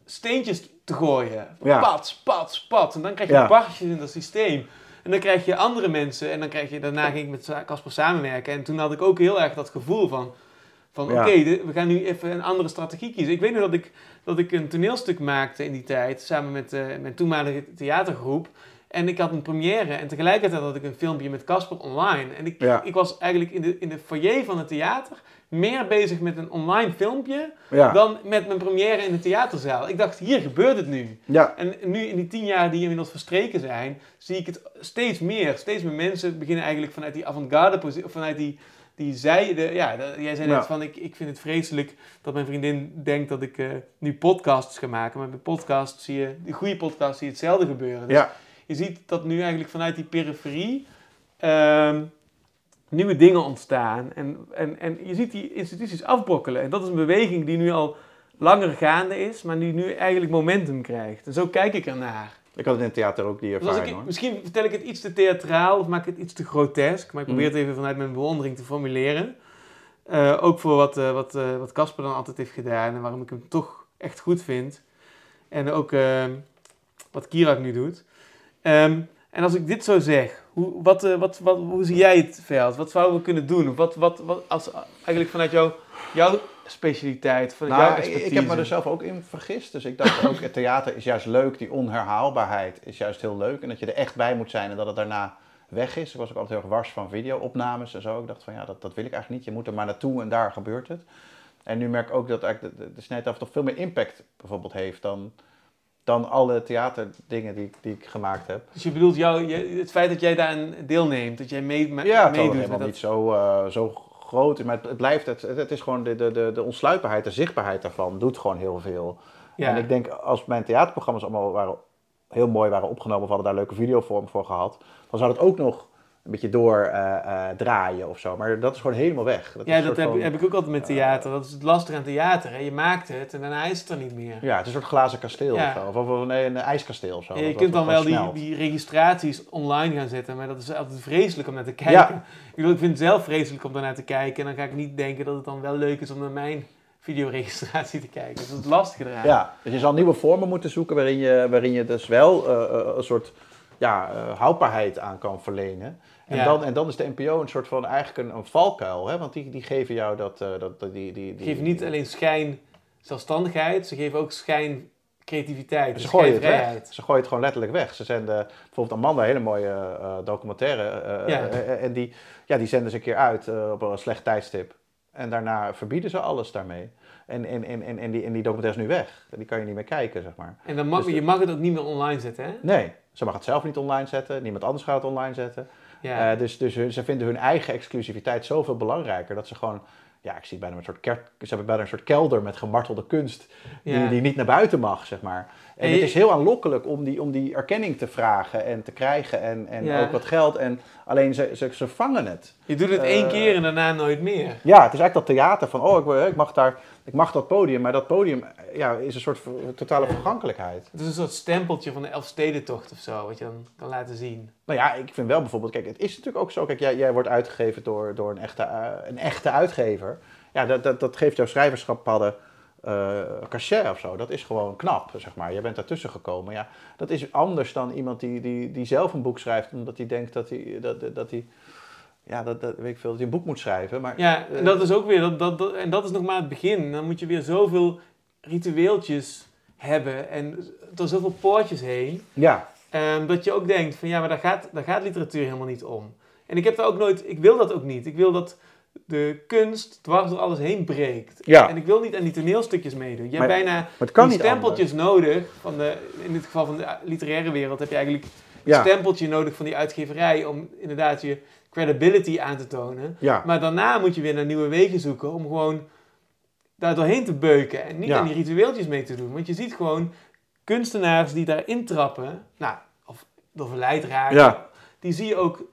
steentjes te gooien. Ja. Pat, pat, pat. En dan krijg je Ja. barstjes in dat systeem. En dan krijg je andere mensen. En dan krijg je, daarna ging ik met Casper samenwerken. En toen had ik ook heel erg dat gevoel van... Van Ja. oké, we gaan nu even een andere strategie kiezen. Ik weet nog dat ik, dat ik een toneelstuk maakte in die tijd. Samen met eh, mijn toenmalige theatergroep. En ik had een première. En tegelijkertijd had ik een filmpje met Casper online. En ik, Ja. ik was eigenlijk in de, in de foyer van het theater... meer bezig met een online filmpje... Ja. dan met mijn première in de theaterzaal. Ik dacht, hier gebeurt het nu. Ja. En nu in die tien jaar die inmiddels verstreken zijn, zie ik het steeds meer. Steeds meer mensen beginnen eigenlijk vanuit die avant-garde positie, vanuit die, die zijde. Ja, jij zei net Ja. van, ik, ik vind het vreselijk dat mijn vriendin denkt dat ik eh, nu podcasts ga maken. Maar bij podcasts zie je, die goede podcasts zie je hetzelfde gebeuren. Dus Ja. je ziet dat nu eigenlijk vanuit die periferie ehm, nieuwe dingen ontstaan. En, en, en je ziet die instituties afbrokkelen. En dat is een beweging die nu al langer gaande is, maar die nu eigenlijk momentum krijgt. En zo kijk ik ernaar. Ik had in het theater ook die Dus ervaring ik, hoor. misschien vertel ik het iets te theatraal of maak ik het iets te grotesk, maar ik probeer Mm. het even vanuit mijn bewondering te formuleren. Eh, ook voor wat eh, wat, eh, wat Casper dan altijd heeft gedaan en waarom ik hem toch echt goed vind. En ook ehm, wat Kirak nu doet. Ehm, en als ik dit zo zeg, hoe, wat, wat, wat, hoe zie jij het veld? Wat zouden we kunnen doen? Wat, wat, wat, als, eigenlijk vanuit jou, jouw specialiteit, vanuit jouw Nou, ik, ik heb me expertise? er zelf ook in vergist. Dus ik dacht ook, het theater is juist leuk. Die onherhaalbaarheid is juist heel leuk. En dat je er echt bij moet zijn en dat het daarna weg is. Ik was ook altijd heel erg wars van videoopnames en zo. Ik dacht van ja, dat, dat wil ik eigenlijk niet. Je moet er maar naartoe en daar gebeurt het. En nu merk ik ook dat eigenlijk de, de, de snijtafel toch veel meer impact bijvoorbeeld heeft dan, dan alle theaterdingen die, die ik gemaakt heb. Dus je bedoelt jou, je- het feit dat jij daar aan deelneemt, dat jij mee, me- Ja, meedoet helemaal met dat. niet zo, eh, zo groot. Maar het, blijft, het, het is gewoon de, de, de, de ontsluitbaarheid, de zichtbaarheid daarvan doet gewoon heel veel. Ja. En ik denk, als mijn theaterprogramma's allemaal waren, heel mooi waren opgenomen, of hadden daar leuke videovormen voor gehad, dan zou het ook nog een beetje door eh, eh, draaien of zo. Maar dat is gewoon helemaal weg. Dat ja, dat heb, van- heb ik ook altijd met theater. Dat is het lastige aan theater. Hè. Je maakt het en daarna is het er niet meer. Ja, het is een soort glazen kasteel Ja. of zo. Of, of een, een ijskasteel of zo. Ja, je kunt dan wel die, die registraties online gaan zetten, maar dat is altijd vreselijk om naar te kijken. Ja. Ik, bedoel, ik vind het zelf vreselijk om daarnaar te kijken. En dan ga ik niet denken dat het dan wel leuk is om naar mijn videoregistratie te kijken. Dus dat is lastig eraan. Ja, dus je zal nieuwe vormen moeten zoeken waarin je, waarin je dus wel eh, eh, een soort ja, eh, houdbaarheid aan kan verlenen. En, Ja. dan, en dan is de NPO een soort van eigenlijk een, een valkuil, hè? want die, die geven jou dat... eh, dat die, die, die, geven niet alleen schijn zelfstandigheid, ze geven ook schijn creativiteit. Ze dus gooien het weg. Ze gooien het gewoon letterlijk weg. Ze zenden bijvoorbeeld Amanda, een hele mooie eh, documentaire. eh, Ja. en die, ja, die zenden ze een keer uit op een slecht tijdstip. En daarna verbieden ze alles daarmee. En, en, en, en, en die, en die documentaire is nu weg. Die kan je niet meer kijken, zeg maar. En dan mag, Dus je mag het ook niet meer online zetten, hè? Nee, ze mag het zelf niet online zetten. Niemand anders gaat het online zetten. Ja. Eh, dus dus hun- ze vinden hun eigen exclusiviteit zoveel belangrijker. Dat ze gewoon... Ja, ik zie bijna een soort, ze hebben bijna een soort kelder met gemartelde kunst. Die, Ja. die niet naar buiten mag, zeg maar. En het je- is heel aanlokkelijk om die, om die erkenning te vragen en te krijgen. En, en Ja. ook wat geld. En alleen ze, ze, ze vangen het. Je doet het één eh, keer en daarna nooit meer. Ja, het is eigenlijk dat theater van... Oh, ik, ik, mag, daar, ik mag dat podium. Maar dat podium ja, is een soort totale Ja. vergankelijkheid. Het is een soort stempeltje van de Elfstedentocht of zo, wat je dan kan laten zien. Nou ja, ik vind wel bijvoorbeeld, kijk, het is natuurlijk ook zo, kijk, jij, jij wordt uitgegeven door, door een, echte, eh, een echte uitgever. Ja, dat, dat, dat geeft jouw schrijverschap hadden eh cachet of zo. Dat is gewoon knap, zeg maar. Je bent daartussen gekomen. Ja, dat is anders dan iemand die, die, die zelf een boek schrijft, omdat hij denkt dat hij, dat, dat, hij ja, dat, dat weet ik veel, dat hij een boek moet schrijven. Maar, Ja, en eh, dat is ook weer, dat, dat, dat- en dat is nog maar het begin. Dan moet je weer zoveel ritueeltjes hebben en door zoveel poortjes heen. ja, Ehm, dat je ook denkt van ja, maar daar gaat, daar gaat literatuur helemaal niet om. En ik heb daar ook nooit, ik wil dat ook niet. Ik wil dat de kunst dwars door alles heen breekt. Ja. En ik wil niet aan die toneelstukjes meedoen. Je hebt bijna die niet stempeltjes nodig. Van de, in dit geval van de literaire wereld heb je eigenlijk een Ja. stempeltje nodig van die uitgeverij om inderdaad je credibility aan te tonen. ja. Maar daarna moet je weer naar nieuwe wegen zoeken om gewoon daar doorheen te beuken en niet aan die ritueeltjes mee te doen. Want je ziet gewoon kunstenaars die daarin trappen, nou, of door verleid raken, Ja. die zie je ook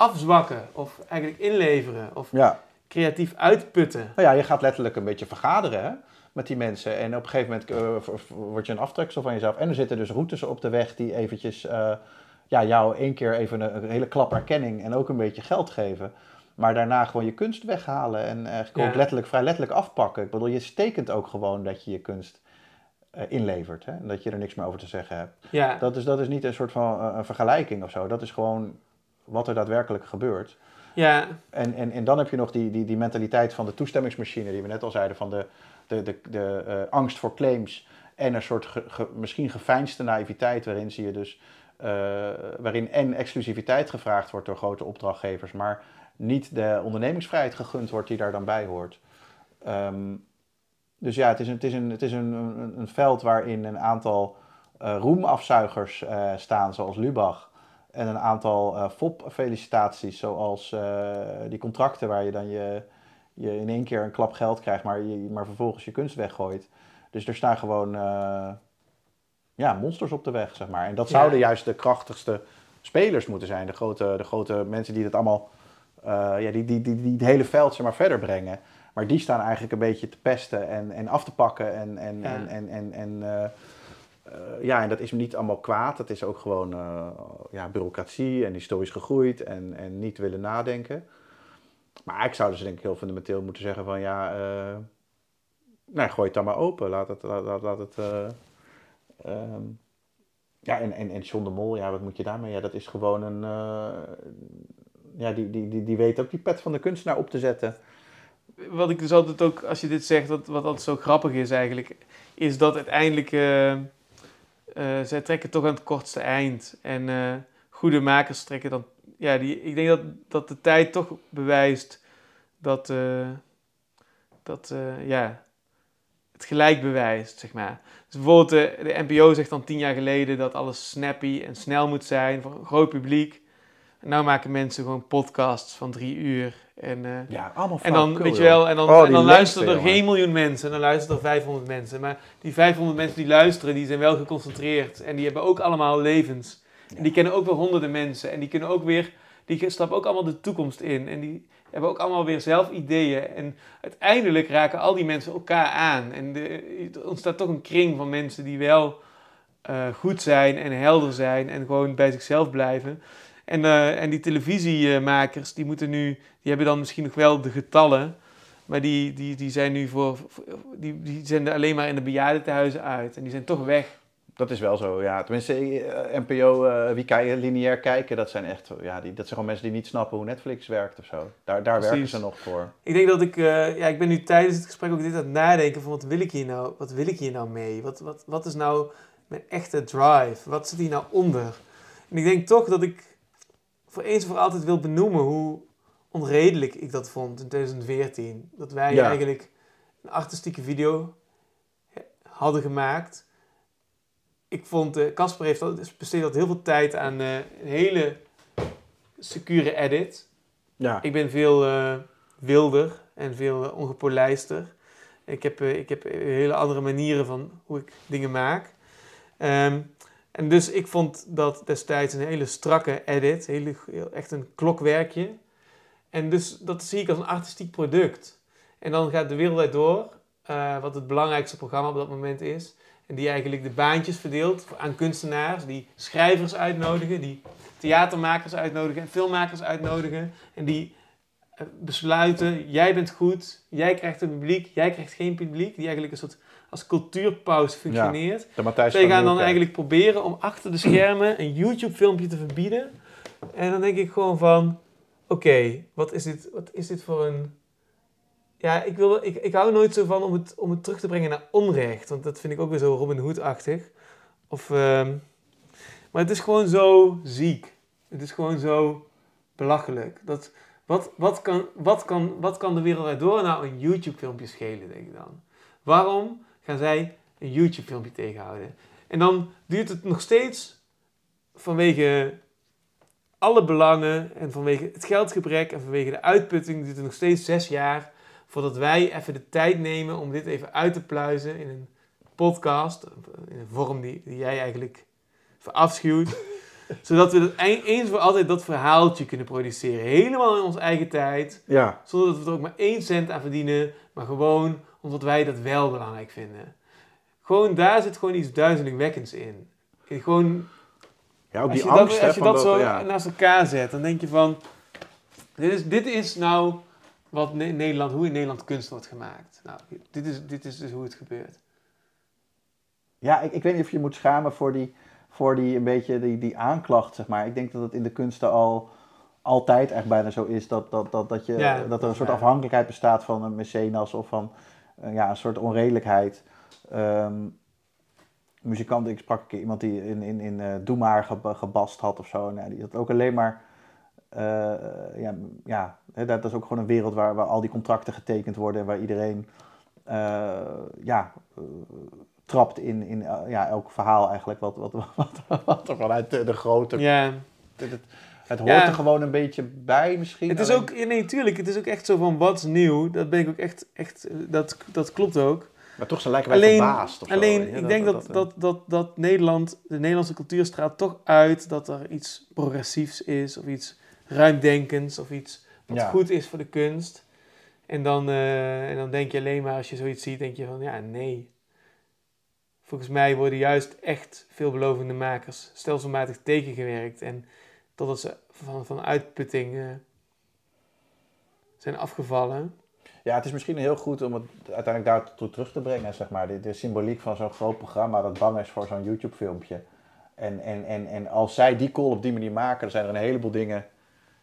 afzwakken of eigenlijk inleveren of ja. creatief uitputten. Nou ja, je gaat letterlijk een beetje vergaderen, hè? met die mensen. En op een gegeven moment eh, word je een aftreksel van jezelf. En er zitten dus routes op de weg die eventjes eh, ja, jou één keer even een, een hele klap erkenning en ook een beetje geld geven. Maar daarna gewoon je kunst weghalen en eigenlijk Ja. ook letterlijk, vrij letterlijk afpakken. Ik bedoel, je stekent ook gewoon dat je je kunst eh, inlevert. Hè? En dat je er niks meer over te zeggen hebt. Ja, Dat is, dat is niet een soort van eh, een vergelijking of zo. Dat is gewoon wat er daadwerkelijk gebeurt. ja, En, en, en dan heb je nog die, die, die mentaliteit van de toestemmingsmachine, die we net al zeiden, van de, de, de, de eh, angst voor claims. En een soort ge- ge- misschien geveinsde naïviteit, waarin zie je dus, eh, waarin en exclusiviteit gevraagd wordt door grote opdrachtgevers, maar niet de ondernemingsvrijheid gegund wordt die daar dan bij hoort. Ehm, dus ja, het is een, het is een, het is een, een, een veld waarin een aantal eh, roemafzuigers staan, zoals Lubach. En een aantal eh FOP-felicitaties, zoals eh, die contracten waar je dan je, je in één keer een klap geld krijgt, maar, je, maar vervolgens je kunst weggooit. Dus er staan gewoon eh, ja, monsters op de weg, zeg maar. En dat Ja. zouden juist de krachtigste spelers moeten zijn. De grote, de grote mensen die het allemaal, ja, die, die, die, die het hele veld zeg maar, verder brengen. Maar die staan eigenlijk een beetje te pesten en, en af te pakken. En, en, Ja. en, en, en, en, eh, ja, en dat is niet allemaal kwaad. Dat is ook gewoon eh, ja, bureaucratie en historisch gegroeid en, en niet willen nadenken. Maar ik zou dus denk ik heel fundamenteel moeten zeggen van ja, eh nou, gooi het dan maar open. Laat het, laat, het eh, ehm, ja, en, en, en John Mol, ja, wat moet je daarmee? Ja, dat is gewoon een, ja, die, die, die, die weet ook die pet van de kunstenaar op te zetten. wat ik dus altijd ook, als je dit zegt, wat, wat altijd zo grappig is eigenlijk, is dat uiteindelijk eh, zij trekken toch aan het kortste eind. En eh, goede makers trekken dan, ja, die, ik denk dat, dat de tijd toch bewijst dat, eh, dat ja, het gelijk bewijst, zeg maar. Dus bijvoorbeeld de, de NPO zegt dan tien jaar geleden dat alles snappy en snel moet zijn voor een groot publiek. En nou maken mensen gewoon podcasts van drie uur. En, eh, Ja, allemaal en dan, weet je wel, en dan, Oh, en dan luisteren er jongen. geen miljoen mensen. En dan luisteren er 500 mensen. Maar die 500 mensen die luisteren, die zijn wel geconcentreerd. En die hebben ook allemaal levens. En die kennen ook wel honderden mensen. En die kunnen ook weer, die stappen ook allemaal de toekomst in. En die hebben ook allemaal weer zelf ideeën. En uiteindelijk raken al die mensen elkaar aan. En de, er ontstaat toch een kring van mensen die wel eh, goed zijn en helder zijn. En gewoon bij zichzelf blijven. En, eh, en die televisiemakers, die moeten nu, die hebben dan misschien nog wel de getallen. Maar die, die, die zijn nu voor, die, die zenden alleen maar in de bejaardentehuizen uit. En die zijn toch weg. Dat is wel zo, ja. Tenminste, eh, NPO, eh, wie kan je lineair kijken, dat zijn echt, ja, die, dat zijn gewoon mensen die niet snappen hoe Netflix werkt of zo. Daar, daar werken ze nog voor. Ik denk dat ik, ja, ik ben nu tijdens het gesprek ook dit aan het nadenken van wat wil ik hier nou, wat wil ik hier nou mee? Wat, wat, wat is nou mijn echte drive? Wat zit hier nou onder? En ik denk toch dat ik voor eens en voor altijd wil benoemen hoe onredelijk ik dat vond in 2014. Dat wij Ja. eigenlijk een artistieke video hadden gemaakt. Ik vond, eh, Casper heeft al, besteed al heel veel tijd aan eh, een hele secure edit. Ja, Ik ben veel eh, wilder en veel ongepolijster. Ik heb, ik heb hele andere manieren van hoe ik dingen maak. Ehm, en dus ik vond dat destijds een hele strakke edit, hele, echt een klokwerkje. En dus dat zie ik als een artistiek product. En dan gaat de wereld door, eh, wat het belangrijkste programma op dat moment is. En die eigenlijk de baantjes verdeelt aan kunstenaars, die schrijvers uitnodigen, die theatermakers uitnodigen en filmmakers uitnodigen. En die eh, besluiten, jij bent goed, jij krijgt een publiek, jij krijgt geen publiek. Die eigenlijk een soort als cultuurpauze functioneert. de Matthijs Zij van gaan dan eigenlijk proberen om achter de schermen een YouTube-filmpje te verbieden. En dan denk ik gewoon van, oké, wat is dit, wat is dit voor een... Ja, ik, wil, ik, ik hou nooit zo van om het, om het terug te brengen naar onrecht. Want dat vind ik ook weer zo Robin Hood-achtig. Of, ehm, maar het is gewoon zo ziek. Het is gewoon zo belachelijk. Dat, wat, wat, kan, wat, kan, wat kan de wereld erdoor nou een YouTube-filmpje schelen, denk ik dan? Waarom gaan zij een YouTube-filmpje tegenhouden? En dan duurt het nog steeds vanwege alle belangen en vanwege het geldgebrek en vanwege de uitputting duurt het nog steeds zes jaar voordat wij even de tijd nemen om dit even uit te pluizen in een podcast, in een vorm die, die jij eigenlijk verafschuwt. zodat we dat een- eens voor altijd dat verhaaltje kunnen produceren. Helemaal in onze eigen tijd. Ja, Zonder dat we er ook maar één cent aan verdienen. Maar gewoon omdat wij dat wel belangrijk vinden. Gewoon, daar zit gewoon iets duizelingwekkends in. Gewoon, Ja, ook als die je angst, dat, als je dat zo ja. naast elkaar zet, dan denk je van... Dit is, dit is nou wat Ne- Nederland, hoe in Nederland kunst wordt gemaakt. Nou, dit is, dit is dus hoe het gebeurt. Ja, ik, ik weet niet of je moet schamen voor die, voor die een beetje die, die aanklacht, zeg maar. Ik denk dat het in de kunsten al altijd echt bijna zo is dat, dat, dat, dat, je, Ja, dat er een soort afhankelijkheid bestaat van een mecenas of van ja, een soort onredelijkheid. Ehm muzikant, ik sprak een keer iemand die in, in, in eh Doe maar ge- gebast had of zo. Nou, die had ook alleen maar. eh, ja, ja hè, dat is ook gewoon een wereld waar, waar al die contracten getekend worden en waar iedereen eh, ja, eh, trapt in, in eh, ja, elk verhaal eigenlijk wat, wat, wat, wat er vanuit de, de grote... Ja, het hoort Ja. er gewoon een beetje bij misschien. het is alleen- ook, ja, nee, tuurlijk, het is ook echt zo van wat is nieuw. Dat ben ik ook echt, echt dat, dat klopt ook. Maar toch zo lijken wij Alleen, verbaasd of alleen ik denk dat, eh, dat, dat, dat Nederland, de Nederlandse cultuur straalt toch uit dat er iets progressiefs is, of iets ruimdenkends, of iets wat Ja. goed is voor de kunst. En dan, eh, en dan denk je alleen maar, als je zoiets ziet, denk je van, ja, nee. Volgens mij worden juist echt veelbelovende makers stelselmatig tegengewerkt. En totdat ze van, van uitputting eh, zijn afgevallen. Ja, het is misschien heel goed om het uiteindelijk daartoe terug te brengen, zeg maar. De, de symboliek van zo'n groot programma dat bang is voor zo'n YouTube-filmpje. En, en, en, en als zij die call op die manier maken, dan zijn er een heleboel dingen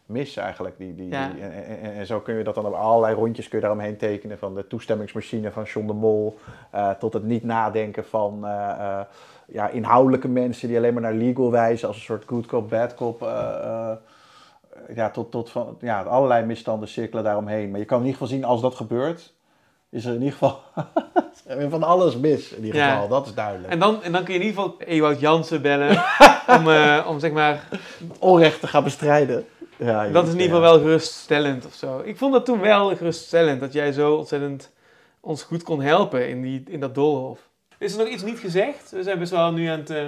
mis eigenlijk. Die, die, Ja. die- en, en, en- en zo kun je dat dan op allerlei rondjes kun je daaromheen tekenen. Van de toestemmingsmachine van John de Mol eh, tot het niet nadenken van eh, eh, ja, inhoudelijke mensen die alleen maar naar legal wijzen als een soort good cop, bad cop. eh, eh, ja, tot, tot van, ja, allerlei misstanden cirkelen daaromheen. Maar je kan in ieder geval zien als dat gebeurt, is er in ieder geval van alles mis. In ieder Ja. geval, dat is duidelijk. En dan, en dan kun je in ieder geval Ewout Jansen bellen om, eh, om zeg maar onrecht te gaan bestrijden. Ja, Dat is in ieder geval wel geruststellend of zo. Ik vond dat toen wel geruststellend, dat jij zo ontzettend ons goed kon helpen in, die, in dat doolhof. Is er nog iets niet gezegd? We zijn best wel nu aan het... eh,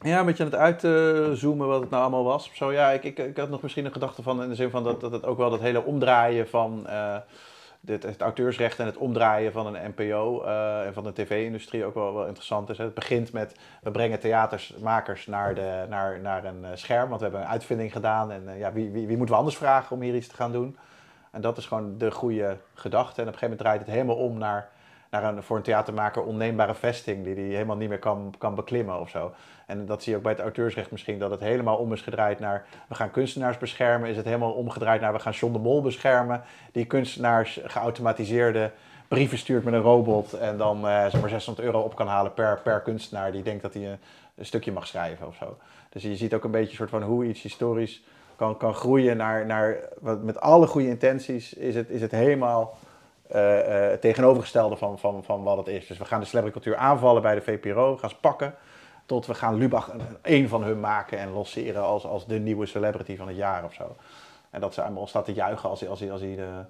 Ja, een beetje aan het uitzoomen wat het nou allemaal was. Zo, ja, ik, ik, ik had nog misschien een gedachte van in de zin van dat, dat het ook wel dat hele omdraaien van eh, dit, het auteursrecht en het omdraaien van een NPO eh, en van de tv-industrie ook wel, wel interessant is. Hè. Het begint met we brengen theatersmakers naar, de, naar, naar een scherm, want we hebben een uitvinding gedaan en ja, wie, wie, wie moeten we anders vragen om hier iets te gaan doen? En dat is gewoon de goede gedachte. En op een gegeven moment draait het helemaal om naar, naar een voor een theatermaker onneembare vesting die hij helemaal niet meer kan, kan beklimmen of zo. En dat zie je ook bij het auteursrecht misschien, dat het helemaal om is gedraaid naar we gaan kunstenaars beschermen. Is het helemaal omgedraaid naar we gaan John de Mol beschermen. Die kunstenaars geautomatiseerde brieven stuurt met een robot en dan eh zeg maar 600 euro op kan halen per, per kunstenaar die denkt dat hij een, een stukje mag schrijven of zo. Dus je ziet ook een beetje soort van hoe iets historisch kan, kan groeien naar, naar met alle goede intenties is het, is het helemaal eh, eh, het tegenovergestelde van, van, van wat het is. Dus we gaan de celebricultuur aanvallen bij de VPRO, gaan ze pakken. Tot we gaan Lubach een van hun maken en lanceren als, als de nieuwe celebrity van het jaar of zo. En dat ze allemaal staat te juichen als hij, als hij, als hij de,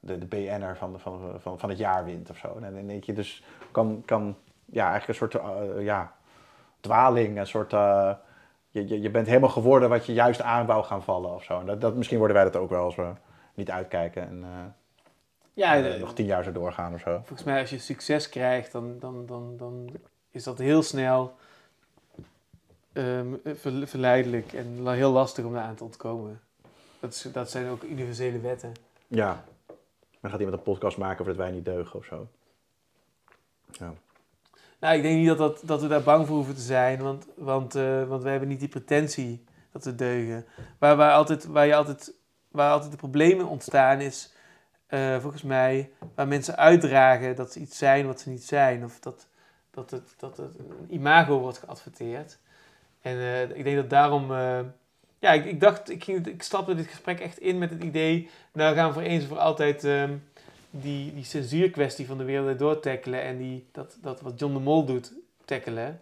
de, de BN'er van, van, van, van het jaar wint of zo. En dan denk je dus, kan, kan ja, eigenlijk een soort eh, ja, dwaling, een soort... eh, je, je, je bent helemaal geworden wat je juist aan wou gaan vallen of zo. En dat, dat, misschien worden wij dat ook wel als we niet uitkijken en eh, ja, eh, eh, nog tien jaar zo doorgaan of zo. volgens mij als je succes krijgt, dan, dan, dan, dan is dat heel snel ehm, ver- verleidelijk en heel lastig om daaraan te ontkomen. Dat, is, dat zijn ook universele wetten. Ja. Dan gaat iemand een podcast maken over dat wij niet deugen of zo. Ja. Nou, ik denk niet dat, dat, dat we daar bang voor hoeven te zijn, want, want, eh, want we hebben niet die pretentie dat we deugen. Waar, waar, altijd, waar, je altijd, waar altijd de problemen ontstaan is, eh, volgens mij, waar mensen uitdragen dat ze iets zijn wat ze niet zijn. Of dat, dat, het, dat het een imago wordt geadverteerd. En eh, ik denk dat daarom... eh, ja, ik, ik dacht, ik, ik stapte dit gesprek echt in met het idee... Nou gaan we voor eens en voor altijd ehm, die, die censuurkwestie van de wereld door tackelen. En die, dat, dat wat John de Mol doet, tackelen.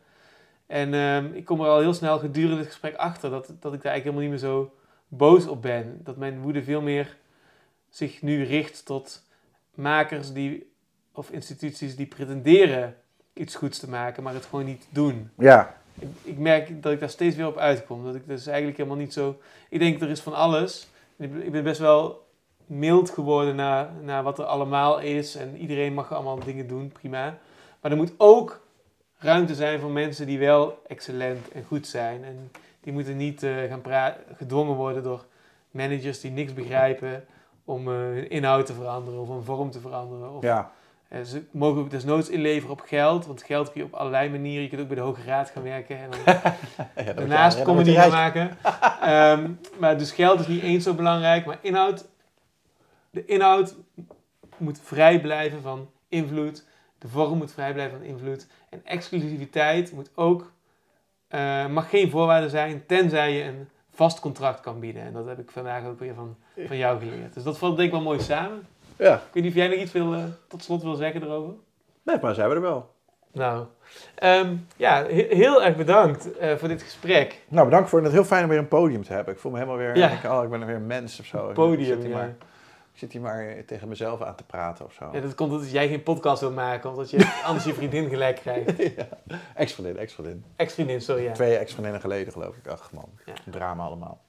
En ehm, ik kom er al heel snel gedurende het gesprek achter dat, dat ik daar eigenlijk helemaal niet meer zo boos op ben. Dat mijn woede veel meer zich nu richt tot makers die, of instituties die pretenderen iets goeds te maken, maar het gewoon niet doen. Ja, Ik, ik merk dat ik daar steeds weer op uitkom. Dat ik dus eigenlijk helemaal niet zo... Ik denk, er is van alles. Ik ben- best wel mild geworden naar, naar wat er allemaal is. En iedereen mag allemaal dingen doen, prima. Maar er moet ook ruimte zijn voor mensen die wel excellent en goed zijn. En die moeten niet eh, gaan gedwongen worden door managers die niks begrijpen om eh, hun inhoud te veranderen of een vorm te veranderen. Of, Ja, eh, ze mogen desnoods inleveren op geld, want geld kun je op allerlei manieren. Je kunt ook bij de Hoge Raad gaan werken en dan ja ja, daarnaast dat comedy gaan maken. Ehm, maar dus geld is niet eens zo belangrijk, maar inhoud, de inhoud moet vrij blijven van invloed. De vorm moet vrij blijven van invloed. En exclusiviteit moet ook, eh, mag geen voorwaarde zijn, tenzij je een vast contract kan bieden. En dat heb ik vandaag ook weer van, van jou geleerd. Dus dat valt denk ik wel mooi samen. Ja, Ik weet niet of jij nog iets wil, eh, tot slot wil zeggen erover? nee, maar zijn we er wel. Nou, ehm, ja, he- heel erg bedankt eh, voor dit gesprek. Nou, bedankt voor het heel fijn om weer een podium te hebben. Ik voel me helemaal weer, Ja. ik, oh, ik ben weer een mens of zo. Podium, ja. maar, ik zit hier maar tegen mezelf aan te praten of zo. Ja, dat komt omdat jij geen podcast wil maken, omdat je anders je vriendin gelijk krijgt. Ex-vriendin, ex-vriendin. Ex-vriendin, sorry, ja. Twee ex-vriendinnen geleden geloof ik. Ach man, Ja. drama allemaal.